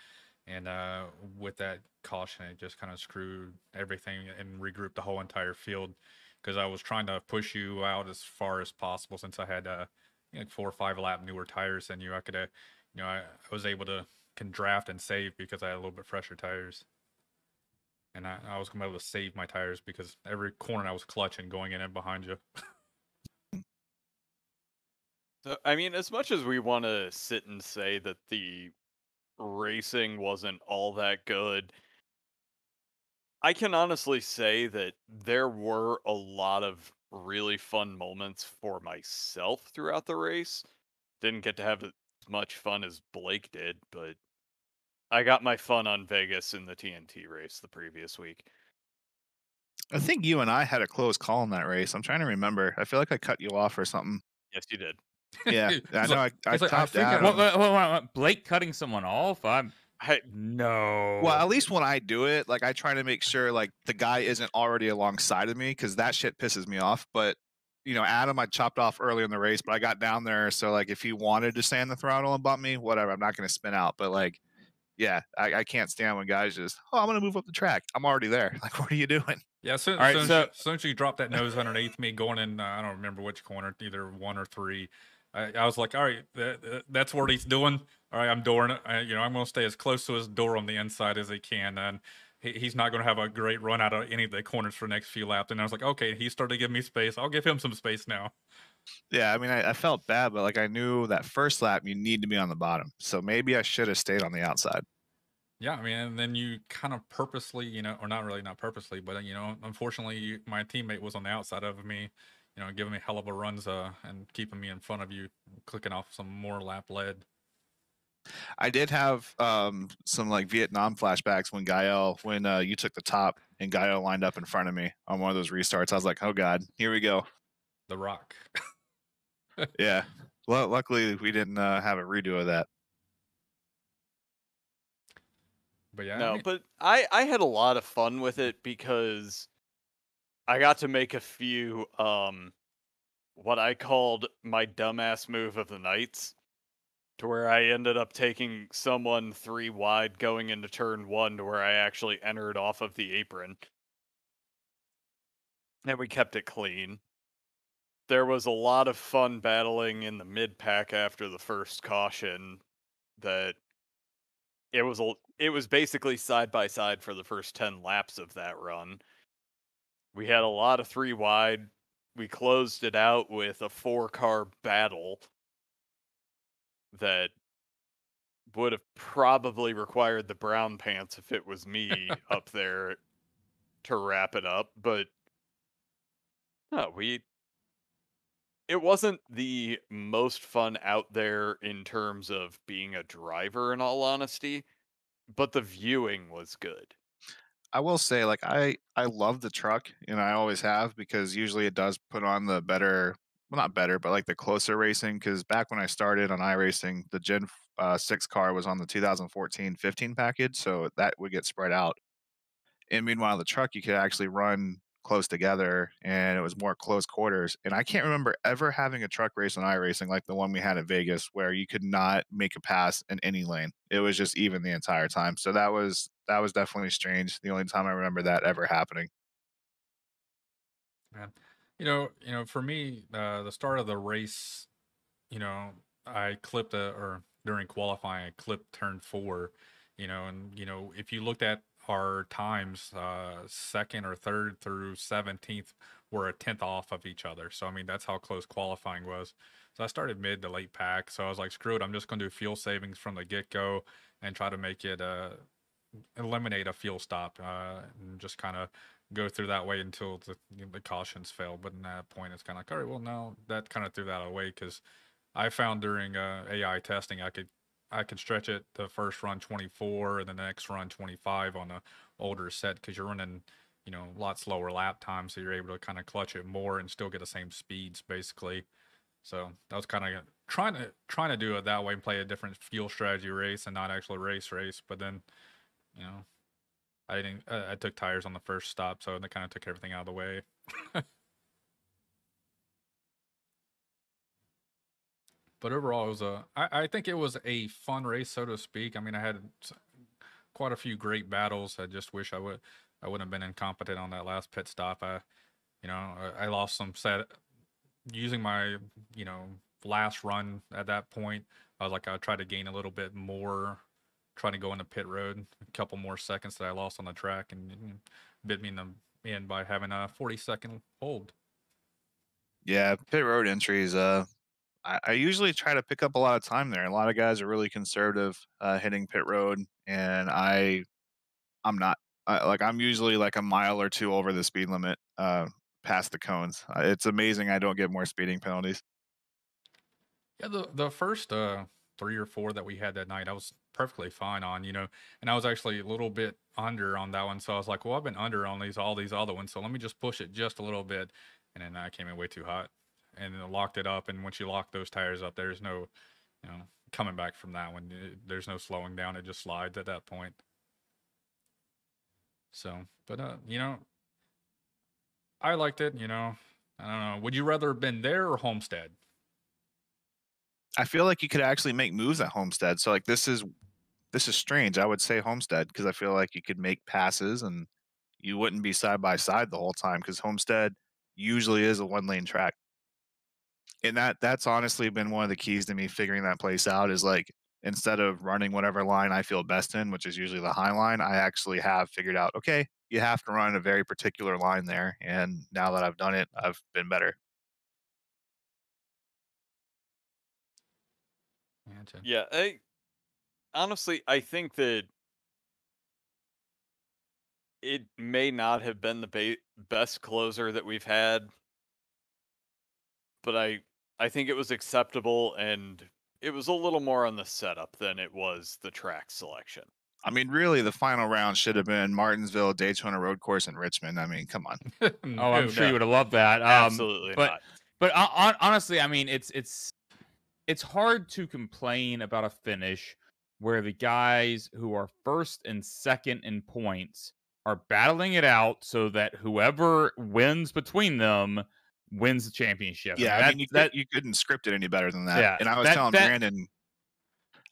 and uh, with that caution, it just kind of screwed everything and regrouped the whole entire field because I was trying to push you out as far as possible since I had uh, you know, four or five lap newer tires than you. I could, uh, you know, I, I was able to can draft and save because I had a little bit fresher tires. And I, I was gonna be able to save my tires because every corner I was clutching going in and behind you. So, I mean, as much as we want to sit and say that the racing wasn't all that good, I can honestly say that there were a lot of really fun moments for myself throughout the race. Didn't get to have as much fun as Blake did, but I got my fun on Vegas in the TNT race the previous week. I think you and I had a close call in that race. I'm trying to remember. I feel like I cut you off or something. Yes, you did. Yeah, I know. like- I, I he's like, I topped think I- Adam. What, what, what, what, what, Blake cutting someone off? I'm I, no. Well, at least when I do it, like I try to make sure like the guy isn't already alongside of me because that shit pisses me off. But you know, Adam, I chopped off early in the race, but I got down there, so like if he wanted to stand the throttle and bump me, whatever, I'm not going to spin out. But like, yeah, I, I can't stand when guys just, oh, I'm going to move up the track. I'm already there. Like, what are you doing? Yeah, as soon, All right, soon, so- as, soon as you dropped that nose underneath me going in, uh, I don't remember which corner, either one or three. I, I was like, all right, that, that- that's what he's doing. All right, I'm dooring it. I, you know, I'm going to stay as close to his door on the inside as he can, and he, he's not going to have a great run out of any of the corners for the next few laps. And I was like, okay, he started to give me space. I'll give him some space now. Yeah, I mean, I, I felt bad, but like I knew that first lap you need to be on the bottom, so maybe I should have stayed on the outside. Yeah, I mean, and then you kind of purposely, you know, or not really, not purposely, but you know, unfortunately, you, my teammate was on the outside of me, you know, giving me hell of a runs, uh, and keeping me in front of you, clicking off some more lap lead. I did have um, some like Vietnam flashbacks when Gael, when uh, you took the top and Gael lined up in front of me on one of those restarts. I was like, oh god, here we go. The Rock. Yeah. Well, luckily we didn't uh, have a redo of that. But yeah, I no, mean- but I I had a lot of fun with it because I got to make a few um what I called my dumbass move of the nights to where I ended up taking someone three wide going into turn 1 to where I actually entered off of the apron. And we kept it clean. There was a lot of fun battling in the mid pack after the first caution that it was a, it was basically side by side for the first 10 laps of that run. We had a lot of three wide. We closed it out with a four car battle that would have probably required the brown pants if it was me up there to wrap it up, but no, we it wasn't the most fun out there in terms of being a driver in all honesty, but the viewing was good. I will say, like I I love the truck, and I always have because usually it does put on the better, well not better, but like the closer racing. Because back when I started on iRacing, the Gen uh, six car was on the 2014-15 package, so that would get spread out. And meanwhile, the truck you could actually run close together, and it was more close quarters. And I can't remember ever having a truck race on iRacing like the one we had at Vegas, where you could not make a pass in any lane. It was just even the entire time. So that was that was definitely strange. The only time I remember that ever happening. man. You know, you know, for me, uh, the start of the race, you know, I clipped a or during qualifying, I clipped turn four, you know, and you know, if you looked at our times, uh, second or third through seventeenth were a tenth off of each other. So I mean, that's how close qualifying was. So I started mid to late pack. So I was like, screw it, I'm just gonna do fuel savings from the get go and try to make it uh eliminate a fuel stop uh, and just kind of go through that way until the, the cautions fail. But in that point, it's kind of like, all right, well, now that kind of threw that away because I found during uh, AI testing, I could I could stretch it the first run 24 and the next run 25 on the older set because you're running you know a lot slower lap time, so you're able to kind of clutch it more and still get the same speeds basically. So that was kind of trying to trying to do it that way and play a different fuel strategy race and not actually race race. But then, you know, I didn't. Uh, I took tires on the first stop, so they kind of took everything out of the way. but overall, it was a. I, I think it was a fun race, so to speak. I mean, I had quite a few great battles. I just wish I would. I wouldn't have been incompetent on that last pit stop. I, you know, I, I lost some set using my, you know, last run at that point. I was like, I tried to gain a little bit more, trying to go into pit road, a couple more seconds that I lost on the track, and, bit me in the end by having a 40 second hold. Yeah, pit road entries. Uh, I, I usually try to pick up a lot of time there. A lot of guys are really conservative uh, hitting pit road, and I, I'm not. Like I'm usually like a mile or two over the speed limit uh, past the cones. Uh, it's amazing I don't get more speeding penalties. Yeah, the the first uh three or four that we had that night, I was perfectly fine on, you know, and I was actually a little bit under on that one. So I was like, well, I've been under on these all these other ones, so let me just push it just a little bit, and then I came in way too hot, and locked it up. And once you lock those tires up, there's no, you know, coming back from that one. There's no slowing down; it just slides at that point. So, but uh, you know, I liked it. You know, I don't know. Would you rather have been there or Homestead? I feel like you could actually make moves at Homestead. So like this is this is strange. I would say Homestead because I feel like you could make passes and you wouldn't be side by side the whole time because Homestead usually is a one lane track. And that that's honestly been one of the keys to me figuring that place out is like instead of running whatever line I feel best in, which is usually the high line, I actually have figured out, okay, you have to run a very particular line there. And now that I've done it, I've been better. Gotcha. Yeah, I honestly I think that it may not have been the ba- best closer that we've had, but I I think it was acceptable and it was a little more on the setup than it was the track selection. I mean, really, the final round should have been Martinsville, Daytona Road Course, and Richmond. I mean, come on. Oh, I'm No, sure you would have loved that. Um, Absolutely but not. but uh, honestly, I mean, it's it's it's hard to complain about a finish where the guys who are first and second in points are battling it out so that whoever wins between them wins the championship. Yeah, that, I mean, you, that could, you couldn't script it any better than that. Yeah, and I was that- telling that- Brandon,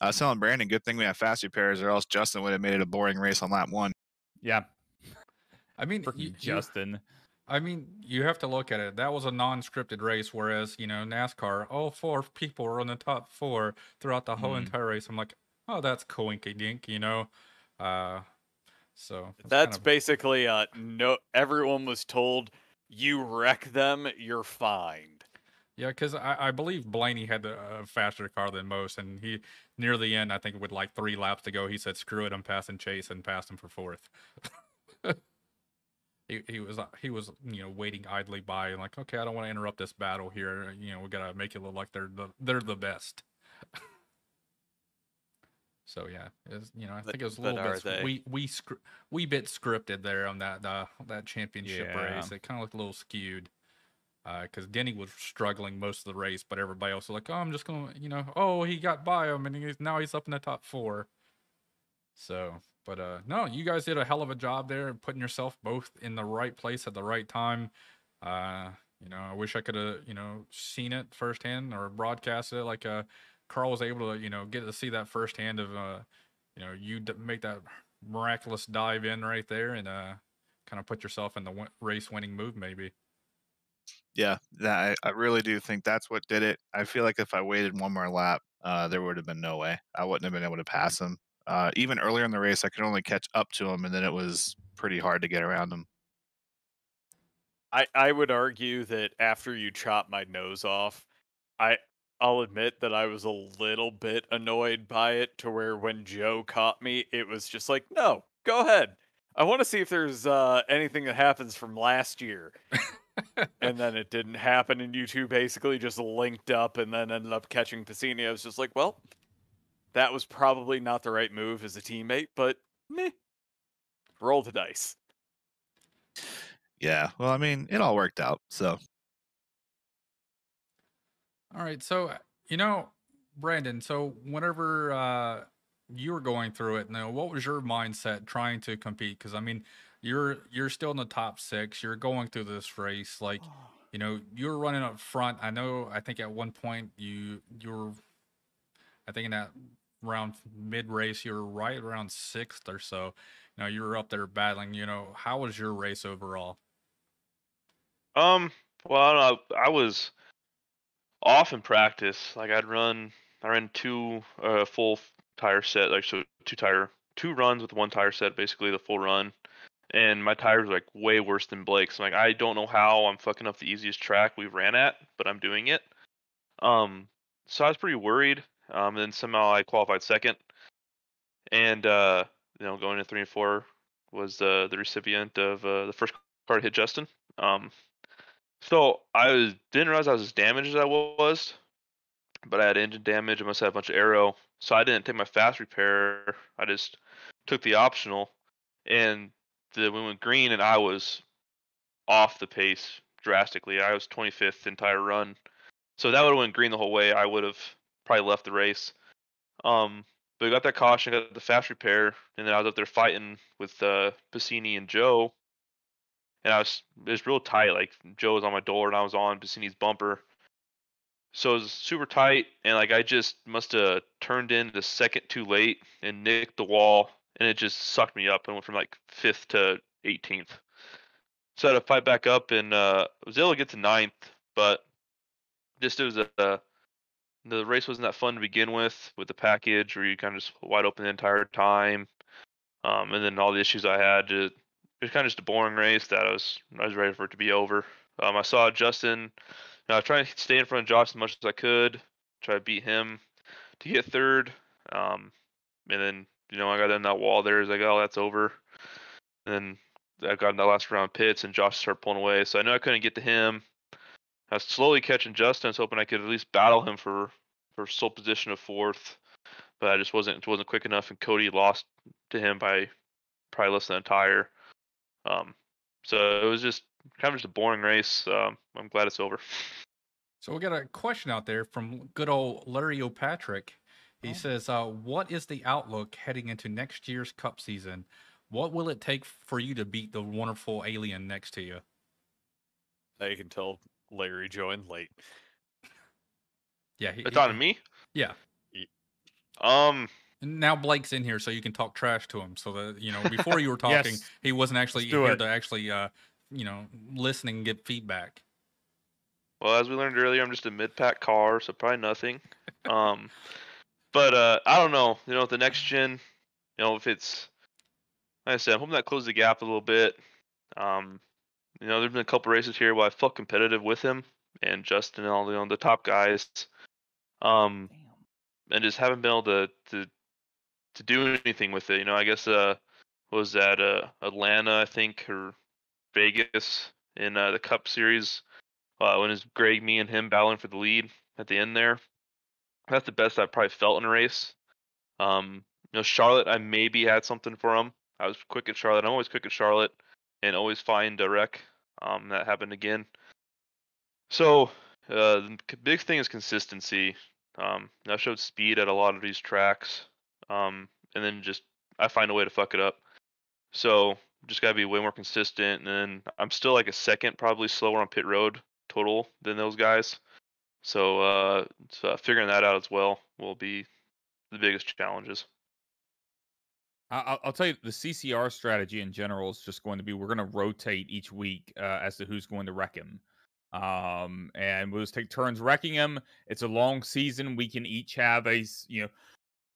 I was telling Brandon, good thing we have fast repairs, or else Justin would have made it a boring race on lap one. yeah, I mean, freaking you, you- Justin. I mean, you have to look at it. That was a non-scripted race, whereas you know NASCAR, all four people were on the top four throughout the whole Mhm. entire race. I'm like, oh, that's coinky dink, you know. Uh, so it's kind That's of- basically uh no everyone was told you wreck them, you're fined. yeah, because I, I believe Blaney had a uh, faster car than most, and he near the end, I think with like three laps to go, he said, "Screw it, I'm passing Chase," and passed him for fourth. he, he was uh, he was you know waiting idly by and like okay I don't want to interrupt this battle here you know we gotta make it look like they're the they're the best. So yeah, it's, you know I But- think it was a little bit they? we we we bit scripted there on that uh, that championship Yeah. race. It kind of looked a little skewed because Denny was struggling most of the race, but everybody else was like, "Oh, I'm just gonna, you know, oh, he got by him, and he's now he's up in the top four. So, but uh, no, you guys did a hell of a job there, putting yourself both in the right place at the right time. Uh, you know, I wish I could have, you know, seen it firsthand or broadcasted it like uh, Carl was able to, you know, get to see that firsthand of, uh, you know, you d- make that miraculous dive in right there and uh, kind of put yourself in the win- race winning move, maybe. Yeah, that, I, I really do think that's what did it. I feel like if I waited one more lap, uh, there would have been no way. I wouldn't have been able to pass him. Uh, even earlier in the race, I could only catch up to him, and then it was pretty hard to get around him. I I would argue that after you chop my nose off, I I'll admit that I was a little bit annoyed by it to where when Joe caught me, it was just like, no, go ahead. I want to see if there's uh, anything that happens from last year. and then it didn't happen, and you two basically just linked up and then ended up catching Piscini. I was just like, well, that was probably not the right move as a teammate, but meh. Roll the dice. Yeah. Well, I mean, it all worked out. So All right, so you know, Brandon. So whenever uh, you were going through it, now what was your mindset trying to compete? Because I mean, you're you're still in the top six. You're going through this race, like you know, you're running up front. I know. I think at one point you you were, I think in that round mid race, you were right around sixth or so. You know, you were up there battling. You know, how was your race overall? Um, well, I don't know. I was off in practice. Like I'd run, I ran two uh, full tire set, like so two tire, two runs with one tire set, basically the full run. And my tires were like way worse than Blake's. I'm like, I don't know how I'm fucking up the easiest track we've ran at, but I'm doing it. Um, so I was pretty worried. Um, and then somehow I qualified second. And uh, you know, going to three and four was uh, the recipient of uh, the first car to hit Justin. Um, so I was, didn't realize I was as damaged as I was, but I had engine damage. I must have a bunch of aero, so I didn't take my fast repair. I just took the optional, and the we went green, and I was off the pace drastically. I was 25th entire run, so that would have went green the whole way. I would have probably left the race. Um, but we got that caution, got the fast repair, and then I was up there fighting with uh, Piscini and Joe and I was it was real tight. Like Joe was on my door and I was on Bassini's bumper, so it was super tight. And like I just must have turned in the second too late and nicked the wall, and it just sucked me up and went from like fifth to 18th. So I had to fight back up and uh, was able to get to ninth, but just it was a, uh, the race wasn't that fun to begin with with the package where you kind of just wide open the entire time. Um, and then all the issues I had, it, it was kind of just a boring race that I was I was ready for it to be over. Um, I saw Justin. You know, I was trying to stay in front of Josh as much as I could, try to beat him to get third. Um, and then you know I got in that wall there. It's like, oh, that's over. And then I got in that last round pits, and Josh started pulling away. So I knew I couldn't get to him. I was slowly catching Justin, I was hoping I could at least battle him for for sole position of fourth, but I just wasn't wasn't quick enough. And Cody lost to him by probably less than a tire. Um, so it was just kind of just a boring race. Um, I'm glad it's over. So we got a question out there from good old Larry O'Patrick. He Oh. says, uh, "What is the outlook heading into next year's Cup season? What will it take for you to beat the wonderful alien next to you?" Now you can tell Larry joined late. Yeah, he, It's he- on me. Yeah. Um, Now Blake's in here, so you can talk trash to him. So that you know, before you were talking, Yes. he wasn't actually Let's here it. to actually, uh, you know, listen and get feedback. well, as we learned earlier, I'm just a mid-pack car, so probably nothing. Um, but uh, I don't know. You know, the next gen, you know, if it's like I said, I'm hoping that closes the gap a little bit. Um, you know, there's been a couple races here where I felt competitive with him and Justin and all the, you know, the top guys. Um, and just haven't been able to to to do anything with it. You know, I guess uh was that uh Atlanta, I think, or Vegas in uh, the Cup Series uh, when it's Greg, me, and him battling for the lead at the end there. That's the best I've probably felt in a race. Um, you know, Charlotte, I maybe had something for him. I was quick at Charlotte. I'm always quick at Charlotte and always find a wreck. Um, that happened again. So uh, the big thing is consistency. Um, I showed speed at a lot of these tracks, um, and then just I find a way to fuck it up. So just gotta be way more consistent. And then I'm still like a second, probably slower on pit road total than those guys. So, uh, so figuring that out as well will be the biggest challenges. I'll, I'll tell you the CCR strategy in general is just going to be we're going to rotate each week uh, as to who's going to wreck him. Um, and we'll just take turns wrecking him. It's a long season. We can each have a, you know,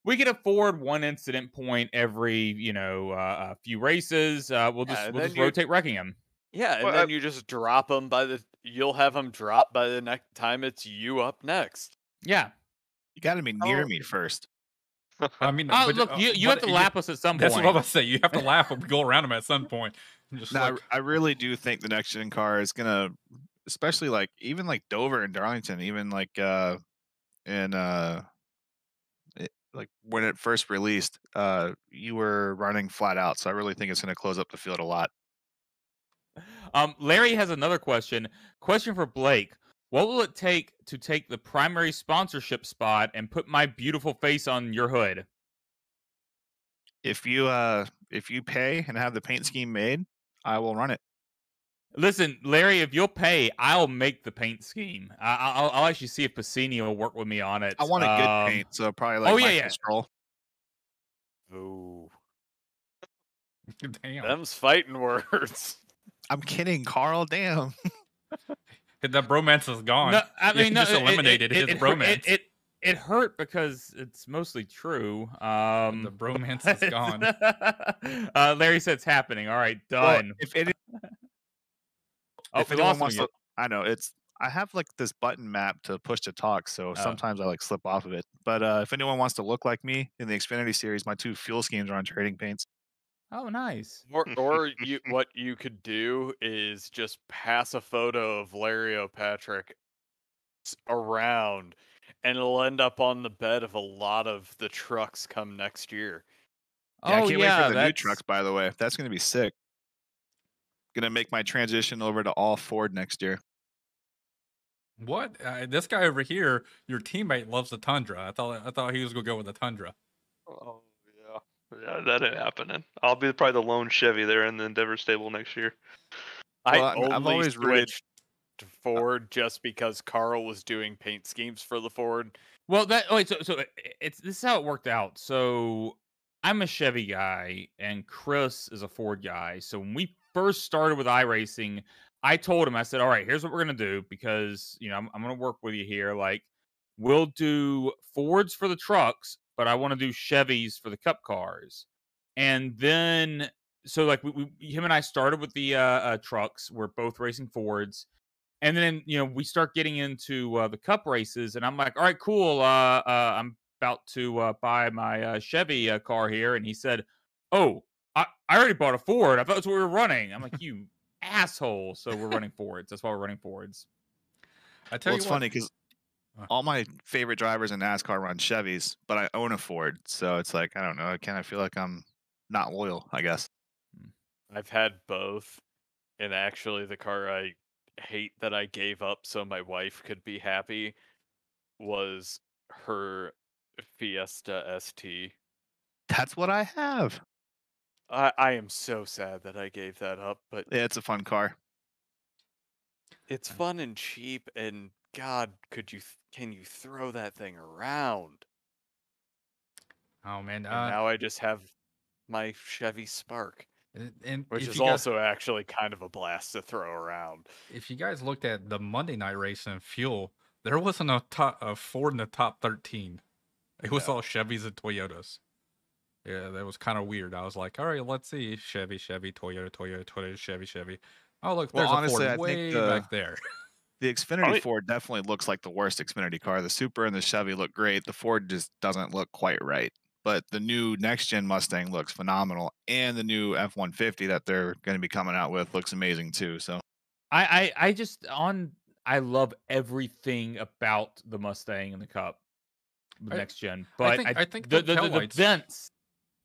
we can afford one incident point every, you know, uh, a few races. Uh, we'll just and we'll just rotate wrecking him. Yeah, and Well, then I- you just drop them by the. You'll have them drop by the next time it's you up next. Yeah. you got to be near Oh. me first. I mean, Oh, but, look, uh, you, you but have to lap us at some That's point. what I'm gonna say. You have to laugh when we go around them at some point. And Just No, I- like, I, really do think the next gen car is gonna, especially like even like Dover and Darlington, even like uh in uh it, like when it first released, uh you were running flat out. So I really think it's gonna close up the field a lot. Um, Larry has another question. Question for Blake. What will it take to take the primary sponsorship spot and put my beautiful face on your hood? If you uh if you pay and have the paint scheme made, I will run it. Listen, Larry, if you'll pay, I'll make the paint scheme. I- I- I'll, I'll actually see if Pacini will work with me on it. I want a good Um, paint, so probably like oh, yeah, Michael yeah. Stroll. Ooh, damn, them's fighting words. I'm kidding, Carl. Damn. the bromance is gone. No, I mean, no, just it- it- eliminated it, his it, hurt- bromance. It, it, it hurt because it's mostly true. Um, the bromance is gone. uh, Larry said it's happening. All right, Well, done. if it, oh, if we anyone lost wants to, I know it's. I have like this button map to push to talk, so Oh. sometimes I like slip off of it. But uh, if anyone wants to look like me in the Xfinity series, my two fuel schemes are on trading paints. Oh, nice. Or, or you, what you could do is just pass a photo of Larry O'Patrick s- around, and it'll end up on the bed of a lot of the trucks come next year. Yeah, I oh can't yeah, wait for the new trucks. By the way, that's going to be sick. Gonna make my transition over to all Ford next year. What? Uh, this guy over here, your teammate loves the Tundra. I thought I thought he was gonna go with the Tundra. Oh yeah, yeah, that ain't happening. I'll be probably the lone Chevy there in the Endeavor stable next year. I Well, I'm- only I've always rooted- switched to Ford just because Carl was doing paint schemes for the Ford. Well, that wait, so so it's this is how it worked out. So I'm a Chevy guy, and Chris is a Ford guy. So when we first started with iRacing, I told him, I said, "All right, here's what we're gonna do because you know I'm, I'm gonna work with you here. Like, we'll do Fords for the trucks, but I want to do Chevys for the Cup cars." And then, so like we, we him and I started with the uh, uh, trucks. We're both racing Fords and then you know we start getting into uh, the cup races and i'm like all right cool uh, uh i'm about to uh, buy my chevy car here and he said oh I, I already bought a ford i thought that's what we were running i'm like you asshole so we're running fords that's why we're running fords I tell Well, you it's what, funny because all my favorite drivers in NASCAR run Chevys, but I own a Ford, so it's like I don't know. I kind of feel like I'm not loyal. I guess. Hmm. I've had both, and actually, the car I hate that I gave up so my wife could be happy was her Fiesta ST. That's what I have. I, I am so sad that I gave that up, but Yeah, it's a fun car. it's fun and cheap, and God, could you th- can you throw that thing around? oh man, And uh, now I just have my Chevy Spark, and- and which if is you guys- also actually kind of a blast to throw around. if you guys looked at the Monday night race in fuel, there wasn't a, top, a Ford in the top 13. It was No. all Chevys and Toyotas. Yeah, that was kind of weird. I was like, all right, let's see. Chevy, Chevy, Toyota, Toyota, Toyota, Chevy, Chevy. Oh, look, Well, there's honestly, a I Ford think way the- back there. The Xfinity Probably- Ford definitely looks like the worst Xfinity car. The Super and the Chevy look great. The Ford just doesn't look quite right. But the new next gen Mustang looks phenomenal, and the new F one fifty that they're going to be coming out with looks amazing too. So I, I I just on I love everything about the Mustang and the Cup, the I- next gen. I But think- I think the, the the, the, the vents,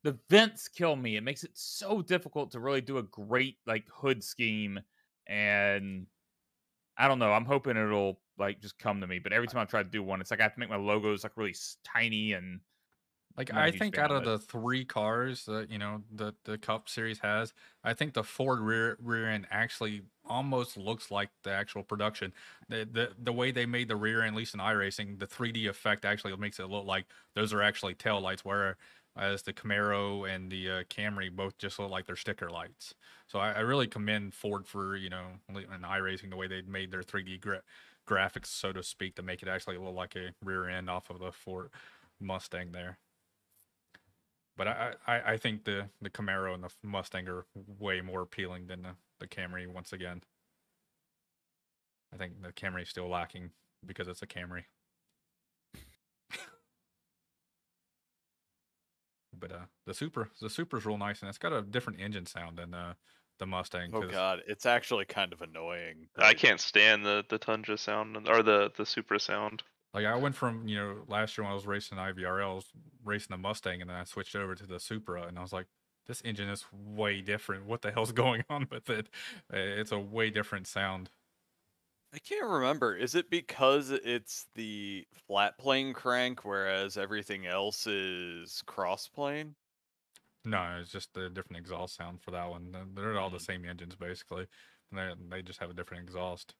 the vents kill me. It makes it so difficult to really do a great like hood scheme, and I don't know. I'm hoping it'll like just come to me. But every time I try to do one, it's like I have to make my logos like really tiny and Like I'm not a I think out of it. the three cars that you know the the Cup Series has, I think the Ford rear rear end actually almost looks like the actual production. The the the way they made the rear end, at least in iRacing, the 3D effect actually makes it look like those are actually tail lights, whereas the Camaro and the uh, Camry both just look like they're sticker lights. So I, I really commend Ford for you know in iRacing the way they made their 3D gra- graphics, so to speak, to make it actually look like a rear end off of the Ford Mustang there. But I, I, I think the, the Camaro and the Mustang are way more appealing than the, the Camry once again. I think the Camry is still lacking because it's a Camry. But uh, the Super, the Supra's real nice, and it's got a different engine sound than uh, the Mustang. Oh god, it's actually kind of annoying. I can't stand the the Tundra sound or the the Supra sound. Like I went from you know last year when I was racing IVRL, I was racing the Mustang, and then I switched over to the Supra, and I was like, this engine is way different. What the hell's going on with it? It's a way different sound. I can't remember. Is it because it's the flat plane crank, whereas everything else is cross plane? No, it's just a different exhaust sound for that one. They're- all the Mm. same engines basically. and They they just have a different exhaust.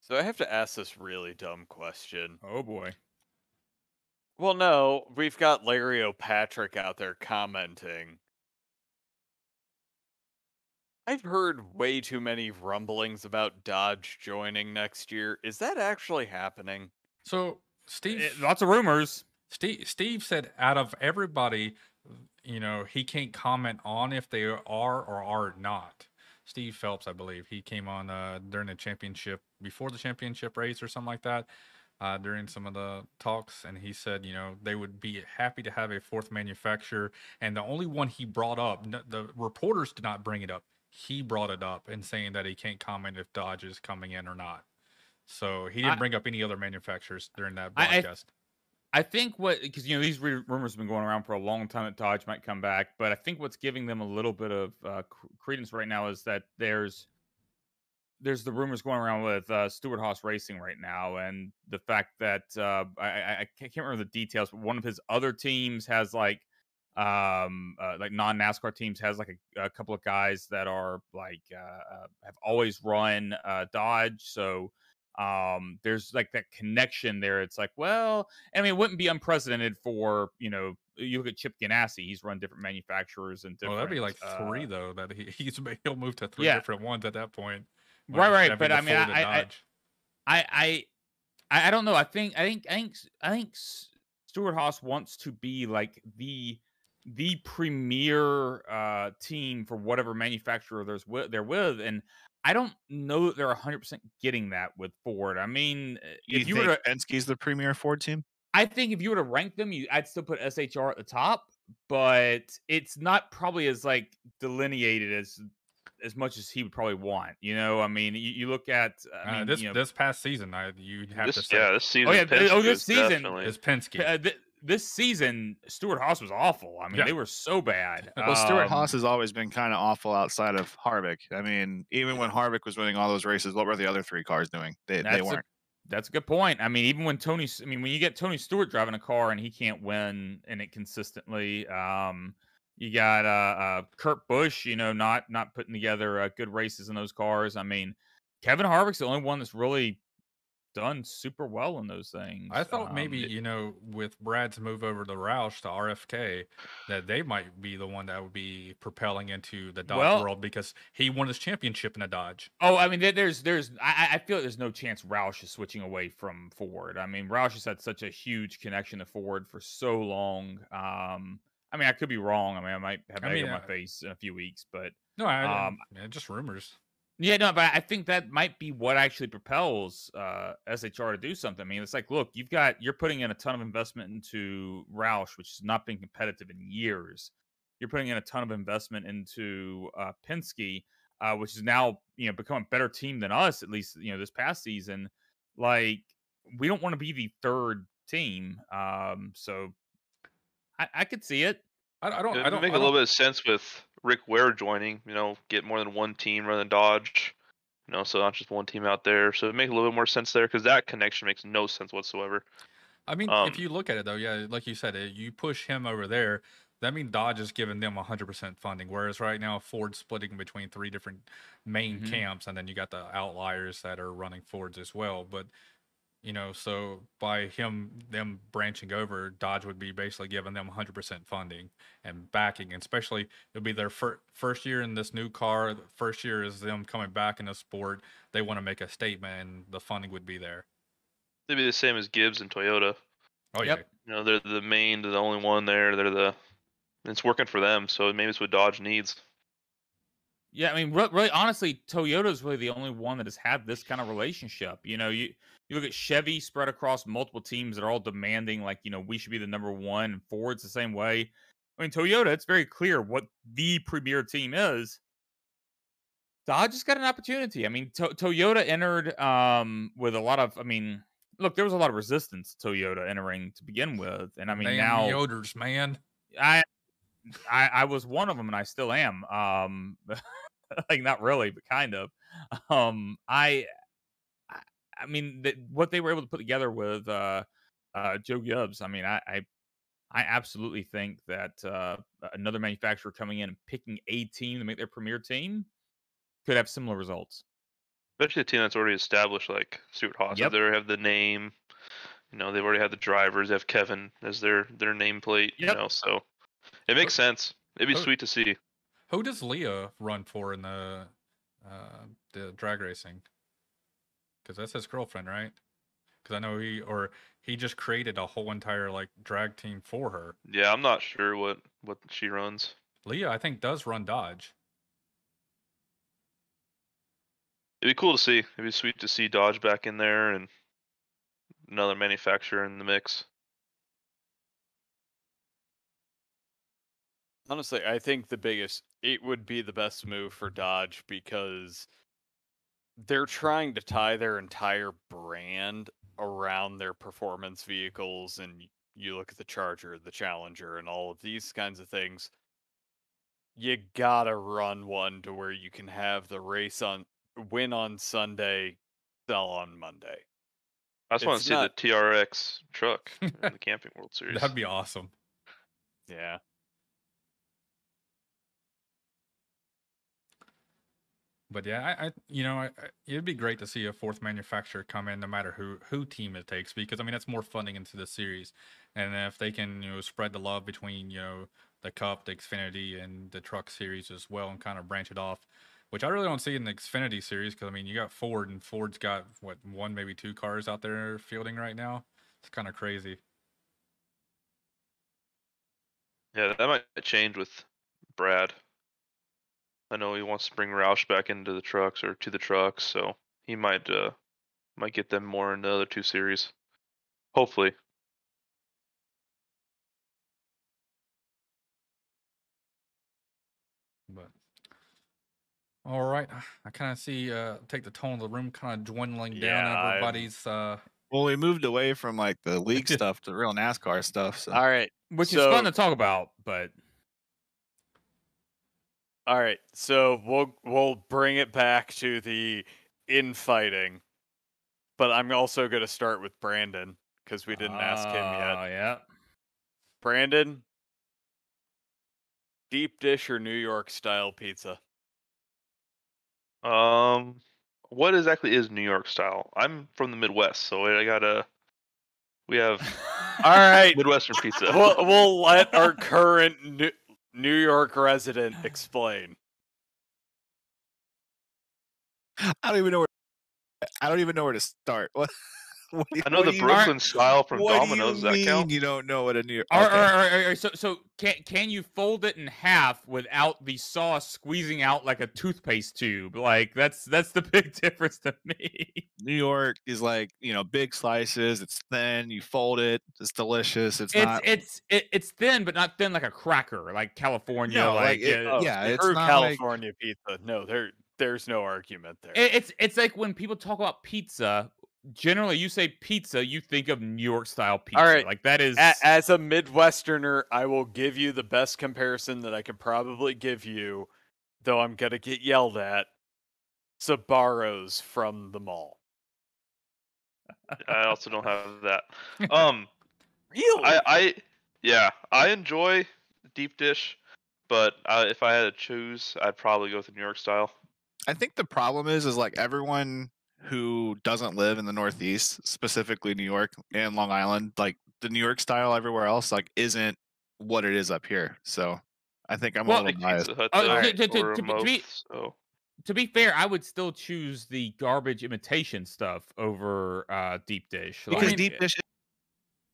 So I have to ask this really dumb question. Oh boy. Well, no, we've got Larry O'Patrick out there commenting. I've heard way too many rumblings about Dodge joining next year. Is that actually happening? So Steve, Eh, lots of rumors. Steve, Steve said out of everybody, you know, he can't comment on if they are or are not. Steve Phelps, I believe, he came on uh, during the championship, before the championship race or something like that, uh, during some of the talks, and he said, you know, they would be happy to have a fourth manufacturer, and the only one he brought up, the reporters did not bring it up. He brought it up and saying that he can't comment if Dodge is coming in or not. So he didn't I- bring up any other manufacturers during that I- I- broadcast. I think what because you know these re- rumors have been going around for a long time that Dodge might come back, but I think what's giving them a little bit of uh, credence right now is that there's there's the rumors going around with uh, Stewart-Haas Racing right now, and the fact that uh, I, I I can't remember the details, but one of his other teams has like um uh, like non NASCAR teams has like a, a couple of guys that are like uh, uh, have always run uh, Dodge, so um there's like that connection there it's like well i mean it wouldn't be unprecedented for you know you look at chip ganassi he's run different manufacturers and different Well, that'd be like three uh, though. That he, he's he'll move to three Yeah. different ones at that point. Right, right, but I mean, I- I- Dodge. I, I I I don't know. I think I think I think I think Stewart-Haas wants to be like the the premier uh team for whatever manufacturer there's wi- they're with, and I don't know that they're 100 percent getting that with Ford. I mean, uh, You if you think were to, Penske's the premier Ford team? I think if you were to rank them, you I'd still put SHR at the top, but it's not probably as like delineated as as much as he would probably want. You know, I mean, you, you look at I Uh, mean, this you know, this past season, I you'd have to This, say yeah, this season. oh yeah, th- oh, this season definitely. is Penske. Uh, th- this season, Stewart-Haas was awful. I mean, Yeah. they were so bad. Well, Stuart Um, Haas has always been kind of awful outside of Harvick. I mean, even when Harvick was winning all those races, what were the other three cars doing? They, they weren't. That's a good point. I mean, even when Tony, I mean, when you get Tony Stewart driving a car and he can't win in it consistently, um, you got uh, uh, Kurt Busch, you know, not not putting together uh, good races in those cars. I mean, Kevin Harvick's the only one that's really done super well in those things. I thought maybe Um, you know with Brad's move over to Roush to RFK that they might be the one that would be propelling into the Dodge Well- world because he won his championship in a Dodge. Oh, I mean, there's, there's, I, I feel like there's no chance Roush is switching away from Ford. I mean, Roush has had such a huge connection to Ford for so long. Um, I mean, I could be wrong. I mean, I might have I egg mean, on my uh, face in a few weeks, but No, I, Um, yeah, just rumors. Yeah, no, but I think that might be what actually propels uh, SHR to do something. I mean, it's like, look, you've got, you're putting in a ton of investment into Roush, which has not been competitive in years. You're putting in a ton of investment into uh, Penske, uh, which is now, you know, become a better team than us, at least, you know, this past season. Like, we don't want to be the third team. Um, so I, I could see it. I, I don't. It I would don't. make I a little don't- bit of sense with Rick Ware joining. You know, get more than one team rather than Dodge. You know, so not just one team out there. So it make a little bit more sense there because that connection makes no sense whatsoever. I mean, um, if you look at it though, yeah, like you said, uh, you push him over there. That means Dodge is giving them 100% funding, whereas right now Ford's splitting between three different main Mhm. camps, and then you got the outliers that are running Fords as well. But you know, so by him them branching over, Dodge would be basically giving them 100% funding and backing, and especially it'll be their fir- first year in this new car. the First year is them coming back in the sport. They want to make a statement, and the funding would be there. They'd be the same as Gibbs and Toyota. Oh Yep. yeah, You know, they're the main, they're the only one there. They're the, it's working for them. So maybe it's what Dodge needs. Yeah, I mean, re- really, honestly, Toyota is really the only one that has had this kind of relationship. You know, you you look at Chevy spread across multiple teams that are all demanding, like, you know, we should be the number one. And Ford's the same way. I mean, Toyota, it's very clear what the premier team is. Dodge has got an opportunity. I mean, to- Toyota entered um, with a lot of, I mean, look, there was a lot of resistance to Toyota entering to begin with, and I mean Damn now Yoders, man. I, I I was one of them, and I still am. Um, like not really, but kind of. Um, I, I, I mean, the, what they were able to put together with uh, uh, Joe Gibbs. I mean, I, I, I absolutely think that uh, another manufacturer coming in and picking a team to make their premier team could have similar results. Especially a team that's already established, like Stewart-Haas. Yep. They already have the name. You know, they've already had the drivers. They have Kevin as their their nameplate. You know, so it makes sense. It'd be Oh. sweet to see. Who does Leah run for in the uh, the drag racing? Because that's his girlfriend, right? Because I know he or he just created a whole entire like drag team for her. Yeah, I'm not sure what what she runs. Leah, I think, does run Dodge. It'd be cool to see. It'd be sweet to see Dodge back in there and another manufacturer in the mix. Honestly, I think the biggest it would be the best move for Dodge because they're trying to tie their entire brand around their performance vehicles and you look at the Charger, the Challenger and all of these kinds of things. You got to run one to where you can have the race on win on Sunday, sell on Monday. I just want to see not- the TRX truck in the Camping World Series. That'd be awesome. Yeah. But yeah, I, I you know, I, I- it'd be great to see a fourth manufacturer come in, no matter who who team it takes, because I mean that's more funding into the series, and if they can you know spread the love between you know the Cup, the Xfinity, and the Truck Series as well, and kind of branch it off, which I really don't see in the Xfinity series, because I mean you got Ford, and Ford's got what one maybe two cars out there fielding right now. It's kind of crazy. Yeah, that might change with Brad. I know he wants to bring Roush back into the trucks or to the trucks, so he might uh might get them more in the other two series. Hopefully. But all right, I kind of see uh take the tone of the room kind of dwindling Yeah, down. I'm- Everybody's uh Well, we moved away from like the league stuff to real NASCAR stuff. So All right. Which is fun to talk about, but All right, so we'll we'll bring it back to the infighting, but I'm also going to start with Brandon because we didn't ask him yet. Oh, yeah. Brandon, deep dish or New York style pizza? Um what exactly is New York style? I'm from the Midwest, so I gotta we have All right, Midwestern pizza. we'll we'll let our current New, York resident explain. I don't even know where. I don't even know where to start. What? what do I know what the do you- Brooklyn style from what do you Domino's. That mean count? You don't know what a New York. All right, okay. all right, all right, all right, So, so can can you fold it in half without the sauce squeezing out like a toothpaste tube? Like that's that's the big difference to me. New York is like you know big slices. It's thin. You fold it. It's delicious. It's, It's not. it's it, it's thin, but not thin like a cracker, like California. No, like, like, it- uh, Oh, yeah, it's true not like- California pizza. No, there there's no argument there. it's it's like when people talk about pizza. Generally, you say pizza, you think of New York style pizza. right. like that is A- as a Midwesterner, I will give you the best comparison that I could probably give you, though I'm gonna get yelled at. Sbarro's from the mall. I also don't have that. Um Really? I, I yeah, I enjoy deep dish, but uh, if I had to choose, I'd probably go with the New York style. I think the problem is, is like everyone who doesn't live in the Northeast, specifically New York and Long Island, like the New York style everywhere else, like isn't what it is up here. So I think I'm Well, a little biased. Pizza Hut Oh, to- to- to- or to be- to be- so to be fair, I would still choose the garbage imitation stuff over uh, deep dish. because like, deep dish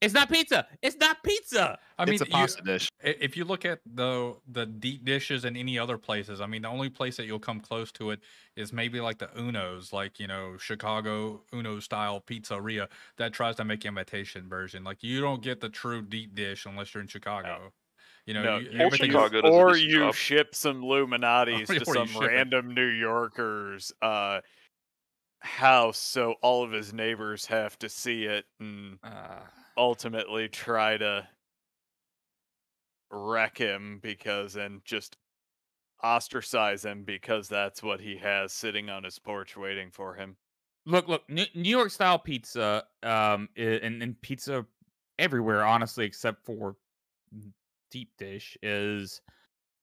It's not pizza. It's not pizza. I mean, it's a you- pasta dish. if you look at the the deep dishes in any other places, I mean, the only place that you'll come close to it is maybe like the Uno's, like you know, Chicago Uno style pizzeria that tries to make imitation version. Like you don't get the true deep dish unless you're in Chicago. You know, No, you, you- everything is- Chicago or you job. ship some Lou Malnati's Or to you some ship it. random New Yorker's uh, house, so all of his neighbors have to see it and Uh, ultimately try to wreck him because and just ostracize him because that's what he has sitting on his porch waiting for him. look, look, New, York style pizza, um, and, and pizza everywhere, honestly, except for deep dish, is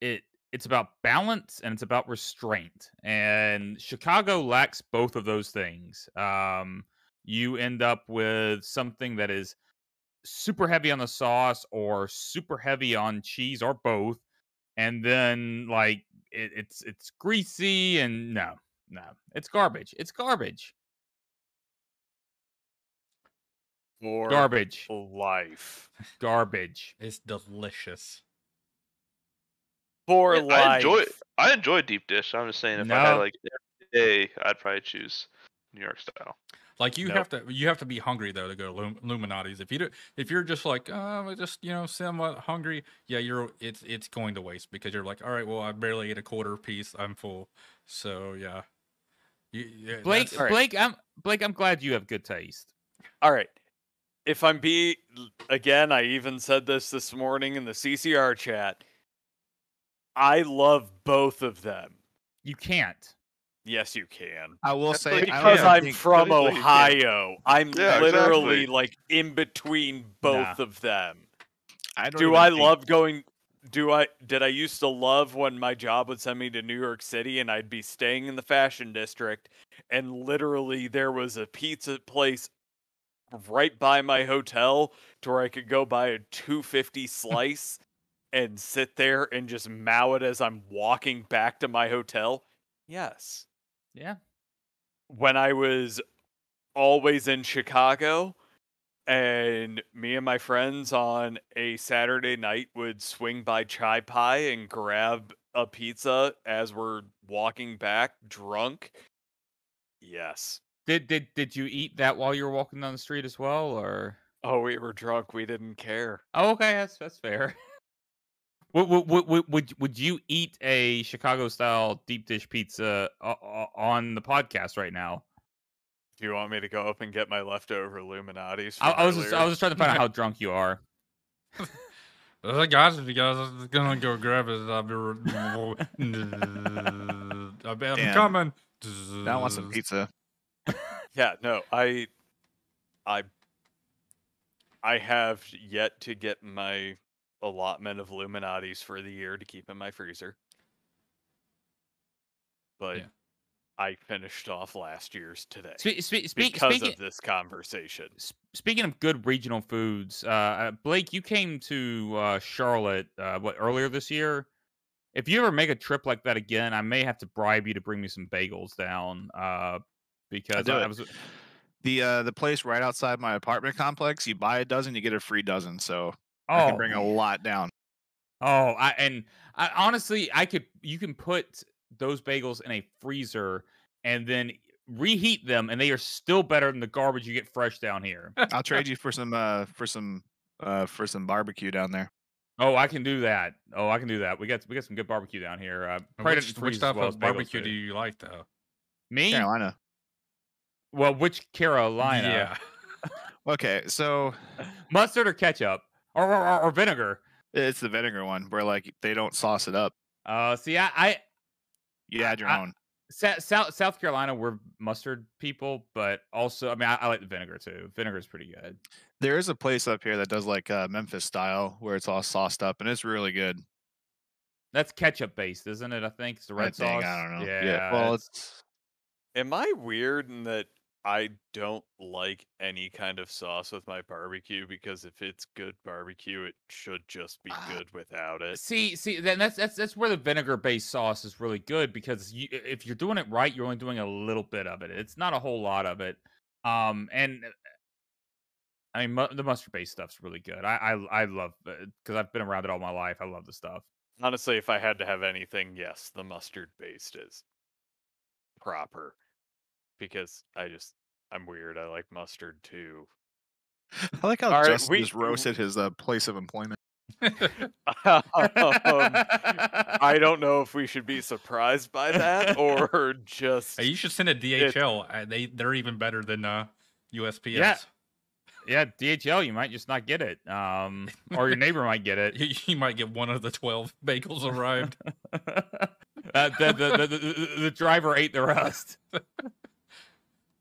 it. It's about balance and it's about restraint. And Chicago lacks both of those things. Um, you end up with something that is super heavy on the sauce or super heavy on cheese or both, and then like it, it's it's greasy and no, no, it's garbage. It's garbage. For Garbage. life. Garbage. it's delicious. For Yeah, life. I enjoy I enjoy deep dish. I'm just saying if I had like every day, I'd probably choose New York style. Like you Nope. have to, you have to be hungry though to go to Lou Malnati's. If you do, if you're just like, oh, just you know, somewhat hungry, yeah, you're it's it's going to waste because you're like, all right, well, I barely ate a quarter piece, I'm full. So yeah, you, yeah Blake, that's- Alright. Blake, I'm Blake. I'm glad you have good taste. All right. If I'm be again, I even said this this morning in the CCR chat. I love both of them. You can't. Yes, you can. I will That's say like- Because I'm from Technically, you can. Ohio. I'm Yeah, literally exactly. like in between both of them. I don't Do even I think- love going do I did I used to love when my job would send me to New York City and I'd be staying in the fashion district and literally there was a pizza place right by my hotel to where I could go buy a 250 slice and sit there and just mow it as I'm walking back to my hotel? Yes. Yeah. When I was always in Chicago and me and my friends on a Saturday night would swing by Chai Pie and grab a pizza as we're walking back drunk. Yes. Did did did you eat that while you were walking down the street as well, or? Oh, we were drunk. We didn't care. Oh, okay, that's that's fair. Would, would, would, would, would, would you eat a Chicago style deep dish pizza o- o- on the podcast right now? Do you want me to go up and get my leftover Lou Malnati's? I, I was just, I was just trying to find out how drunk you are. Uh, guys, if you guys are gonna go grab it, I'll be. r- I'll be I'm coming. Now I want some pizza. Yeah, no, I, I, I have yet to get my allotment of Lou Malnati's for the year to keep in my freezer. But Yeah. I finished off last year's today Spe- spe- speak, because speaking, of this conversation. speaking of good regional foods, uh, uh, Blake, you came to uh, Charlotte uh, what earlier this year. If you ever make a trip like that again, I may have to bribe you to bring me some bagels down. Uh, because do I, I was The uh, the place right outside my apartment complex, you buy a dozen, you get a free dozen. So oh I can bring a lot down. Oh, I and I, honestly, I could. You can put those bagels in a freezer and then reheat them, and they are still better than the garbage you get fresh down here. I'll trade you for some uh for some uh for some barbecue down there. oh, I can do that. Oh, I can do that. We got we got some good barbecue down here. Uh, probably Which, didn't which type well of barbecue do do. you like though? Me? Carolina. Well, which Carolina? Yeah. Okay, so Mustard or ketchup or or, or, or vinegar? it's the vinegar one where like they don't sauce it up. Uh, see, I, I You add your I- own. Sa- South South Carolina, we're mustard people, but also, I mean, I, I like the vinegar too. Vinegar is pretty good. There is a place up here that does like uh, Memphis style where it's all sauced up and it's really good. That's ketchup based, isn't it? I think it's the I red think, sauce. I don't know. Yeah. Well, it's- it's Am I weird in that I don't like any kind of sauce with my barbecue because if it's good barbecue, it should just be Ah, good without it. See, see, then that's that's that's where the vinegar-based sauce is really good because you, if you're doing it right, you're only doing a little bit of it. It's not a whole lot of it. Um, and I mean, mu- the mustard based stuff's really good. I I, I love because I've been around it all my life. I love the stuff. Honestly, if I had to have anything, yes, the mustard based is proper. Because I just I'm weird. I like mustard too. I like how All right, Justin we- just roasted his uh, place of employment. um, I don't know if we should be surprised by that or just Hey, you should send a DHL. uh, They they're even better than uh, USPS. yeah, DHL, you might just not get it, um, or your neighbor might get it. You, you might get one of the twelve bagels arrived. uh, the, the, the, the, the driver ate the rest.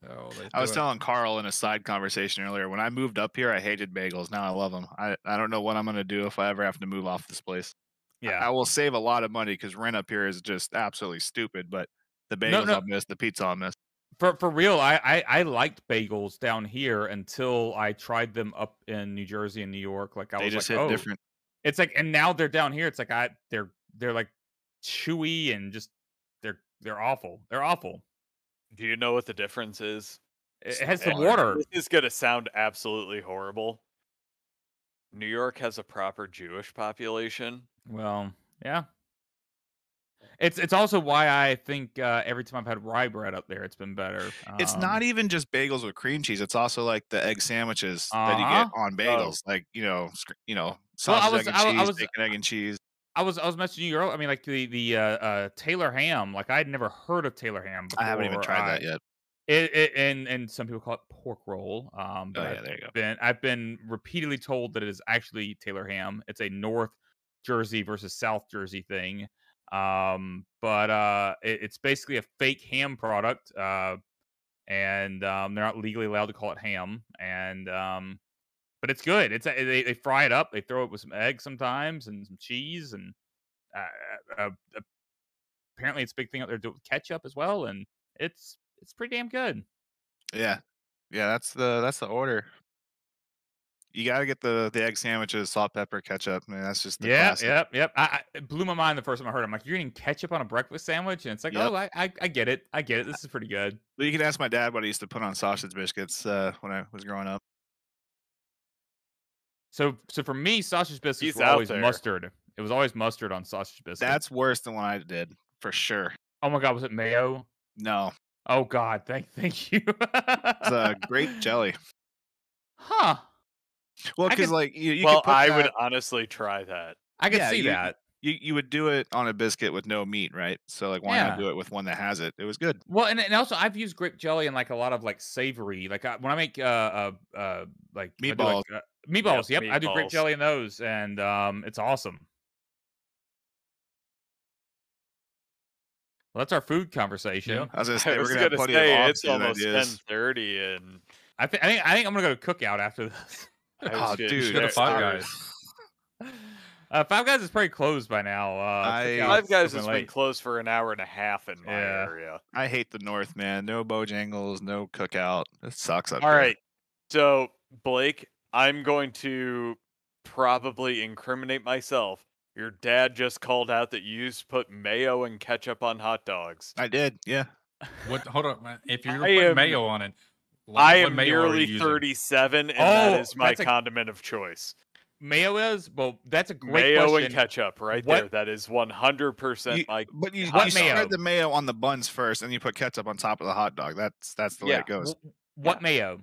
Oh, I was it. telling Carl in a side conversation earlier. When I moved up here, I hated bagels. Now I love them. I, I don't know what I'm gonna do if I ever have to move off this place. Yeah, I will save a lot of money because rent up here is just absolutely stupid. But the bagels No, no. I'll miss, the pizza I'll miss. for for real, I, I I liked bagels down here until I tried them up in New Jersey and New York. Like I They was just like, hit oh, different. it's like, and now they're down here. It's like I they're they're like chewy and just they're they're awful. They're awful. Do you know what the difference is? It has some water. This is gonna sound absolutely horrible. New York has a proper Jewish population. Well, yeah. It's it's also why I think uh, every time I've had rye bread up there, it's been better. It's Um, not even just bagels with cream cheese. It's also like the egg sandwiches that you get Uh-huh. on bagels, like you know, you know, Well, sausage, I was- egg, and I wa- I cheese, was- bacon, egg, and cheese. I was I was messaging you earlier. I mean, like the the uh, uh, Taylor ham. Like I had never heard of Taylor ham. Before. I haven't even tried that yet. It, it and and some people call it pork roll. Um, Oh but yeah, there you go. been I've been repeatedly told that it is actually Taylor ham. It's a North Jersey versus South Jersey thing. Um, but uh, it, it's basically a fake ham product. Uh, and um, they're not legally allowed to call it ham. And um, but it's good. It's a, they they fry it up. They throw it with some eggs sometimes and some cheese and uh, uh, uh, apparently it's a big thing out there to do with ketchup as well. And it's it's pretty damn good. Yeah, yeah, that's the that's the order. You got to get the the egg sandwiches, salt, pepper, ketchup. Man, that's just the Yeah, classic. yep, yep. I, I, it blew my mind the first time I heard. it. I'm like, you're eating ketchup on a breakfast sandwich, and it's like, Yep. oh, I, I, I get it, I get it. This is pretty good. You can ask my dad what he used to put on sausage biscuits uh, when I was growing up. So, so for me, sausage biscuits He's were always there. mustard. It was always mustard on sausage biscuits. That's worse than what I did for sure. oh my god, was it mayo? No, Oh god, thank, thank you. it's a great jelly. huh? Well, because like you, you well, I would honestly try that. I could Yeah, see you- that. You you would do it on a biscuit with no meat, right? So like, why not do it with one that has it? It was good. Well, and, and also I've used grape jelly in like a lot of like savory, like uh, when I make uh uh, uh like I do, Meatballs. like, uh, meatballs. Yep, I do grape jelly in those, and um, it's awesome. Well, that's our food conversation. Yep. I was gonna say was we're gonna gonna say it's almost ten ideas. thirty, and I, th- I think I think I'm gonna go to cookout after this. Oh, dude, Go to shit Five started. Guys. Uh, Five Guys is probably closed by now. Uh, I- Five Guys open has been closed for an hour and a half in my Yeah. area. I hate the North, man. No Bojangles, no Cook Out. It sucks up All there. right, so Blake, I'm going to probably incriminate myself. Your dad just called out that you used to put mayo and ketchup on hot dogs. I did. Yeah. What? Hold on. man, If you're I putting am- mayo on it, like, I am mayo nearly 37, and that Oh, is my that's a- condiment of choice. Mayo is well. That's a great mayo question. and ketchup, right What- there. That is 100% You- my. But you, hot you dog. spread the mayo on the buns first, and you put ketchup on top of the hot dog. That's that's the way it goes. w- What mayo?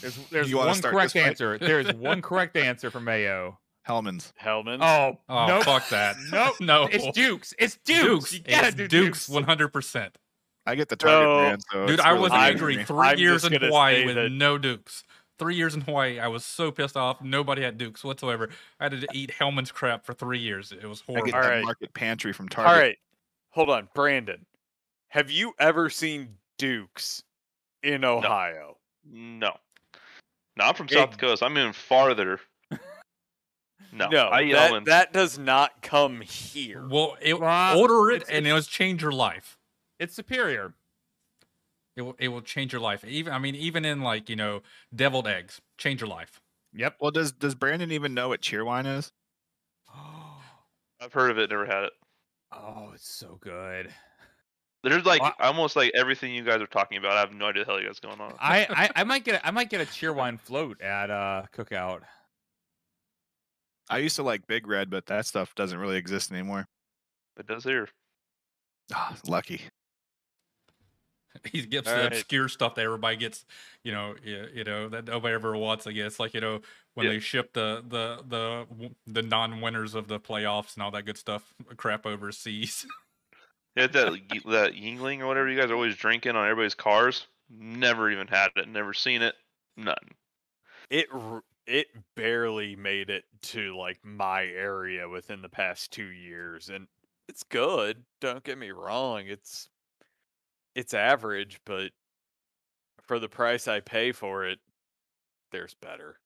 There's there's You one correct answer. There's one correct answer for mayo. Hellmann's. Hellmann's. Oh, Oh, nope. fuck that. Nope. no. It's Dukes. It's Dukes. Dukes. You gotta It's do Dukes. Dukes. One hundred percent. I get the Target So- brand. So Dude, it's I really was angry three I'm years just in Hawaii with that- no Dukes. Three years in Hawaii, I was so pissed off. Nobody had Dukes whatsoever. I had to eat Hellmann's crap for three years. It was horrible. I horrible. get All that right. market pantry from Target. All right. Hold on, Brandon. Have you ever seen Dukes in Ohio? No. No, I'm from South It- Dakota. I'm even farther. No, No, I eat that, that does not come here. Well, it, Well, order it it's- and it was change your life. It's superior. It will, it will change your life. Even I mean, even in like you know, deviled eggs, change your life. Yep. Well, does does Brandon even know what cheerwine is? I've heard of it, never had it. Oh, it's so good. There's like Well, almost like everything you guys are talking about. I have no idea the hell you guys going on. I, I I might get a, I might get a cheerwine float at uh Cook Out. I used to like Big Red, but that stuff doesn't really exist anymore. It does here. Ah, lucky. He gets All the right. obscure stuff that everybody gets, you know, you, you know that nobody ever wants. I guess like you know when Yeah. they ship the the the the non-winners of the playoffs and all that good stuff uh, crap overseas. Yeah, that that Yuengling or whatever you guys are always drinking on everybody's cars. Never even had it. Never seen it. None. It it barely made it to like my area within the past two years, and it's good. Don't get me wrong. It's it's average, but for the price I pay for it, there's better.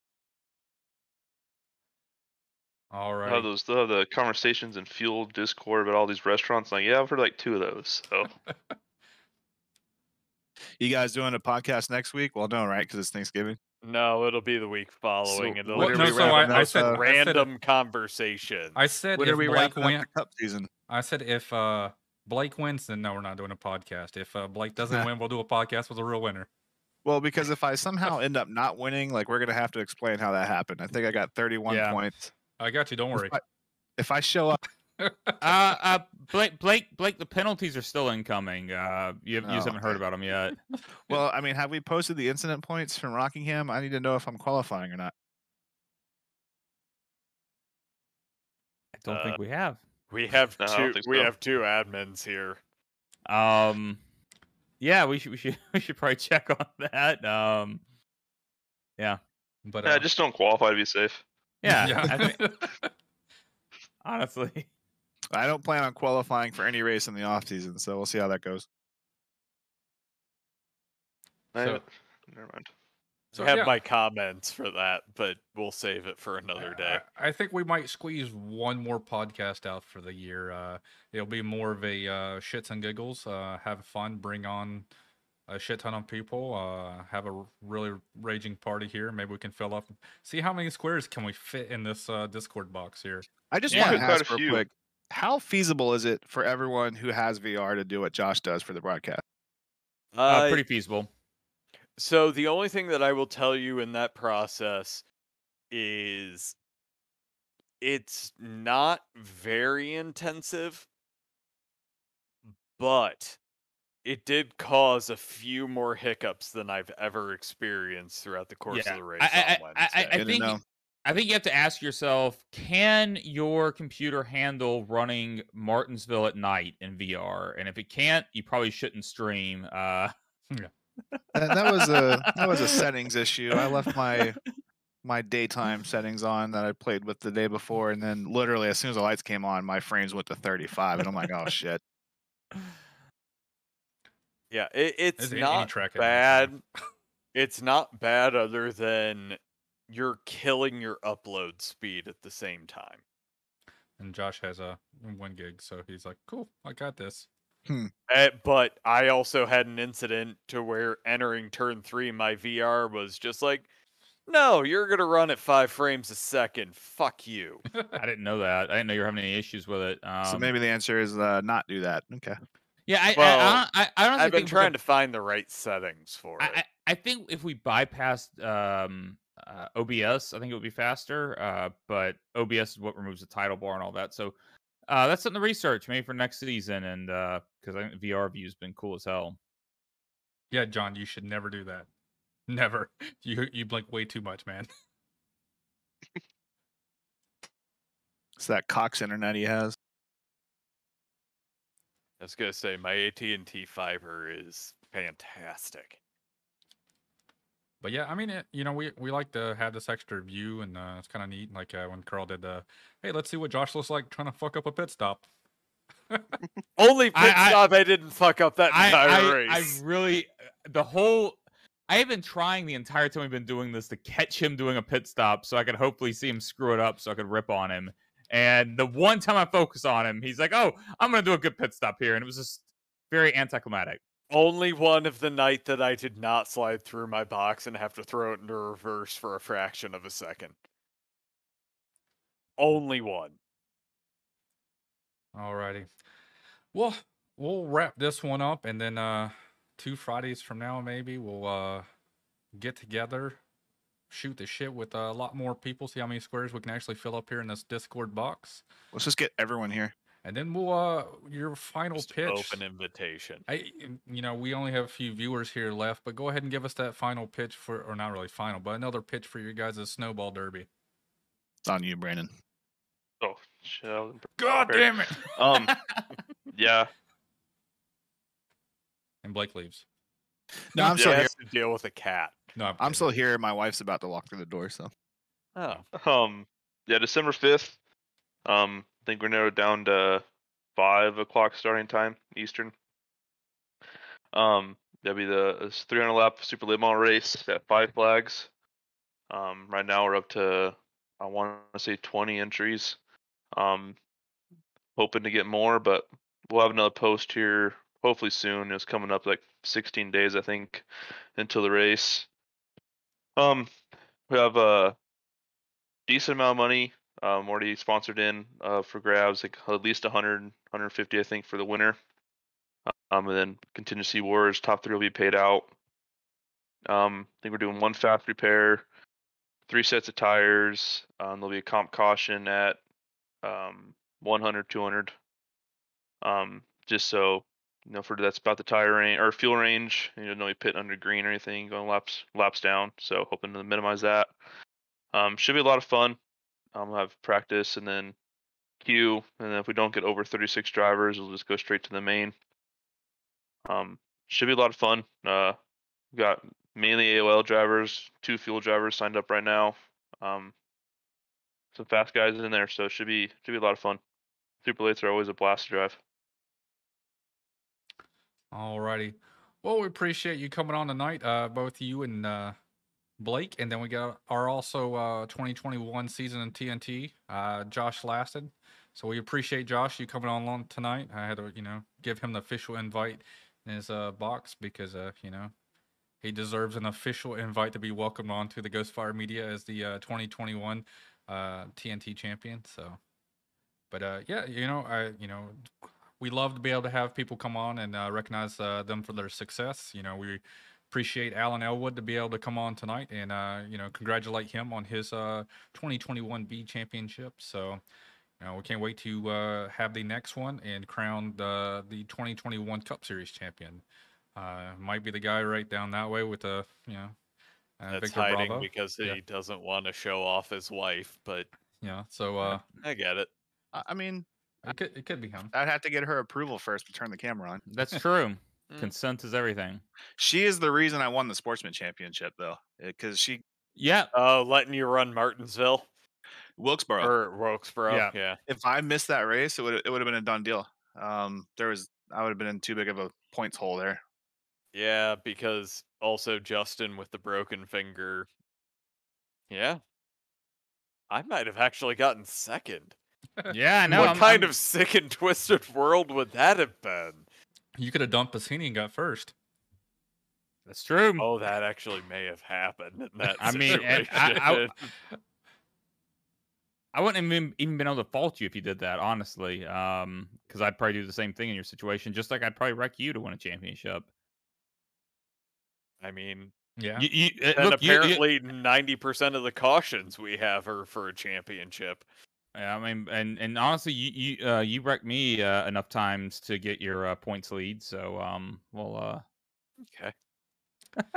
All right. They'll have those. They'll have the conversations and fuel Discord about all these restaurants. Like, yeah, I've heard like two of those. So You guys doing a podcast next week? Well, no, right? Because it's Thanksgiving. No, it'll be the week following. So It'll when Well, no, so wrapping I, I said uh, I said, random conversation. I said When if are we Blake wrapping up the Cup season? I said if uh Blake wins, then no, we're not doing a podcast. If uh, Blake doesn't win, we'll do a podcast with a real winner. Well, because if I somehow end up not winning, like we're gonna have to explain how that happened. I think I got 31 Yeah. points. I got you. Don't worry. If I, if I show up, Uh, uh, Blake, Blake, Blake, the penalties are still incoming. Uh, you, you Oh, haven't heard about them yet. well, I mean, have we posted the incident points from Rockingham? I need to know if I'm qualifying or not. I don't Uh, think we have. We have No, two. We so. have two admins here. Um, yeah, we should, we should, we should probably check on that. Um, yeah, But yeah, uh, just don't qualify to be safe. yeah. I think, honestly, I don't plan on qualifying for any race in the off season, so we'll see how that goes. I- So- never mind. So, I have yeah. my comments for that, but we'll save it for another day. I, I think we might squeeze one more podcast out for the year. Uh, it'll be more of a uh, shits and giggles, uh, have fun, bring on a shit ton of people, uh, have a really raging party here. Maybe we can fill up, see how many squares can we fit in this uh, Discord box here. I just Yeah, want to ask real quick: How feasible is it for everyone who has VR to do what Josh does for the broadcast? uh, Uh, pretty feasible. So the only thing that I will tell you in that process is it's not very intensive, but it did cause a few more hiccups than I've ever experienced throughout the course Yeah, of the race I- on I- I-. I think- know. I think you have to ask yourself: Can your computer handle running Martinsville at night in VR? And if it can't, you probably shouldn't stream. Uh, That, that was a that was a settings issue. I left my my daytime settings on that I played with the day before, and then literally as soon as the lights came on, my frames went to 35, and I'm like, oh shit. Yeah, it, it's Is any- any not bad. it's not bad other than you're killing your upload speed at the same time. And Josh has a one gig, so he's like, "Cool, I got this." Eh, but I also had an incident to where entering turn three, my VR was just like, "No, you're gonna run at five frames a second. Fuck you." I didn't know that. I didn't know you were having any issues with it. Um, so maybe the answer is uh, not do that. Okay. yeah, I, Well, I, I, I honestly I've been think trying to find the right settings for I, it. I, I think if we bypassed um, uh, OBS, I think it would be faster. Uh, but OBS is what removes the title bar and all that. So uh, that's something to research maybe for next season. And because I think VR view has been cool as hell. Yeah, John, you should never do that. Never. You you blink way too much, man. It's that Cox internet he has. I was gonna say my AT and T fiber is fantastic. But yeah, I mean, it, you know, we we like to have this extra view, and uh, it's kind of neat. Like uh, when Carl did the, hey, let's see what Josh looks like trying to fuck up a pit stop. Only pit I- I- stop I didn't fuck up that I, entire I, race. I really the whole. I have been trying the entire time we've been doing this to catch him doing a pit stop, so I could hopefully see him screw it up, so I could rip on him. And the one time I focus on him, he's like, "Oh, I'm gonna do a good pit stop here," and it was just very anticlimactic. Only one of the night that I did not slide through my box and have to throw it into reverse for a fraction of a second. Only one. Alrighty. Well, we'll wrap this one up, and then uh, two Fridays from now, maybe we'll uh, get together, shoot the shit with a lot more people, see how many squares we can actually fill up here in this Discord box, Let's just get everyone here. And then we'll uh, your final Just pitch. open invitation. I, you know, we only have a few viewers here left, but go ahead and give us that final pitch for, or not really final, but another pitch for your guys' is snowball derby. It's on you, Brandon. Oh, shit. God prepared. damn it! Um, yeah. And Blake leaves. No, I'm still here. to deal with a cat. No, I'm kidding. still here. My wife's about to walk through the door, so Oh, Um, yeah, December fifth. Um, I think we're narrowed down to five o'clock starting time Eastern. Um, that'd be the 300 lap super late model race at Five Flags. Um, right now we're up to I want to say 20 entries. Um, hoping to get more, but we'll have another post here hopefully soon. It's coming up like 16 days I think until the race. Um, we have a decent amount of money um, already sponsored in uh, for grabs, like at least 100, 150, I think, for the winner. Um, and then contingency wars, top three will be paid out. Um, I think we're doing one fast repair, three sets of tires. Um, there'll be a comp caution at um, 100, 200. Um, just so you know, for that's about the tire range or fuel range. You know, no pit under green or anything, going laps laps down. So hoping to minimize that. Um, should be a lot of fun. Um, we'll have practice and then queue, and then if we don't get over 36 drivers, we'll just go straight to the main. Um, should be a lot of fun. Uh, we've got mainly AOL drivers, two fuel drivers signed up right now. Um, some fast guys in there, so it should be should be a lot of fun. Super lates are always a blast to drive. Alrighty. Well, we appreciate you coming on tonight, uh, both you and uh, Blake, and then we got our also uh, 2021 season in TNT, uh, Josh Laston. So we appreciate Josh you coming on tonight. I had to, you know, give him the official invite in his uh, box because, uh, you know, he deserves an official invite to be welcomed on to the Ghostfire Media as the uh, 2021 uh, TNT champion. So, but uh, yeah, you know, I, you know, we love to be able to have people come on and uh, recognize uh, them for their success. You know, we appreciate Alan Elwood to be able to come on tonight and uh, you know congratulate him on his uh, 2021 B championship. So, you know, we can't wait to uh, have the next one and crown the the 2021 Cup Series champion. Uh, might be the guy right down that way with the you know uh, that's Victor hiding Bravo. because he Yeah. doesn't want to show off his wife, but Yeah, so uh, I get it. I I mean, it could it could be him. I'd have to get her approval first to turn the camera on. That's true. Mm. Consent is everything. She is the reason I won the sportsman championship, though, because she Yeah. Oh, letting you run Martinsville Wilkesboro. or Wilkesboro. Yeah. yeah. if I missed that race, it would it would have been a done deal. Um, there was I would have been in too big of a points hole there. Yeah, because also Justin with the broken finger. Yeah. I might have actually gotten second. Yeah, I know. what I'm- kind I'm- of sick and twisted world would that have been? You could have dumped Bassini and got first. That's true. Oh, that actually may have happened in that I mean, and I- I- I wouldn't even even been able to fault you if you did that, honestly. Um, because I'd probably do the same thing in your situation, just like I'd probably wreck you to win a championship. I mean, Yeah. You, you, uh, and look, you- you- apparently ninety percent of the cautions we have are for a championship. Yeah, I mean, and and honestly, you you uh, you wrecked me uh, enough times to get your uh, points lead. So um, well, uh, Okay.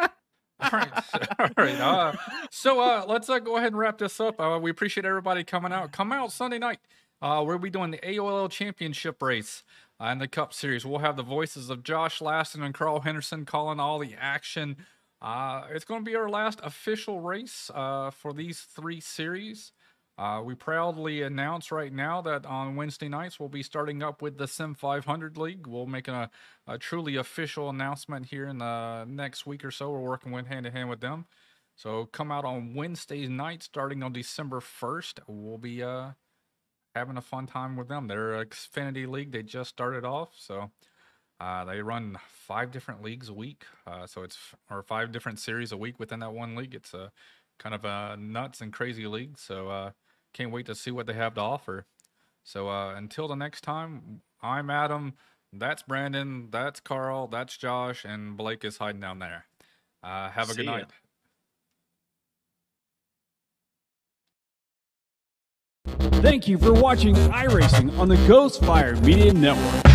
All right. All right. Uh, so uh, let's uh, go ahead and wrap this up. Uh, we appreciate everybody coming out. Come out Sunday night. Uh, we'll be doing the AOL Championship race uh, in the Cup Series. We'll have the voices of Josh Laston and Carl Henderson calling all the action. Uh, it's going to be our last official race uh, for these three series. Uh, we proudly announce right now that on Wednesday nights we'll be starting up with the Sim 500 League. We'll make a, a truly official announcement here in the next week or so. We're working with hand in hand with them. So come out on Wednesday night starting on December 1st. We'll be uh, having a fun time with them. They're an Xfinity League. They just started off. So uh, they run five different leagues a week. Uh, so it's or five different series a week within that one league. It's a kind of a nuts and crazy league. So uh, can't wait to see what they have to offer. So uh, until the next time, I'm Adam. That's Brandon. That's Carl. That's Josh. And Blake is hiding down there. Uh, have a See good ya. night. Thank you for watching iRacing on the Ghostfire Media Network.